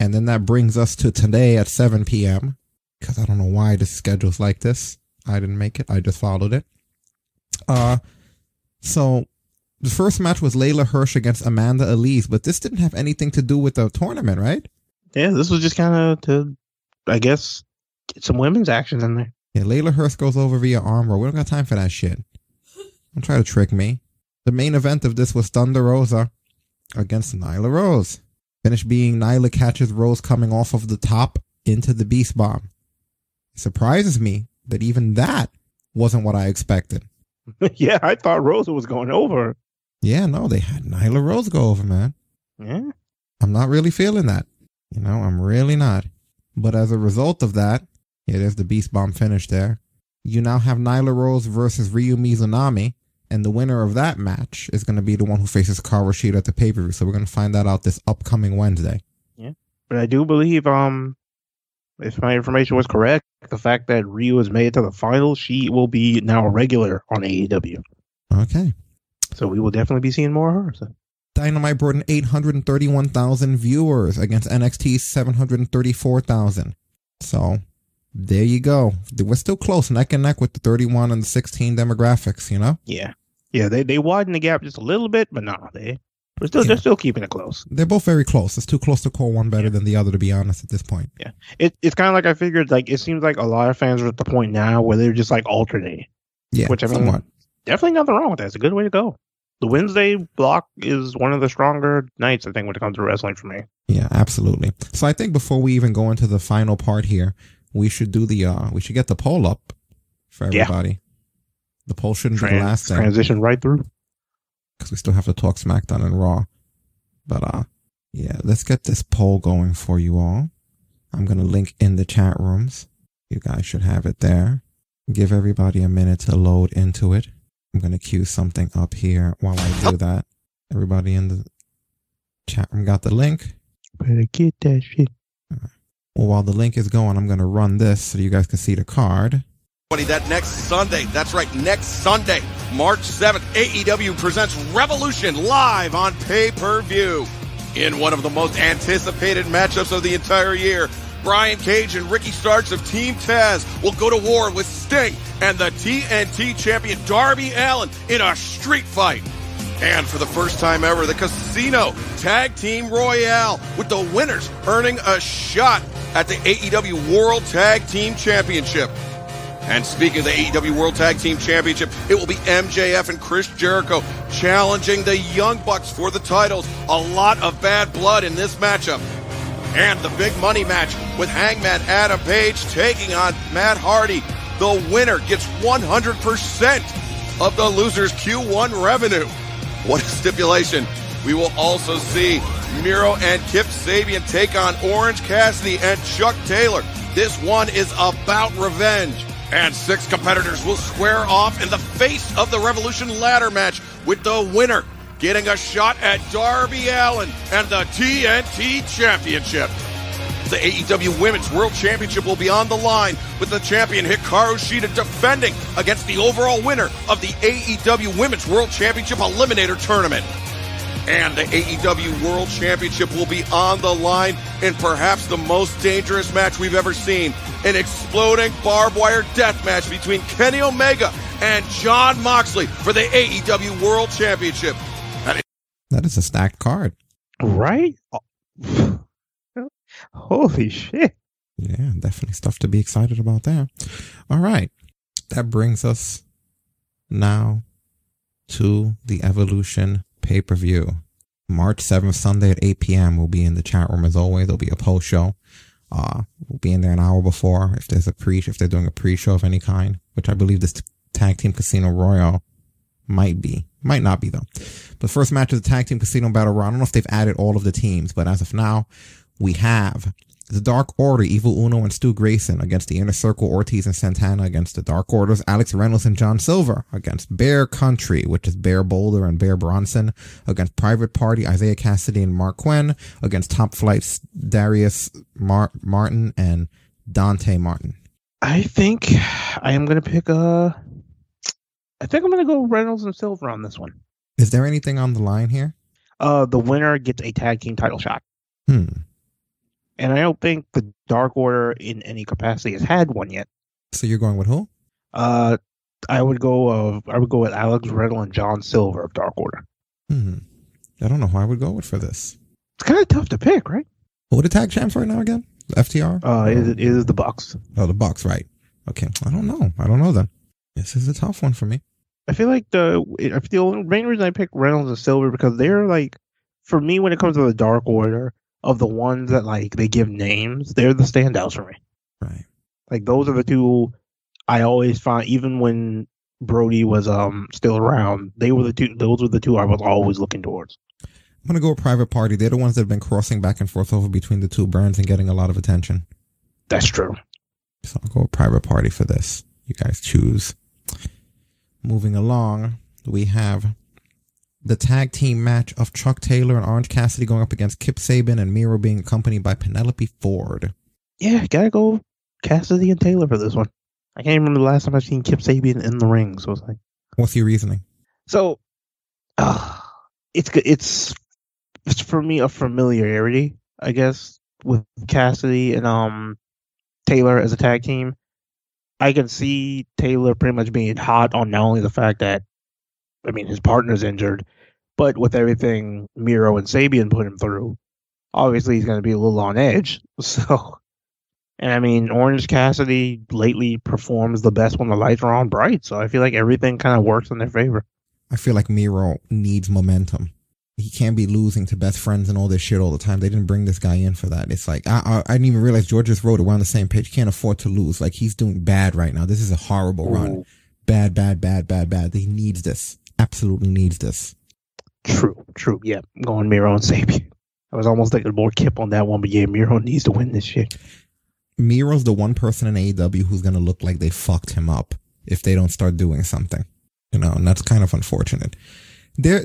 And then that brings us to today at 7 p.m. Because I don't know why the schedule's like this. I didn't make it. I just followed it. Uh, so the first match was Leyla Hirsch against Amanda Elise, but this didn't have anything to do with the tournament, right? Yeah, this was just kind of to, I guess, get some women's action in there. Yeah, Leyla Hirsch goes over via arm roll. We don't got time for that shit. Don't try to trick me. The main event of this was Thunder Rosa against Nyla Rose. Finish being Nyla catches Rose coming off of the top into the Beast Bomb. It surprises me that even that wasn't what I expected. yeah, I thought Rosa was going over. Yeah, no, they had Nyla Rose go over, man. Yeah. I'm not really feeling that. You know, I'm really not. But as a result of that, yeah, there's the Beast Bomb finish there. You now have Nyla Rose versus Ryo Mizunami, and the winner of that match is going to be the one who faces Shida at the pay per view. So we're going to find that out this upcoming Wednesday. Yeah. But I do believe, um, if my information was correct, the fact that Ryo has made it to the finals, she will be now a regular on AEW. Okay. So we will definitely be seeing more of her. So. Dynamite brought in 831,000 viewers against NXT's 734,000. So there you go. We're still close, neck and neck with the 31 and the 16 demographics, you know? Yeah. Yeah, they, they widen the gap just a little bit, but nah, they they're still they're still keeping it close. They're both very close. It's too close to call one better than the other, to be honest, at this point. Yeah. It it's kinda like I figured like it seems like a lot of fans are at the point now where they're just like alternating. Yeah, Which I mean somewhat. definitely nothing wrong with that. It's a good way to go. The Wednesday block is one of the stronger nights, I think, when it comes to wrestling for me. Yeah, absolutely. So I think before we even go into the final part here, we should do the uh we should get the poll up for Yeah. everybody. The poll shouldn't be the last thing transition right through. Because we still have to talk SmackDown and Raw. But uh, yeah, let's get this poll going for you all. I'm gonna link in the chat rooms. You guys should have it there. Give everybody a minute to load into it. I'm gonna cue something up here while I do that. Everybody in the chat room got the link. Better get that shit. Well, while the link is going, I'm gonna run this so you guys can see the card. That next Sunday, that's right, next Sunday, March 7th, AEW presents Revolution live on pay per view. In one of the most anticipated matchups of the entire year, Brian Cage and Ricky Starks of Team Taz will go to war with Sting and the TNT champion Darby Allin in a street fight. And for the first time ever, the Casino Tag Team Royale, with the winners earning a shot at the AEW World Tag Team Championship. And speaking of the AEW World Tag Team Championship, it will be MJF and Chris Jericho challenging the Young Bucks for the titles. A lot of bad blood in this matchup. And the big money match with Hangman Adam Page taking on Matt Hardy. The winner gets 100% of the loser's Q1 revenue. What a stipulation. We will also see Miro and Kip Sabian take on Orange Cassidy and Chuck Taylor. This one is about revenge. And six competitors will square off in the face of the Revolution ladder match with the winner getting a shot at Darby Allin and the TNT Championship. The AEW Women's World Championship will be on the line with the champion Hikaru Shida defending against the overall winner of the AEW Women's World Championship Eliminator Tournament. And the AEW World Championship will be on the line in perhaps the most dangerous match we've ever seen. An exploding barbed wire death match between Kenny Omega and Jon Moxley for the AEW World Championship. That is a stacked card. Right? Holy shit. Yeah, definitely stuff to be excited about there. All right. That brings us now to the Evolution pay per view. March 7th, Sunday at 8 p.m. We'll be in the chat room as always. There'll be a post show. Uh, we'll be in there an hour before if there's a pre, if they're doing a pre-show of any kind, which I believe this tag team casino royal might be, might not be though. The first match of the tag team casino battle royal. I don't know if they've added all of the teams, but as of now, we have the Dark Order, Evil Uno and Stu Grayson against the Inner Circle, Ortiz and Santana against the Dark Orders, Alex Reynolds and John Silver against Bear Country, which is Bear Boulder and Bear Bronson against Private Party, Isiah Kassidy and Marq Quen against Top Flights, Darius Mar- Martin and Dante Martin. I think I am gonna pick a. I think I'm gonna go Reynolds and Silver on this one. Is there anything on the line here? Uh, the winner gets a tag team title shot. Hmm. And I don't think the Dark Order in any capacity has had one yet. So you're going with who? Uh, I would go. Uh, I would go with Alex Riddle and John Silver of Dark Order. Hmm. I don't know who I would go with for this. It's kind of tough to pick, right? Who are the tag champs right now again? FTR? Uh, is it is the Bucks? Oh, the Bucks, right? Okay, I don't know. I don't know then. This is a tough one for me. I feel like the I feel the main reason I pick Reynolds and Silver because they're like, for me when it comes to the Dark Order of the ones that like they give names, they're the standouts for me. Right. Like those are the two I always find even when Brody was um still around, they were the two. Those were the two I was always looking towards. I'm gonna go with Private Party. They're the ones that have been crossing back and forth over between the two brands and getting a lot of attention. That's true. So I'll go with Private Party for this. You guys choose. Moving along, we have the tag team match of Chuck Taylor and Orange Cassidy going up against Kip Sabian and Miro being accompanied by Penelope Ford. Yeah, gotta go Cassidy and Taylor for this one. I can't remember the last time I've seen Kip Sabian in the ring, so it's like What's your reasoning? so. Uh, it's good. It's it's for me a familiarity, I guess, with Cassidy and um Taylor as a tag team. I can see Taylor pretty much being hot on not only the fact that I mean his partner's injured, but with everything Miro and Sabian put him through, obviously he's going to be a little on edge. So, and I mean Orange Cassidy lately performs the best when the lights are on bright. So I feel like everything kind of works in their favor. I feel like Miro needs momentum. He can't be losing to best friends and all this shit all the time. They didn't bring this guy in for that. It's like I, I, I didn't even realize George just wrote it. We're on the same page. Can't afford to lose. Like he's doing bad right now. This is a horrible run. Bad, bad, bad, bad, bad. He needs this. Absolutely needs this. True, true. Yeah, I'm going Miro and Sabian. I was almost thinking more Kip on that one, but yeah, Miro needs to win this shit. Miro's the one person in AEW who's gonna look like they fucked him up if they don't start doing something. You know, and that's kind of unfortunate. They're,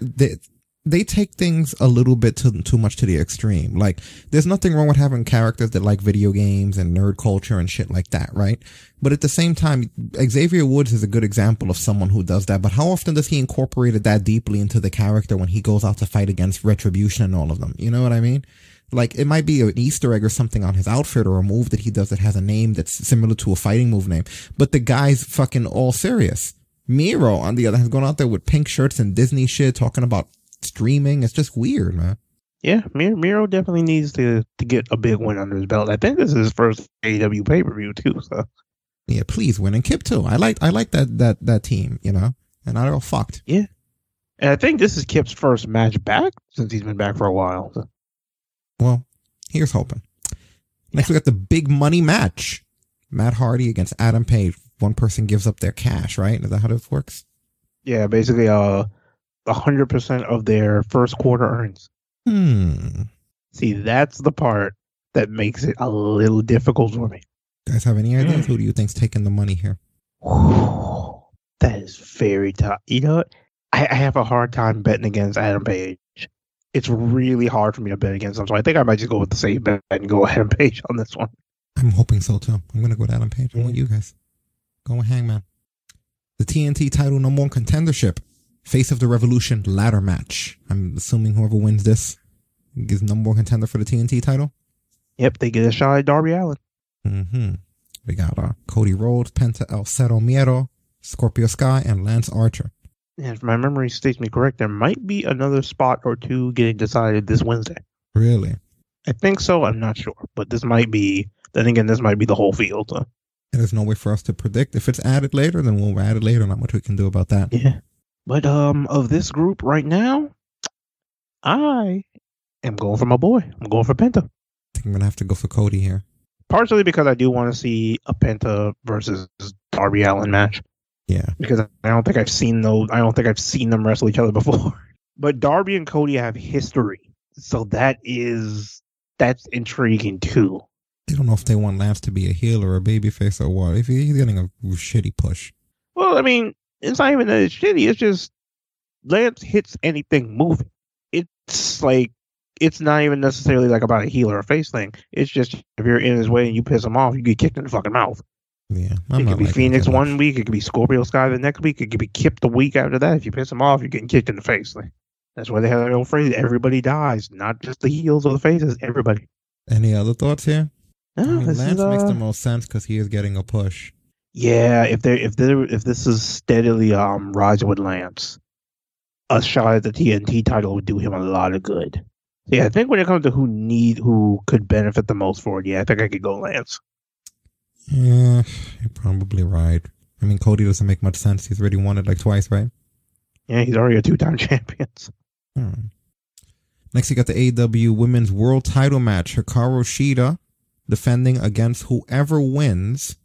they take things a little bit too, too much to the extreme. Like, there's nothing wrong with having characters that like video games and nerd culture and shit like that, right? But at the same time, Xavier Woods is a good example of someone who does that. But how often does he incorporate that deeply into the character when he goes out to fight against Retribution and all of them? You know what I mean? Like, it might be an Easter egg or something on his outfit or a move that he does that has a name that's similar to a fighting move name. But the guy's fucking all serious. Miro, on the other hand, is going out there with pink shirts and Disney shit, talking about streaming. It's just weird, man. Yeah, Miro, Miro definitely needs to to get a big win under his belt. I think this is his first AEW pay per view too. So Yeah, please win and Kip too. I like I like that that that team, you know. And I all fucked. yeah, and I think this is Kip's first match back since he's been back for a while. So. Well, here's hoping. Next we got the big money match. Matt Hardy against Adam Page. One person gives up their cash, right? Is that how this works? Yeah, basically, uh, hundred percent of their first quarter earnings. Hmm. See, that's the part that makes it a little difficult for me. Guys have any ideas? Who do you think's taking the money here? That is very tough. You know, what? I, I have a hard time betting against Adam Page. It's really hard for me to bet against him, so I think I might just go with the safe bet and go Adam Page on this one. I'm hoping so too. I'm gonna go with Adam Page. I want you guys. Go with Hangman. The TNT title number one contendership. Face of the Revolution ladder match. I'm assuming whoever wins this is number one contender for the TNT title. Yep, they get a shot at Darby Allin. Mm-hmm. We got uh, Cody Rhodes, Penta El Zero Miedo, Scorpio Sky, and Lance Archer. And if my memory states me correct, there might be another spot or two getting decided this Wednesday. Really? I think so. I'm not sure, but this might be. Then again, this might be the whole field. So. And there's no way for us to predict. If it's added later, then we'll add it later. Not much we can do about that. Yeah. But um, of this group right now, I am going for my boy. I'm going for Penta. I think I'm gonna have to go for Cody here. Partially because I do want to see a Penta versus Darby Allin match. Yeah. Because I don't think I've seen those. I don't think I've seen them wrestle each other before. But Darby and Cody have history, so that is that's intriguing too. I don't know if they want Lance to be a heel or a babyface or what. If he's getting a shitty push. Well, I mean, it's not even that it's shitty. It's just Lance hits anything moving. It's like it's not even necessarily like about a heel or a face thing. It's just if you're in his way and you piss him off, you get kicked in the fucking mouth. Yeah, it could be Fénix one week. It could be Scorpio Sky the next week. It could be Kip the week after that. If you piss him off, you're getting kicked in the face. Like, that's why they have that old phrase: "Everybody dies," not just the heels or the faces. Everybody. Any other thoughts here? No, I mean, Lance is, makes uh, the most sense because he is getting a push. Yeah, if they if they if this is steadily um rising with Lance, a shot at the TNT title would do him a lot of good. Yeah, I think when it comes to who need who could benefit the most for it, yeah, I think I could go Lance. Yeah, you're probably right. I mean, Cody doesn't make much sense. He's already won it like twice, right? Yeah, he's already a two time champion. Next, you got the AEW Women's World Title match. Hikaru Shida defending against whoever wins,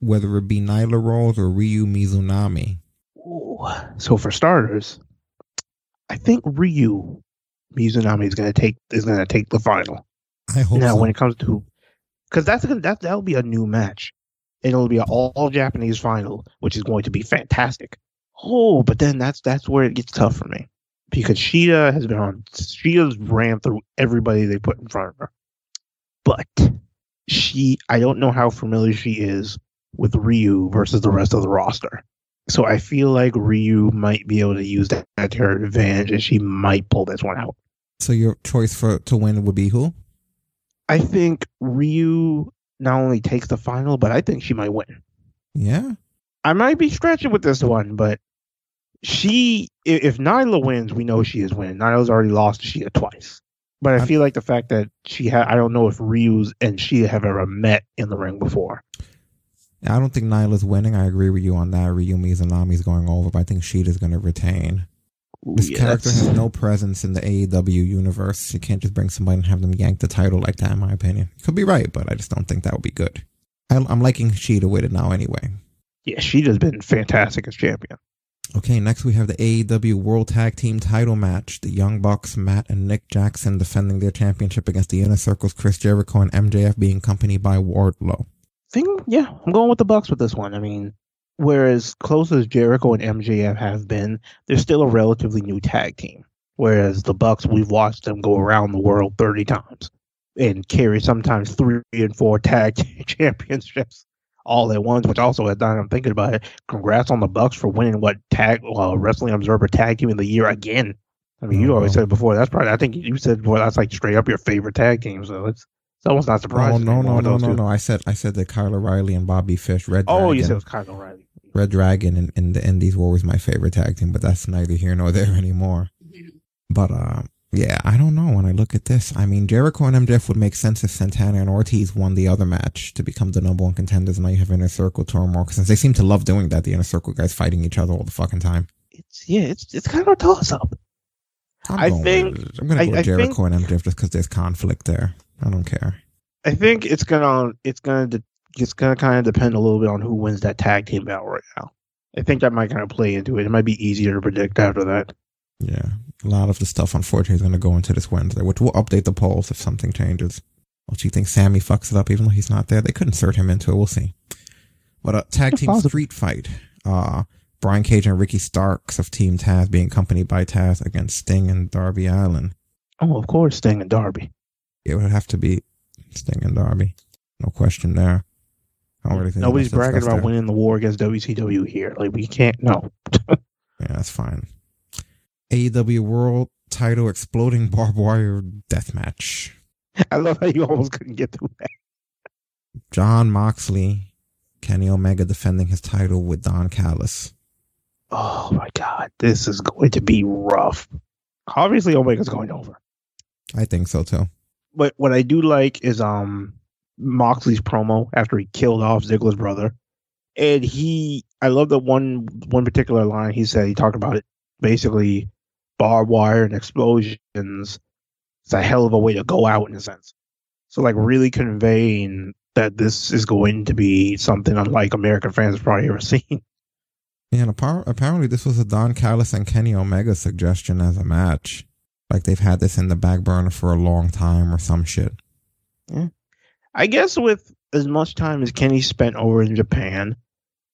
whether it be Nyla Rose or Ryo Mizunami. Ooh. So for starters, I think Ryo Mizunami is gonna take is gonna take the final. I hope now so. when it comes to because that's gonna that that'll be a new match. It'll be an all Japanese final, which is going to be fantastic. Oh, but then that's that's where it gets tough for me because Shida has been on. Shida's ran through everybody they put in front of her, but she I don't know how familiar she is with Ryo versus the rest of the roster. So I feel like Ryo might be able to use that to her advantage, and she might pull this one out. So your choice for to win would be who? I think Ryo not only takes the final, but I think she might win. Yeah. I might be stretching with this one, but she, if Nyla wins, we know she is winning. Nyla's already lost to Shida twice. But I feel like the fact that she had, I don't know if Ryo's and Shida have ever met in the ring before. I don't think Nyla's winning. I agree with you on that. Ryo Mizunami's going over, but I think Shida's going to retain. This yeah, character that's- has no presence in the AEW universe. You can't just bring somebody and have them yank the title like that, in my opinion. Could be right, but I just don't think that would be good. I, I'm liking Shida with it now anyway. Yeah, Shida's been fantastic as champion. Okay, next we have the AEW World Tag Team title match. The Young Bucks, Matt and Nick Jackson defending their championship against the Inner Circle's Chris Jericho and MJF being accompanied by Wardlow. Think yeah, I'm going with the Bucks with this one. I mean, whereas close as Jericho and MJF have been, they're still a relatively new tag team. Whereas the Bucks, we've watched them go around the world 30 times and carry sometimes three and four tag championships all at once. Which also, as I'm thinking about it, congrats on the Bucks for winning what tag uh, Wrestling Observer Tag Team of the Year again. I mean, you always said before that's probably. I think you said before that's like straight up your favorite tag team. So it's it's almost not Oh surprising. no no no no two. no! I said I said that Kyle O'Reilly and Bobby Fish, Red Dragon. Oh, you said it was Kyle O'Reilly. Red Dragon and, and the Indies were always my favorite tag team, but that's neither here nor there anymore. But uh, yeah, I don't know. When I look at this, I mean, Jericho and MJF would make sense if Santana and Ortiz won the other match to become the number one contenders. And now you have Inner Circle turmoil since they seem to love doing that. The Inner Circle guys fighting each other all the fucking time. It's yeah, it's it's kind of a toss up. I'm I think I'm gonna go I with Jericho think- and MJF just because there's conflict there. I don't care. I think it's gonna it's gonna de- it's gonna kind of depend a little bit on who wins that tag team battle right now. I think that might kind of play into it. It might be easier to predict after that. Yeah, a lot of the stuff unfortunately is going to go into this Wednesday, which will update the polls if something changes. Well, do you think Sammy fucks it up even though he's not there? They could insert him into it. We'll see. But a tag team possible. street fight. Uh, Brian Cage and Ricky Starks of Team Taz being accompanied by Taz against Sting and Darby Allin. Oh, of course, Sting and Darby. It would have to be Sting and Darby. No question there. I don't really think Nobody's bragging about there. winning the war against WCW here. Like we can't. No. Yeah, that's fine. AEW World Title Exploding Barbed Wire Death Match. I love how you almost couldn't get through that. Jon Moxley, Kenny Omega defending his title with Don Callis. Oh my god, this is going to be rough. Obviously, Omega's going over. I think so too. But what I do like is um Moxley's promo after he killed off Ziggler's brother, and he I love the one one particular line he said. He talked about it basically barbed wire and explosions. It's a hell of a way to go out in a sense. So like really conveying that this is going to be something unlike American fans have probably ever seen. Yeah, and apparently this was a Don Callis and Kenny Omega suggestion as a match. Like they've had this in the back burner for a long time or some shit. Yeah. I guess with as much time as Kenny spent over in Japan,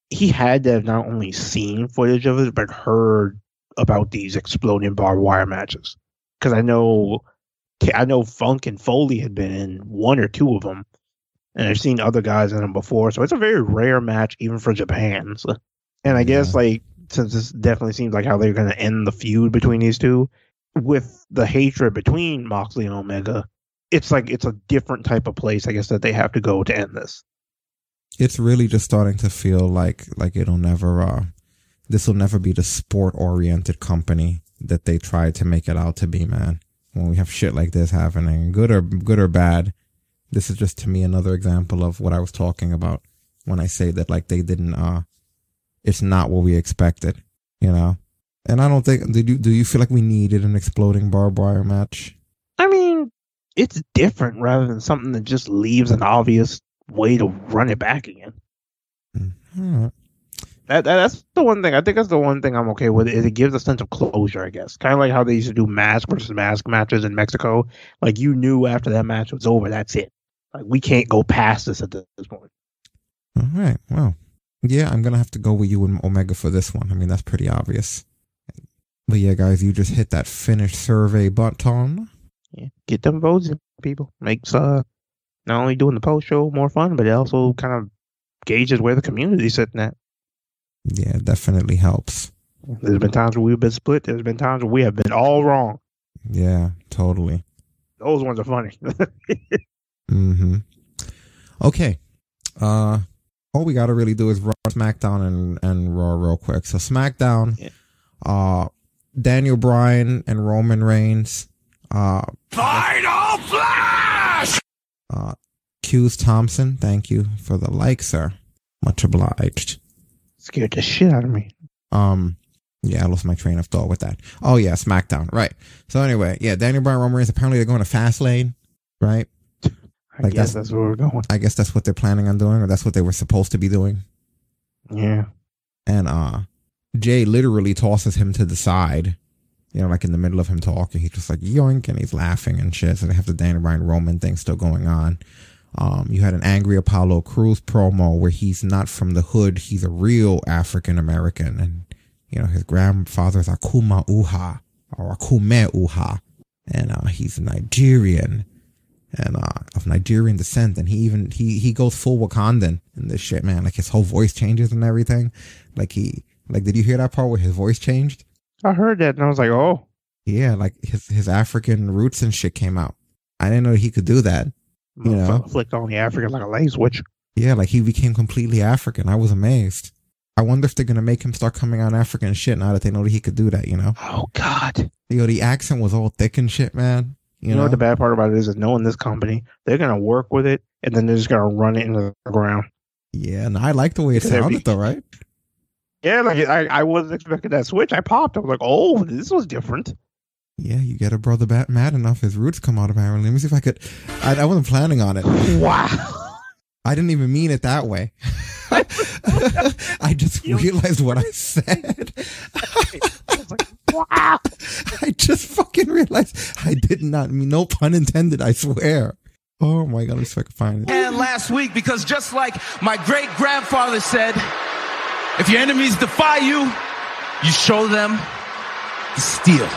he had to have not only seen footage of it, but heard about these exploding barbed wire matches. Because I know, I know Funk and Foley had been in one or two of them, and I've seen other guys in them before. So it's a very rare match, even for Japan. So, and I guess like since this definitely seems like how they're going to end the feud between these two, with the hatred between Moxley and Omega, it's like it's a different type of place, I guess, that they have to go to end this. It's really just starting to feel like like it'll never uh this will never be the sport oriented company that they tried to make it out to be, man. When we have shit like this happening, good or good or bad, this is just to me another example of what I was talking about when I say that like they didn't uh it's not what we expected, you know. And I don't think do you do you feel like we needed an exploding barbed wire match? I mean, it's different rather than something that just leaves an obvious way to run it back again. Mm-hmm. Alright. That, that that's the one thing. I think that's the one thing I'm okay with. Is it gives a sense of closure. I guess kind of like how they used to do mask versus mask matches in Mexico. Like you knew after that match was over, that's it. Like we can't go past this at this point. All right. Well, yeah, I'm gonna have to go with you and Omega for this one. I mean, that's pretty obvious. But yeah, guys, you just hit that finish survey button. Yeah, get them votes, in, people. Makes uh not only doing the post show more fun, but it also kind of gauges where the community's sitting at. Yeah, it definitely helps. There's been times where we've been split. There's been times where we have been all wrong. Yeah, totally. Those ones are funny. Mm-hmm. Okay. Uh, all we got to really do is run SmackDown and, and Raw real quick. So SmackDown, uh, Daniel Bryan and Roman Reigns, uh, Final Flash! uh, Q's Thompson. Thank you for the like, sir. Much obliged. Scared the shit out of me. Um, yeah, I lost my train of thought with that. Oh yeah, SmackDown. Right. So anyway, yeah, Daniel Bryan, Roman Reigns. Apparently they're going to Fastlane, right? I guess that's where we're going. I guess that's what they're planning on doing, or that's what they were supposed to be doing. Yeah. And uh Jay literally tosses him to the side. You know, like in the middle of him talking, he's just like yoink and he's laughing and shit. So they have the Daniel Bryan Roman thing still going on. Um, you had an angry Apollo Crews promo where he's not from the hood, he's a real African American, and you know his grandfather's Akuma Uha or Akume Uha, and uh, he's Nigerian and uh, of Nigerian descent, and he even he he goes full Wakandan in this shit, man. Like his whole voice changes and everything. Like he like, did you hear that part where his voice changed? I heard that and I was like, oh, Yeah, like his his African roots and shit came out. I didn't know he could do that. You know, flicked on the African like a light switch. yeah, like he became completely African. I was amazed. I wonder if they're gonna make him start coming on African shit now that they know that he could do that. You know? Oh God. Yo, the accent was all thick and shit, man. You, know, what the bad part about it is, is knowing this company, they're gonna work with it and then they're just gonna run it into the ground. Yeah, and I like the way it sounded be- though, right? Yeah, like I, I wasn't expecting that switch. I popped. I was like, oh, this was different. Yeah, you get a brother bat mad enough, his roots come out apparently. Let me see if I could. I, I wasn't planning on it. Wow. I didn't even mean it that way. I just realized what I said. wow. I just fucking realized I did not mean, no pun intended, I swear. Oh my god, let me see if I can find it. And last week, because just like my great grandfather said, if your enemies defy you, you show them the steel.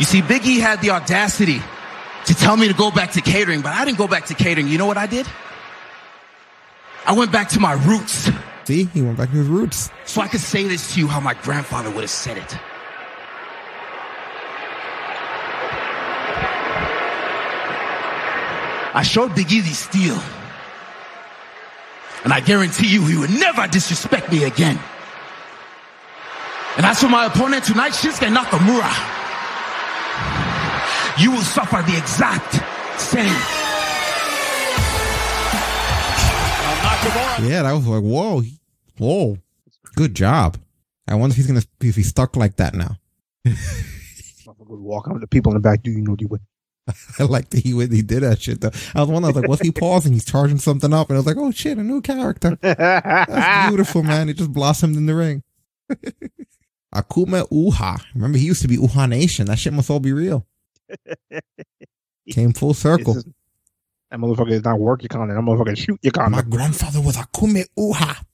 You see, Big E had the audacity to tell me to go back to catering, but I didn't go back to catering. You know what I did? I went back to my roots. See, he went back to his roots. So I could say this to you how my grandfather would have said it. I showed Big E the steel. And I guarantee you he would never disrespect me again. And as for my opponent tonight, Shinsuke Nakamura, you will suffer the exact same. Yeah, that was like, whoa, whoa, good job. I wonder if he's gonna if he's stuck like that now. Motherfucker would walk up to people in the back. Do you know the way? I like that he he did that shit though. I was wondering, I was like, what's he pausing? He's charging something up, and I was like, oh shit, a new character. That's beautiful, man. He just blossomed in the ring. Akuma Uha. Remember, he used to be Uhaa Nation. That shit must all be real. Came full circle. That motherfucker is not work content. That motherfucker shoot your content. My grandfather was Akume Uha.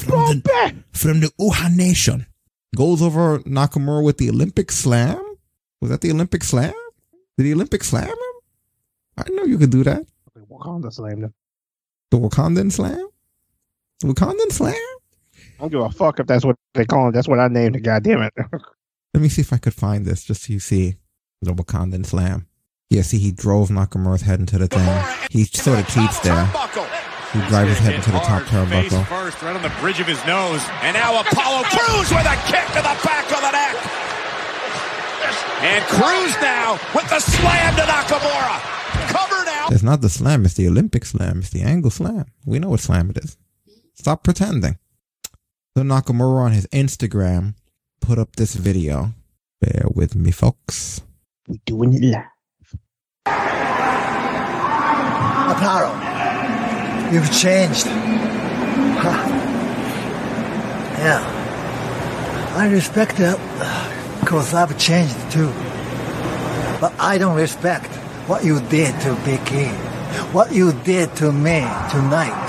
From the, from the Uhaa Nation. Goes over Nakamura with the Olympic Slam. Was that the Olympic Slam? Did the Olympic Slam him? I know you could do that. Wakanda slammed him. The Wakandan Slam? The Wakandan Slam? I don't give a fuck if that's what they call it. That's what I named it. God damn it. Let me see if I could find this just so you see the Wakandan Slam. Yeah, see, he drove Nakamura's head into the thing. He sort of cheats there. He drives his head into the top Face turnbuckle. first, right on the bridge of his nose. And now Apollo Crews with a kick to the back of the neck. And Crews now with the slam to Nakamura. Cover now. It's not the slam, it's the Olympic slam. It's the angle slam. We know what slam it is. Stop pretending. So Nakamura on his Instagram put up this video. Bear with me, folks. We're doing it live. Aparo, you've changed. Huh. Yeah. I respect that because I've changed too. But I don't respect what you did to Vicky. What you did to me tonight.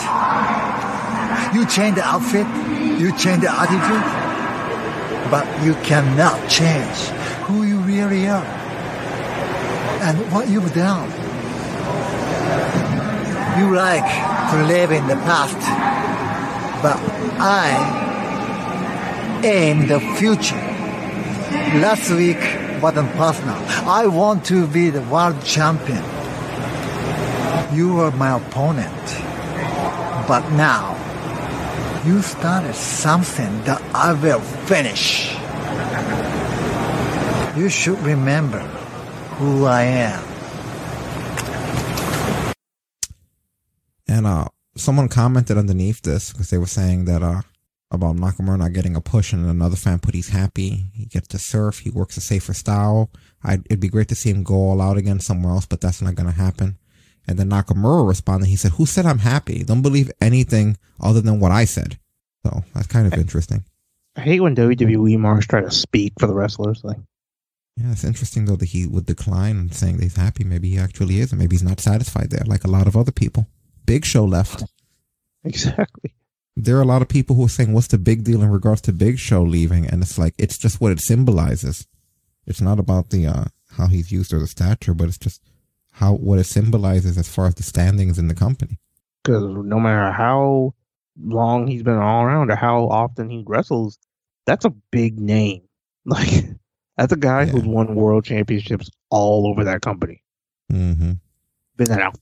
You changed the outfit, you changed the attitude, but you cannot change who you really are and what you've done. You like to live in the past, but I aim the future. Last week wasn't personal. I want to be the world champion. You were my opponent, but now you started something that I will finish. You should remember who I am. And uh, someone commented underneath this because they were saying that uh, about Nakamura not getting a push, and another fan put he's happy. He gets to surf. He works a safer style. I'd, it'd be great to see him go all out again somewhere else, but that's not going to happen. And then Nakamura responded. He said, "Who said I'm happy? Don't believe anything other than what I said." So that's kind of interesting. I hate when WWE marks try to speak for the wrestlers. Like, Yeah, it's interesting though that he would decline and saying that he's happy. Maybe he actually is, and maybe he's not satisfied there, like a lot of other people. Big Show left. Exactly. There are a lot of people who are saying, "What's the big deal in regards to Big Show leaving?" And it's like it's just what it symbolizes. It's not about the uh, how he's used or the stature, but it's just how what it symbolizes as far as the standings in the company. because no matter how long he's been all around or how often he wrestles, that's a big name. Like, that's a guy who's won world championships all over that company. Mm-hmm. Been at,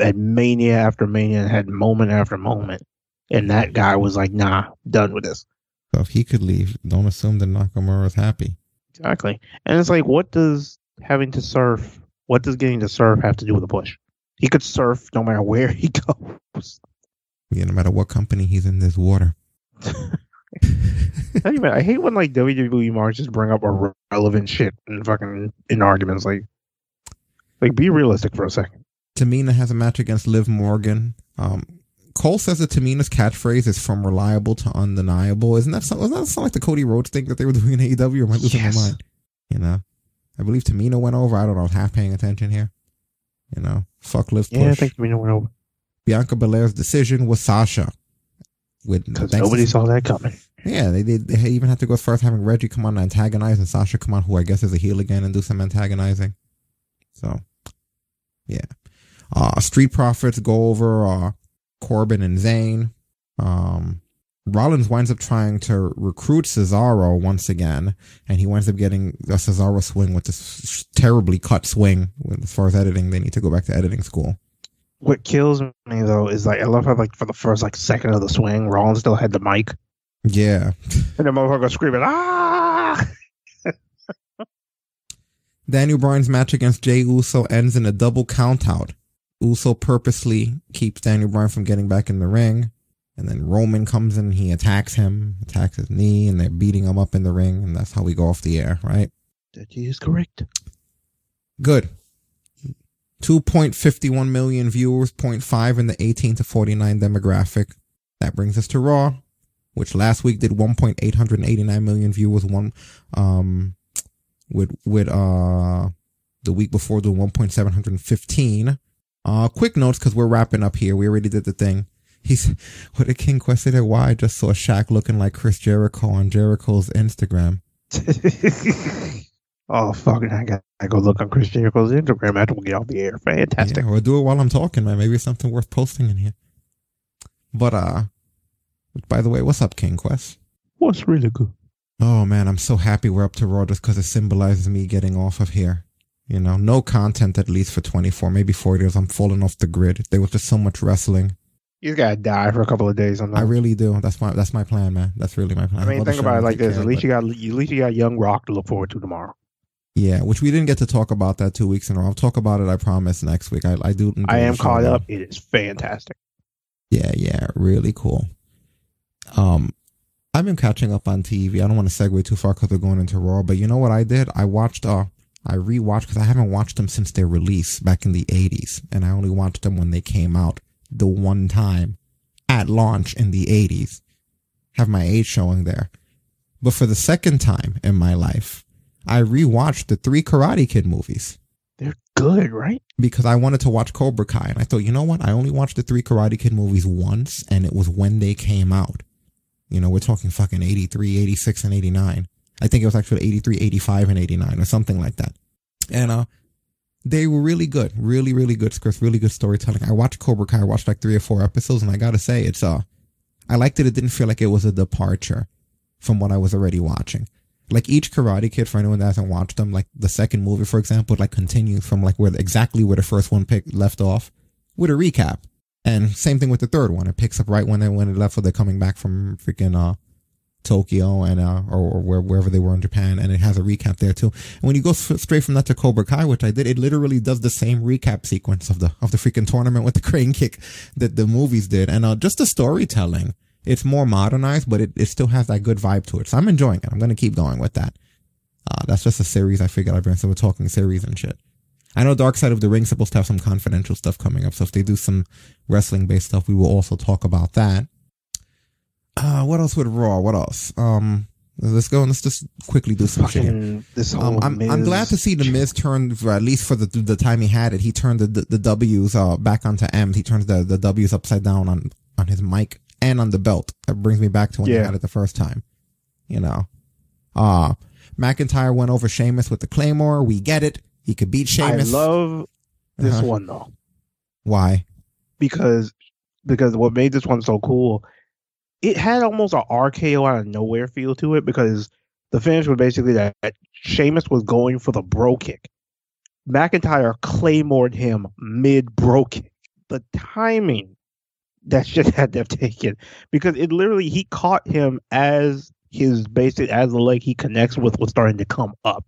at mania after mania and had moment after moment. And that guy was like, nah, done with this. So if he could leave, don't assume that Nakamura is happy. Exactly. And it's like, what does having to surf, what does getting to surf have to do with a push? He could surf no matter where he goes. Yeah, no matter what company he's in, there's water. I, I hate when like WWE marks just bring up irrelevant shit and fucking in arguments. Like, like be realistic for a second. Tamina has a match against Liv Morgan. Um, Cole says that Tamina's catchphrase is from reliable to undeniable. Isn't that something? Doesn't that sound like the Cody Rhodes thing that they were doing in AEW? Or am I losing Yes. my mind? You know, I believe Tamina went over. I don't know. I was half paying attention here. You know, fuck Liv Yeah, I push. think Tamina went over Bianca Belair's decision was Sasha. With because nobody saw that coming. Yeah, they did. They even had to go as far as having Reggie come on and antagonize, and Sasha come on, who I guess is a heel again, and do some antagonizing. So, yeah. Uh, Street Profits go over uh, Corbin and Zayn. Um, Rollins winds up trying to recruit Cesaro once again, and he winds up getting a Cesaro swing with this terribly cut swing. As far as editing, they need to go back to editing school. What kills me though is like I love how like for the first like second of the swing, Rollins still had the mic, Yeah. and the motherfucker screaming ah. Daniel Bryan's match against Jay Uso ends in a double countout. Uso purposely keeps Daniel Bryan from getting back in the ring. And then Roman comes in, and he attacks him, attacks his knee, and they're beating him up in the ring. And that's how we go off the air, right? That is correct. Good. 2.51 million viewers, 0.5 in the 18 to 49 demographic. That brings us to Raw, which last week did 1.889 million viewers, one, um, with, with, uh, the week before doing 1.715. Uh, quick notes because we're wrapping up here. We already did the thing. He's, what did King Quest say there? Why I just saw Shaq looking like Chris Jericho on Jericho's Instagram. oh fucking! I got to go look on Chris Jericho's Instagram after we get off the air. Fantastic. Yeah, or do it while I'm talking, man. Maybe it's something worth posting in here. But uh, by the way, what's up, King Quest? What's really good? Oh man, I'm so happy we're up to Raw just because it symbolizes me getting off of here. You know, no content at least for 24, maybe 40 years. I'm falling off the grid. There was just so much wrestling. You gotta die for a couple of days on that. I really do. That's my that's my plan, man. That's really my plan. I mean, think about it like this: care at least you got at least you got Young Rock to look forward to tomorrow. Yeah, which we didn't get to talk about that two weeks in a row. I'll talk about it. I promise next week. I I do. I am caught up. It is fantastic. Yeah, yeah, really cool. Um, I've been catching up on TV. I don't want to segue too far because we're going into Raw, but you know what I did? I watched. Uh, I rewatched because I haven't watched them since their release back in the '80s, and I only watched them when they came out the one time at launch in the '80s. Have my age showing there, but for the second time in my life, I rewatched the three Karate Kid movies They're good, right? because I wanted to watch Cobra Kai. And I thought, you know what? I only watched the three Karate Kid movies once, and it was when they came out. You know, we're talking fucking 83, 86, and 89. I think it was actually 83, 85, and 89, or something like that. And, uh, they were really good. Really, really good scripts, really good storytelling. I watched Cobra Kai, I watched like three or four episodes, and I gotta say, it's, uh, I liked it. it didn't feel like it was a departure from what I was already watching. Like each Karate Kid, for anyone that hasn't watched them, like the second movie, for example, like continues from like where exactly where the first one picked left off with a recap. And same thing with the third one. It picks up right when they when it left, where they're coming back from freaking uh Tokyo and uh or, or where, wherever they were in Japan, and it has a recap there too. And when you go s- straight from that to Cobra Kai, which I did, it literally does the same recap sequence of the of the freaking tournament with the crane kick that the movies did, and uh just the storytelling. It's more modernized, but it, it still has that good vibe to it. So I'm enjoying it. I'm gonna keep going with that. Uh, that's just a series I figured I'd bring. So we're talking series and shit. I know Dark Side of the Ring's supposed to have some confidential stuff coming up. So if they do some wrestling based stuff, we will also talk about that. Uh, what else with Raw? What else? Um, let's go and let's just quickly do some shit here. This Um, I'm, I'm glad to see the Miz turn, for at least for the the time he had it, he turned the the, the W's uh back onto M's. He turns the the W's upside down on on his mic and on the belt. That brings me back to when he had it the first time. You know, uh McIntyre went over Sheamus with the Claymore. We get it. He could beat Sheamus. I love this Uh-huh. one though Why? because because what made this one so cool, it had almost a RKO out of nowhere feel to it because the finish was basically that Sheamus was going for the Brogue Kick. McIntyre claymored him mid Brogue Kick. The timing that shit had to have taken because it literally he caught him as his basic as the leg he connects with was starting to come up.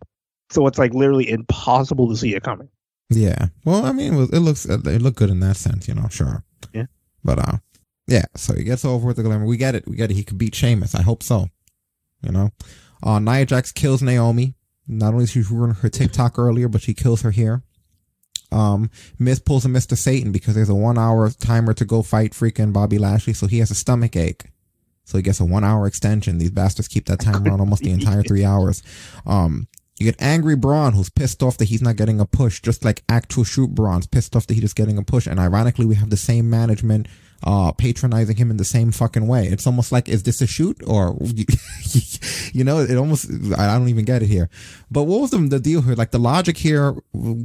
So it's like literally impossible to see it coming. Yeah. Well, I mean, it, was, it looks it looked good in that sense, you know. Sure. Yeah. But uh, yeah. So he gets over with the Claymore. We get it. We get it. He could beat Sheamus. I hope so. You know. Uh, Nia Jax kills Naomi. Not only is she ruin her TikTok earlier, but she kills her here. Um, Miz pulls a Mr. Satan because there's a one hour timer to go fight freaking Bobby Lashley, so he has a stomach ache. So he gets a one hour extension. These bastards keep that timer on almost the entire three hours. Um, you get angry Braun who's pissed off that he's not getting a push, just like actual shoot Braun's pissed off that he's just getting a push. And ironically, we have the same management, uh, patronizing him in the same fucking way. It's almost like, is this a shoot or, you know, it almost, I don't even get it here. But what was the, the deal here? Like the logic here,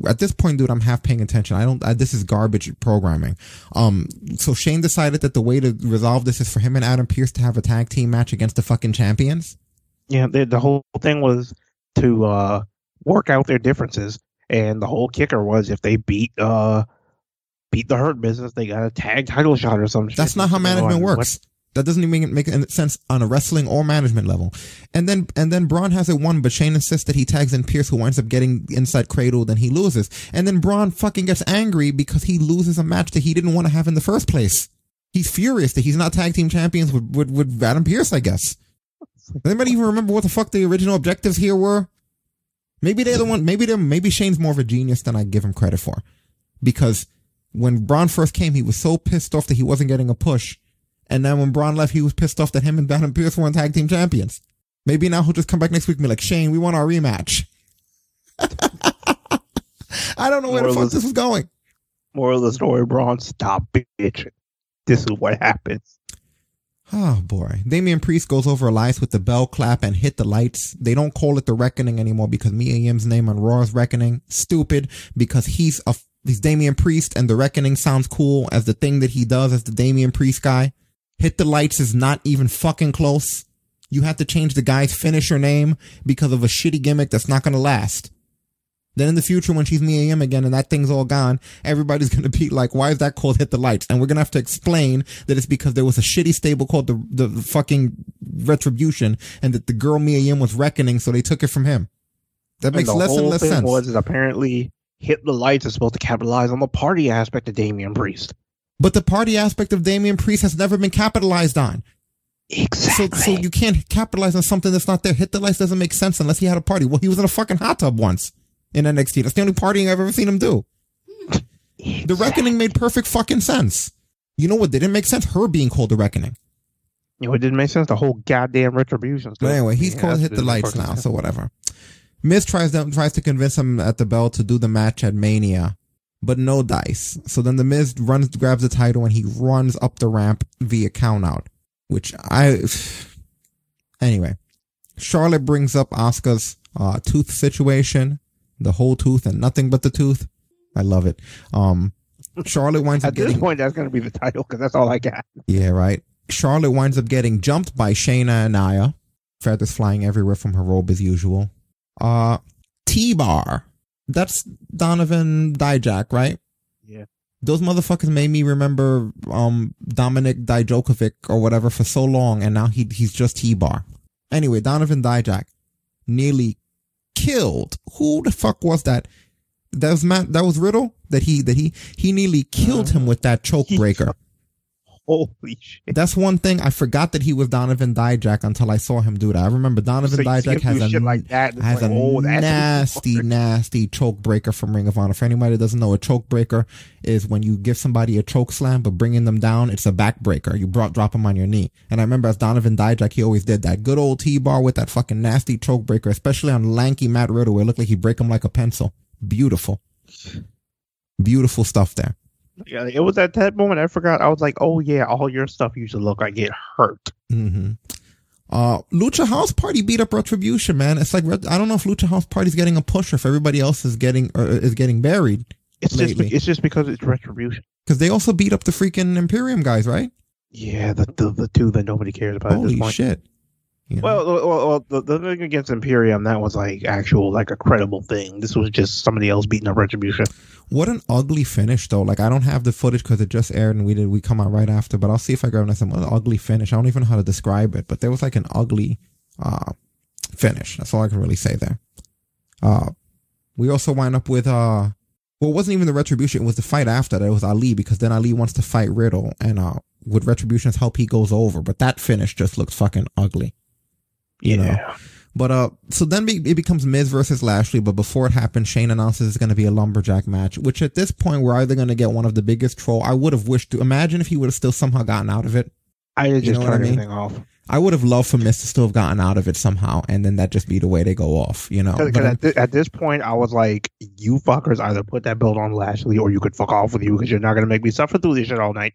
at this point, dude, I'm half paying attention. I don't, I, this is garbage programming. Um, so Shane decided that the way to resolve this is for him and Adam Pearce to have a tag team match against the fucking champions. Yeah, the, the whole thing was to uh, work out their differences, and the whole kicker was if they beat uh, beat the Hurt Business, they got a tag title shot or something. That's not how management works. That doesn't even make any sense on a wrestling or management level. And then and then Braun has it won, but Shane insists that he tags in Pearce, who winds up getting inside cradle, then he loses. And then Braun fucking gets angry because he loses a match that he didn't want to have in the first place. He's furious that he's not tag team champions with with, with Adam Pearce, I guess. Does anybody even remember what the fuck the original objectives here were? Maybe they're the one. Maybe they're maybe Shane's more of a genius than I give him credit for. because when Braun first came, he was so pissed off that he wasn't getting a push. And then when Braun left, he was pissed off that him and Adam Pearce weren't tag team champions. Maybe now he'll just come back next week and be like, Shane, we want our rematch. I don't know where the fuck this is going. Moral of the story, Braun, stop bitching. This is what happens. Oh boy. Damian Priest goes over Elias with the bell clap and hit the lights. They don't call it the Reckoning anymore because Mia Yim's name on Raw is Reckoning. Stupid because he's a he's Damian Priest and the Reckoning sounds cool as the thing that he does as the Damian Priest guy. Hit the lights is not even fucking close. You have to change the guy's finisher name because of a shitty gimmick that's not gonna last. Then in the future, when she's Mia Yim again and that thing's all gone, everybody's going to be like, why is that called Hit the Lights? And we're going to have to explain that it's because there was a shitty stable called the, the fucking Retribution and that the girl Mia Yim was reckoning, so they took it from him. That makes and less and less sense. Was apparently Hit the Lights is supposed to capitalize on the party aspect of Damian Priest. But the party aspect of Damian Priest has never been capitalized on. Exactly. So, so you can't capitalize on something that's not there. Hit the lights doesn't make sense unless he had a party. Well, he was in a fucking hot tub once in NXT. That's the only partying I've ever seen him do. The Reckoning made perfect fucking sense. You know what didn't make sense? Her being called the Reckoning. You know, it didn't make sense. The whole goddamn Retribution. But anyway, he's Yeah, called Hit the Lights now, sense. so whatever. Miz tries to, tries to convince him at the bell to do the match at Mania, but no dice. So then the Miz runs, grabs the title, and he runs up the ramp via countout, which I. Anyway, Charlotte brings up Oscar's uh, tooth situation, the whole tooth and nothing but the tooth. I love it. Um, Charlotte winds up At this point, that's going to be the title because that's all I got. yeah, right. Charlotte winds up getting jumped by Shayna and Nia. Feathers flying everywhere from her robe as usual. Uh, T-Bar. That's Donovan Dijak, right? Yeah. Those motherfuckers made me remember, um, Dominik Dijakovic or whatever for so long and now he, he's just T-Bar. Anyway, Donovan Dijak nearly killed. Who the fuck was that? That was Matt, that was Riddle? That he, that he, he nearly killed him with that choke breaker. Holy shit. That's one thing. I forgot that he was Donovan Dijak until I saw him do that. I remember Donovan So you see him Dijak has a, like that, has like, a oh, nasty, nasty choke breaker from Ring of Honor. For anybody that doesn't know, a choke breaker is when you give somebody a choke slam, but bringing them down, it's a backbreaker. You brought, drop them on your knee. And I remember as Donovan Dijak, he always did that. Good old T-bar with that fucking nasty choke breaker, especially on lanky Matt Riddle where it looked like he'd break him like a pencil. Beautiful. Beautiful stuff there. Yeah, it was at that moment I forgot. I was like, oh yeah, all your stuff used to look like it hurt. hmm Uh, Lucha House Party beat up Retribution, man. It's like I don't know if Lucha House Party's getting a push or if everybody else is getting uh, is getting buried It's just it's just because it's retribution. Because they also beat up the freaking Imperium guys, right? Yeah, the the, the two that nobody cares about at Holy this Well, well, well, well, the, the thing against Imperium that was like actual like a credible thing. This was just somebody else beating up retribution. What an ugly finish, though. Like I don't have the footage because it just aired and we did we come out right after. But I'll see if I grab some ugly finish. I don't even know how to describe it, but there was like an ugly uh finish. That's all I can really say there. Uh, we also wind up with uh, well, it wasn't even the retribution. It was the fight after that. It was Ali because then Ali wants to fight Riddle, and uh, with retribution's help, he goes over. But that finish just looked fucking ugly. You know. But uh, so then it becomes Miz versus Lashley. But before it happens, Shane announces it's going to be a lumberjack match. Which at this point, we're either going to get one of the biggest troll. I would have wished to imagine if he would have still somehow gotten out of it. I You just know turned I mean? everything off. I would have loved for Miz to still have gotten out of it somehow, and then that just be the way they go off. You know. Because at, thi- at this point, I was like, "You fuckers either put that belt on Lashley, or you could fuck off with you because you're not gonna make me suffer through this shit all night."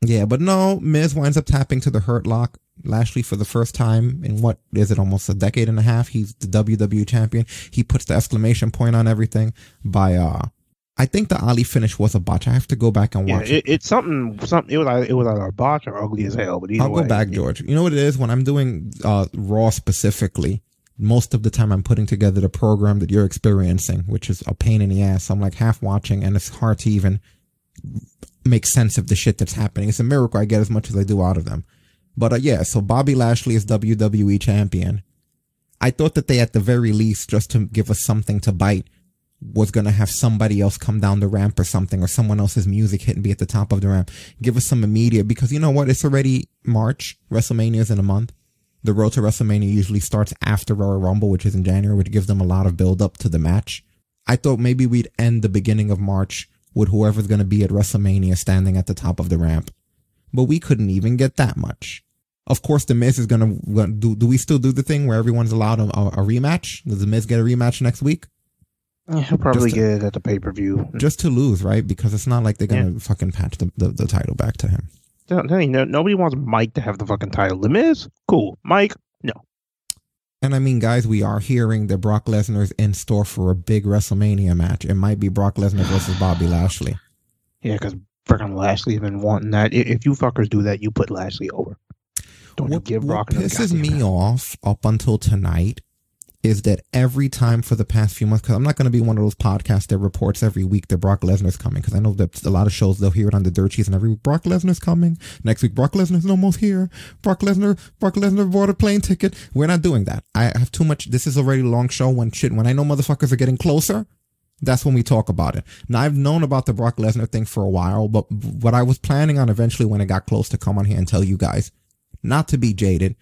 Yeah, but no, Miz winds up tapping to the Hurt Lock. Lashley, for the first time in what is it, almost a decade and a half, he's the WWE champion. He puts the exclamation point on everything by, uh, I think the Ali finish was a botch. I have to go back and Yeah, watch it. it, it's something. Something. It was either, it was either a botch or ugly as hell. But I'll way, go back, George. You know what it is? When I'm doing, uh, Raw specifically, most of the time I'm putting together the program that you're experiencing, which is a pain in the ass. I'm like half watching and it's hard to even make sense of the shit that's happening. It's a miracle I get as much as I do out of them. But uh, yeah, so Bobby Lashley is WWE champion. I thought that they, at the very least, just to give us something to bite, was gonna have somebody else come down the ramp or something, or someone else's music hit and be at the top of the ramp. Give us some immediate, because you know what? It's already March. WrestleMania's in a month. The road to WrestleMania usually starts after Royal Rumble, which is in January, which gives them a lot of build up to the match. I thought maybe we'd end the beginning of March with whoever's going to be at WrestleMania standing at the top of the ramp. But we couldn't even get that much. Of course, The Miz is going to do. Do we still do the thing where everyone's allowed a, a rematch? Does The Miz get a rematch next week? Yeah, he'll probably to- get it at the pay per view. Just to lose, right? Because it's not like they're going to fucking patch the, the, the title back to him. No, Nobody wants Mike to have the fucking title. The Miz, cool. Mike, no. And I mean, guys, we are hearing that Brock Lesnar's in store for a big WrestleMania match. It might be Brock Lesnar versus Bobby Lashley. Yeah, because freaking Lashley's been wanting that. If you fuckers do that, you put Lashley over. Don't you give what Brock another pisses me off up until tonight is that every time for the past few months, because I'm not going to be one of those podcasts that reports every week that Brock Lesnar's coming, because I know that a lot of shows they'll hear it on the dirt sheets and every week Brock Lesnar's coming. Next week Brock Lesnar's almost here. Brock Lesnar, Brock Lesnar bought a plane ticket. We're not doing that. I have too much. This is already a long show. When shit, when I know motherfuckers are getting closer, that's when we talk about it. Now I've known about the Brock Lesnar thing for a while, but what I was planning on eventually when it got close to come on here and tell you guys, not to be jaded,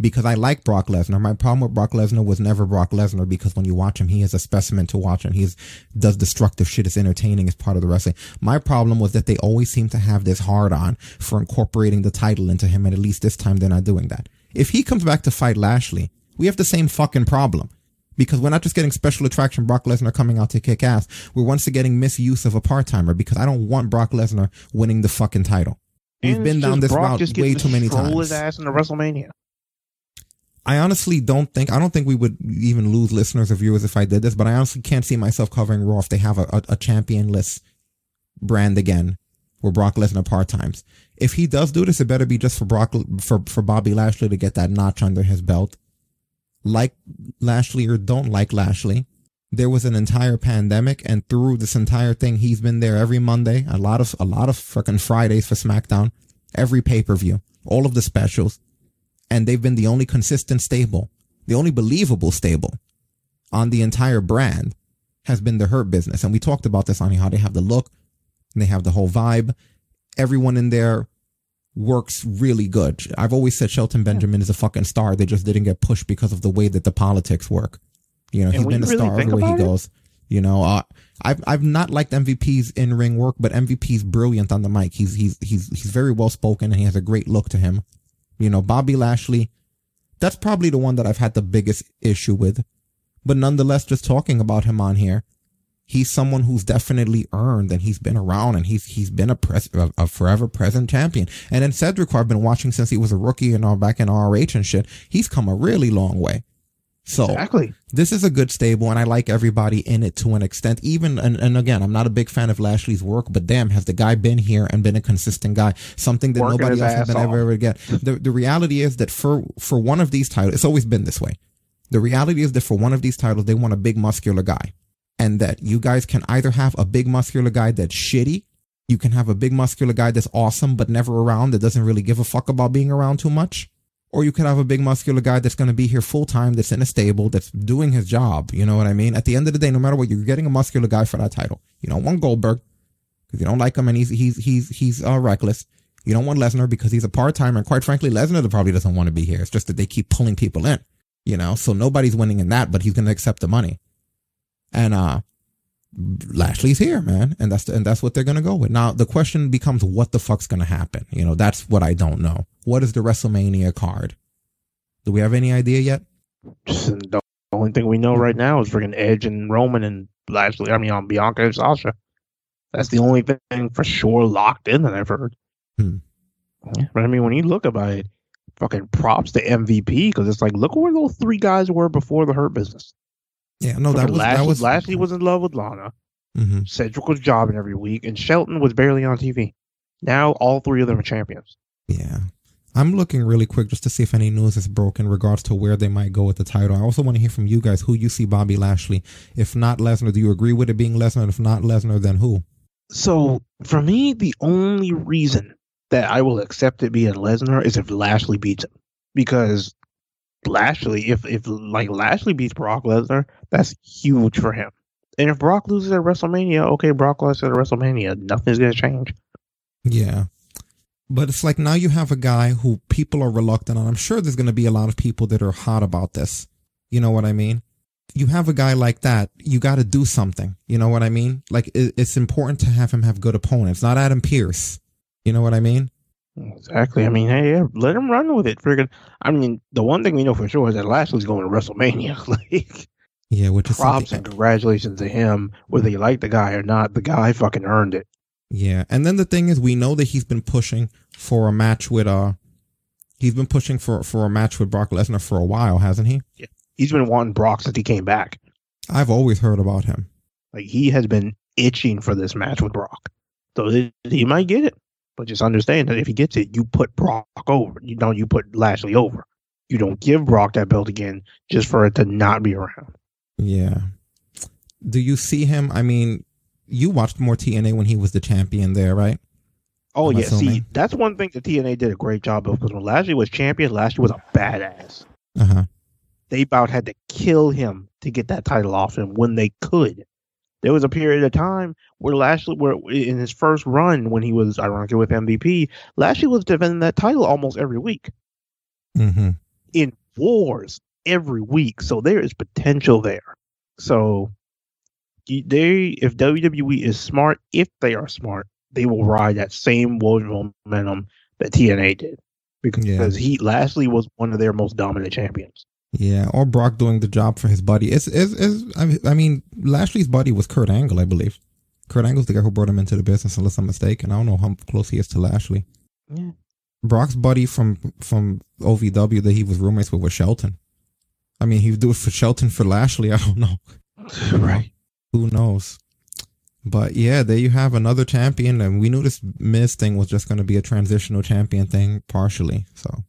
because I like Brock Lesnar. My problem with Brock Lesnar was never Brock Lesnar because when you watch him, he is a specimen to watch and he does destructive shit. It's entertaining as part of the wrestling. My problem was that they always seem to have this hard on for incorporating the title into him, and at least this time they're not doing that. If he comes back to fight Lashley, we have the same fucking problem. Because we're not just getting special attraction Brock Lesnar coming out to kick ass. We're once again getting misuse of a part timer because I don't want Brock Lesnar winning the fucking title. We've been down this Brock route just way too many times. his ass into WrestleMania. I honestly don't think I don't think we would even lose listeners or viewers if I did this, but I honestly can't see myself covering Raw if they have a, a, a championless brand again where Brock Lesnar part times. If he does do this, it better be just for Brock for for Bobby Lashley to get that notch under his belt. Like Lashley or don't like Lashley, there was an entire pandemic, and through this entire thing, he's been there every Monday, a lot of a lot of fucking Fridays for SmackDown, every pay per view, all of the specials and they've been the only consistent stable, the only believable stable on the entire brand has been the Hurt business. And we talked about this on how they have the look, and they have the whole vibe. Everyone in there works really good. I've always said Shelton Benjamin is a fucking star. They just didn't get pushed because of the way that the politics work. You know, And he's been a really star everywhere he it- goes. You know, uh, I've I've not liked MVP's in ring work, but MVP's brilliant on the mic. He's he's he's he's very well spoken and he has a great look to him. You know, Bobby Lashley, that's probably the one that I've had the biggest issue with. But nonetheless, just talking about him on here, he's someone who's definitely earned and he's been around and he's he's been a pres- a, a forever present champion. And then Cedric, who I've been watching since he was a rookie and all back in ROH and shit, he's come a really long way. So Exactly. this is a good stable and I like everybody in it to an extent. Even and, and again, I'm not a big fan of Lashley's work, but damn, has the guy been here and been a consistent guy? Something that Working nobody else has been ever ever get. The the reality is that for for one of these titles, it's always been this way. The reality is that for one of these titles, they want a big muscular guy. And that you guys can either have a big muscular guy that's shitty, you can have a big muscular guy that's awesome but never around, that doesn't really give a fuck about being around too much. Or you could have a big muscular guy that's going to be here full time, that's in a stable, that's doing his job. You know what I mean? At the end of the day, no matter what, you're getting a muscular guy for that title. You don't want Goldberg because you don't like him and he's he's he's he's uh, reckless. You don't want Lesnar because he's a part timer, and quite frankly, Lesnar probably doesn't want to be here. It's just that they keep pulling people in. You know, so nobody's winning in that, but he's going to accept the money. And uh Lashley's here, man, and that's the, and that's what they're gonna go with. Now the question becomes, what the fuck's gonna happen? You know, that's what I don't know. What is the WrestleMania card? Do we have any idea yet? The only thing we know right now is freaking Edge and Roman and Lashley. I mean, on Bianca and Sasha. That's the only thing for sure locked in that I've heard. Hmm. But I mean, when you look about it, fucking props to MVP because it's like, look where those three guys were before the Hurt business. Yeah, no, that was Lashley, that was Lashley was in love with Lana. Mhm. Cedric was jobbing every week, and Shelton was barely on TV. Now all three of them are champions. Yeah. I'm looking really quick just to see if any news is broke in regards to where they might go with the title. I also want to hear from you guys who you see Bobby Lashley. If not Lesnar, do you agree with it being Lesnar? If not Lesnar, then who? So for me, the only reason that I will accept it being Lesnar is if Lashley beats him, because Lashley, if if like Lashley beats Brock Lesnar, that's huge for him. And if Brock loses at WrestleMania, okay, Brock loses at WrestleMania, nothing's gonna change. Yeah. But it's like now you have a guy who people are reluctant on. I'm sure there's going to be a lot of people that are hot about this. You know what I mean? you have a guy like that, you got to do something. You know what I mean? Like it, it's important to have him have good opponents, not Adam Pearce. You know what I mean? Exactly. I mean, hey, let him run with it. Friggin', I mean, the one thing we know for sure is that Lashley's going to WrestleMania. like, Yeah, which is props something- and congratulations to him, whether you like the guy or not. The guy fucking earned it. Yeah, and then the thing is, we know that he's been pushing for a match with uh, he's been pushing for for a match with Brock Lesnar for a while, hasn't he? Yeah. He's been wanting Brock since he came back. I've always heard about him. Like he has been itching for this match with Brock. So he might get it. But just understand that if he gets it, you put Brock over. You don't you put Lashley over. You don't give Brock that belt again just for it to not be around. Yeah. Do you see him? I mean, you watched more TNA when he was the champion there, right? Oh Am yeah, see, that's one thing that TNA did a great job of because when Lashley was champion, Lashley was a badass. Uh huh. They about had to kill him to get that title off him when they could. There was a period of time where Lashley, where in his first run when he was ironically with MVP, Lashley was defending that title almost every week Mm-hmm. in wars every week. So there is potential there. So they, if WWE is smart, if they are smart, they will ride that same momentum that TNA did because he Lashley was one of their most dominant champions. Yeah, or Brock doing the job for his buddy. It's, it's, it's I mean- Lashley's buddy was Kurt Angle, I believe. Kurt Angle's the guy who brought him into the business, unless I'm mistaken. I don't know how close he is to Lashley. Yeah. Brock's buddy from from OVW that he was roommates with was Shelton. I mean, he would do it for Shelton for Lashley. I don't know. right. Who knows? But yeah, there you have another champion, and we knew this Miz thing was just going to be a transitional champion thing, partially. So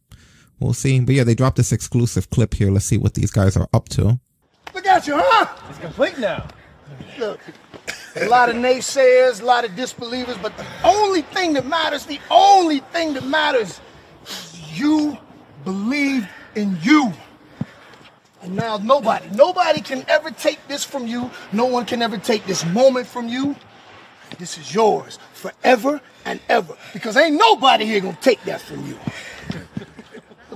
we'll see. But yeah, they dropped this exclusive clip here. Let's see what these guys are up to. Look at you, huh? It's complete now. Look, a lot of naysayers, a lot of disbelievers, but the only thing that matters, the only thing that matters you believe in you. And now nobody, nobody can ever take this from you. No one can ever take this moment from you. This is yours forever and ever. Because ain't nobody here gonna take that from you.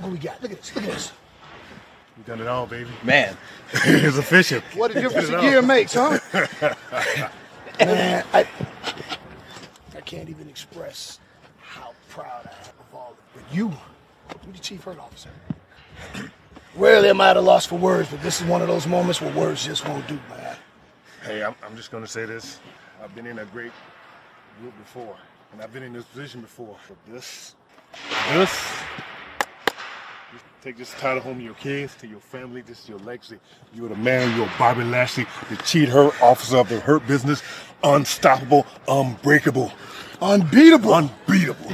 Look what we got. Look at this. Look at this. We done it all, baby. Man. it's official. What a We difference did a it year all. makes, huh? Man, I, I can't even express how proud I am of all of it. But you, you're the chief hurt officer. Rarely am I at a loss for words, but this is one of those moments where words just won't do, man. Hey, I'm, I'm just gonna say this. I've been in a great group before, and I've been in this position before. But this, this, you take this title home to your kids, to your family. This is your legacy. You're the man. You're Bobby Lashley, the cheat hurt officer of the hurt business, unstoppable, unbreakable, unbeatable, unbeatable.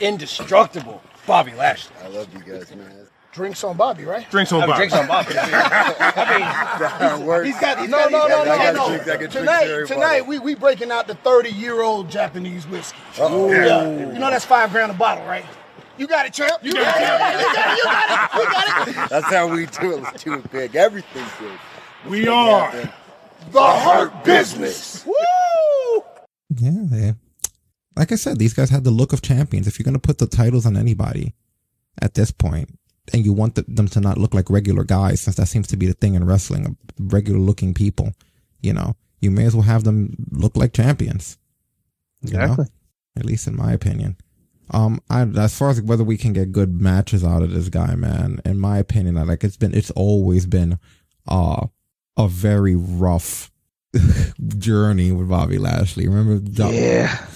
Indestructible. Bobby Lashley. I love you guys, man. Drinks on Bobby, right? Drinks on I mean, Bobby. drinks on Bobby. I mean, He's got, he's no, got- no, he's no, got- no, I no, no. got drinks Tonight, everybody. tonight we we breaking out the 30 year old Japanese whiskey. Uh-oh. Yeah. Yeah. You know that's five grand a bottle, right? You got it, champ. You, got, it. You got it. You got it. You got it. That's how we do it. Let's do it big. Everything's big. We Make it are happen. The hurt business. Woo! Yeah, they, like I said, these guys had the look of champions. If you're going to put the titles on anybody at this point, and you want the, them to not look like regular guys, since that seems to be the thing in wrestling, regular looking people, you know, you may as well have them look like champions. you know? Exactly. At least in my opinion. Um, I, as far as whether we can get good matches out of this guy, man, in my opinion, I like it's been, it's always been, uh, a very rough journey with Bobby Lashley. Remember? the- Yeah.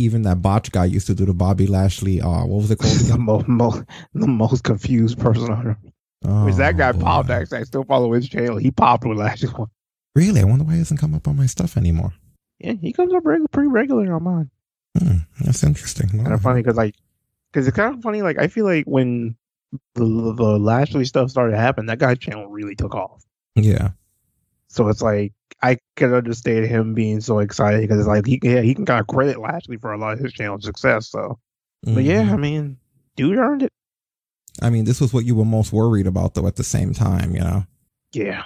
Even that botch guy used to do the Bobby Lashley. Uh, what was it called? the, mo- mo- the most confused person on earth. Oh, Which that guy popped actually. I still follow his channel. He popped with Lashley one. Really? I wonder why he doesn't come up on my stuff anymore. Yeah, he comes up regular, pretty regular on mine. Hmm, that's interesting. Kind of funny because like, because it's kind of funny. Like I feel like when the, the Lashley stuff started happening, that guy's channel really took off. Yeah. So it's like I can understand him being so excited because it's like he yeah he can kind of credit Lashley for a lot of his channel success. So, but yeah, Mhm. I mean, dude earned it. I mean, this was what you were most worried about, though. At the same time, you know. Yeah.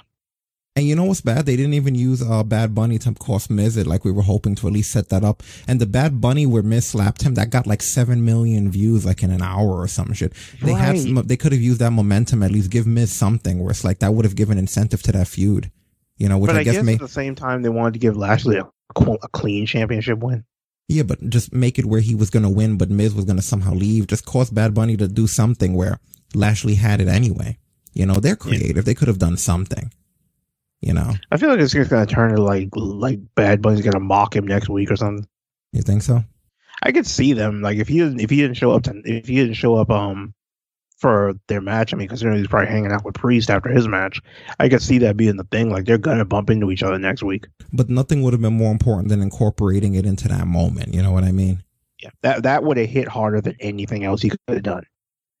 And you know what's bad? They didn't even use uh, Bad Bunny to cost Miz it like we were hoping to at least set that up. And the Bad Bunny where Miz slapped him, that got like seven million views like in an hour or some shit. They had Right. some, they could have used that momentum at least give Miz something where it's like that would have given incentive to that feud. You know, which I, I, guess, guess, may at the same time they wanted to give Lashley a, a clean championship win. yeah, but just make it where he was gonna win, but Miz was gonna somehow leave. Just cause Bad Bunny to do something where Lashley had it anyway. You know, they're creative. They could have done something. You know, I feel like it's just gonna turn to like like Bad Bunny's gonna mock him next week or something. you think so? I could see them like if he didn't if he didn't show up to if he didn't show up um for their match. I mean, considering he's probably hanging out with Priest after his match, I could see that being the thing. Like they're gonna bump into each other next week. But nothing would have been more important than incorporating it into that moment. You know what I mean? Yeah, that that would have hit harder than anything else he could have done.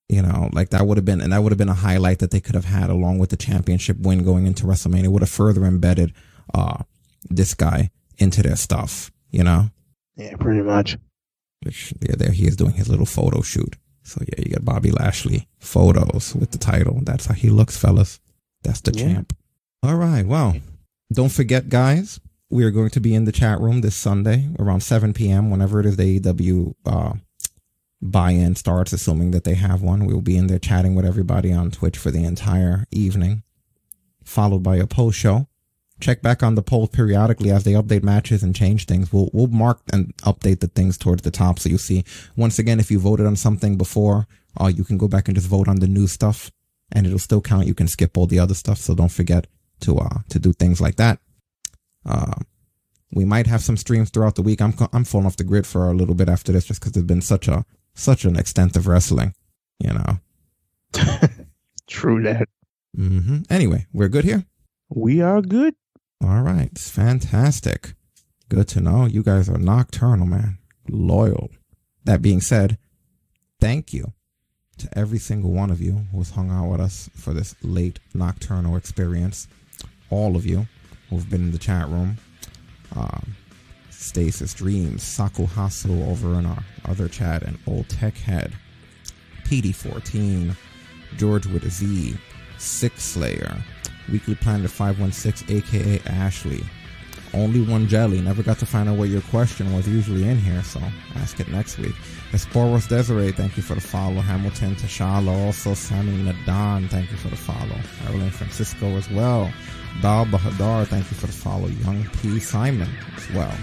You know, like that would have been, and that would have been a highlight that they could have had along with the championship win going into WrestleMania. Would have further embedded, uh, this guy into their stuff, you know? Yeah, pretty much. Which, yeah, there he is doing his little photo shoot. So yeah, you got Bobby Lashley photos with the title. That's how he looks, fellas. That's the Yeah. champ. All right. Well, don't forget, guys, we are going to be in the chat room this Sunday around 7 p.m. Whenever it is the AEW uh, buy-in starts, assuming that they have one. We will be in there chatting with everybody on Twitch for the entire evening, followed by a post show. Check back on the polls periodically as they update matches and change things. We'll we'll mark and update the things towards the top so you'll see. Once again, if you voted on something before, uh, you can go back and just vote on the new stuff, and it'll still count. You can skip all the other stuff, so don't forget to uh to do things like that. Uh, we might have some streams throughout the week. I'm I'm falling off the grid for a little bit after this, just because there's been such a such an extent of wrestling, you know. True that. hmm Anyway, we're good here. We are good. All right, fantastic. Good to know. You guys are nocturnal, man. Loyal. That being said, thank you to every single one of you who's hung out with us for this late nocturnal experience. All of you who've been in the chat room. Um, Stasis Dreams, Saku Hasu over in our other chat, and Old Tech Head, PD14, George with a Z, Six Slayer, Weekly Planet 516, aka Ashley. Only one jelly. Never got to find out what your question was usually in here, so ask it next week. Esporos Desiree, thank you for the follow. Hamilton Tashala, also Sammy Nadan, thank you for the follow. Evelyn Francisco as well. Dal Bahadar, thank you for the follow. Young P. Simon as well.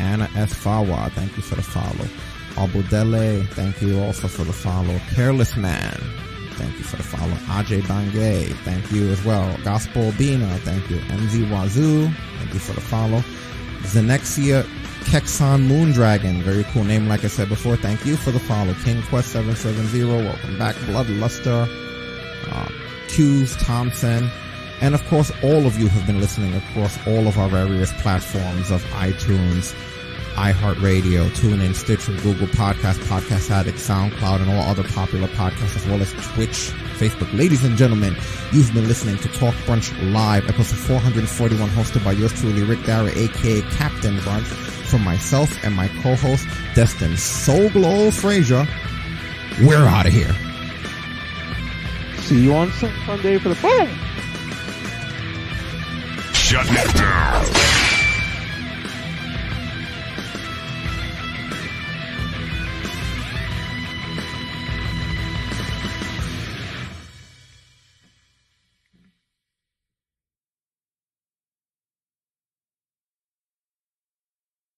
Anna S. Fawa, thank you for the follow. Abudele, thank you also for the follow. Careless Man, thank you for the follow. Ajay Bangay, thank you as well. Gospel Bina, thank you. MZ Wazoo, thank you for the follow. Zenexia Kexon Moondragon, very cool name like I said before. Thank you for the follow. King Quest 770, welcome back. Bloodluster, uh, Q's Thompson, and of course, all of you have been listening across all of our various platforms of iTunes, iHeartRadio, TuneIn, Stitcher, Google Podcast, Podcast Addict, SoundCloud, and all other popular podcasts, as well as Twitch, Facebook. Ladies and gentlemen, you've been listening to Talk Brunch Live, episode 441, hosted by yours truly, Rick Dara, aka Captain Brunch, from myself and my co-host, Destin Soul Glow Frazier. We're out of here. See you on Sunday for the boom. Shut it down.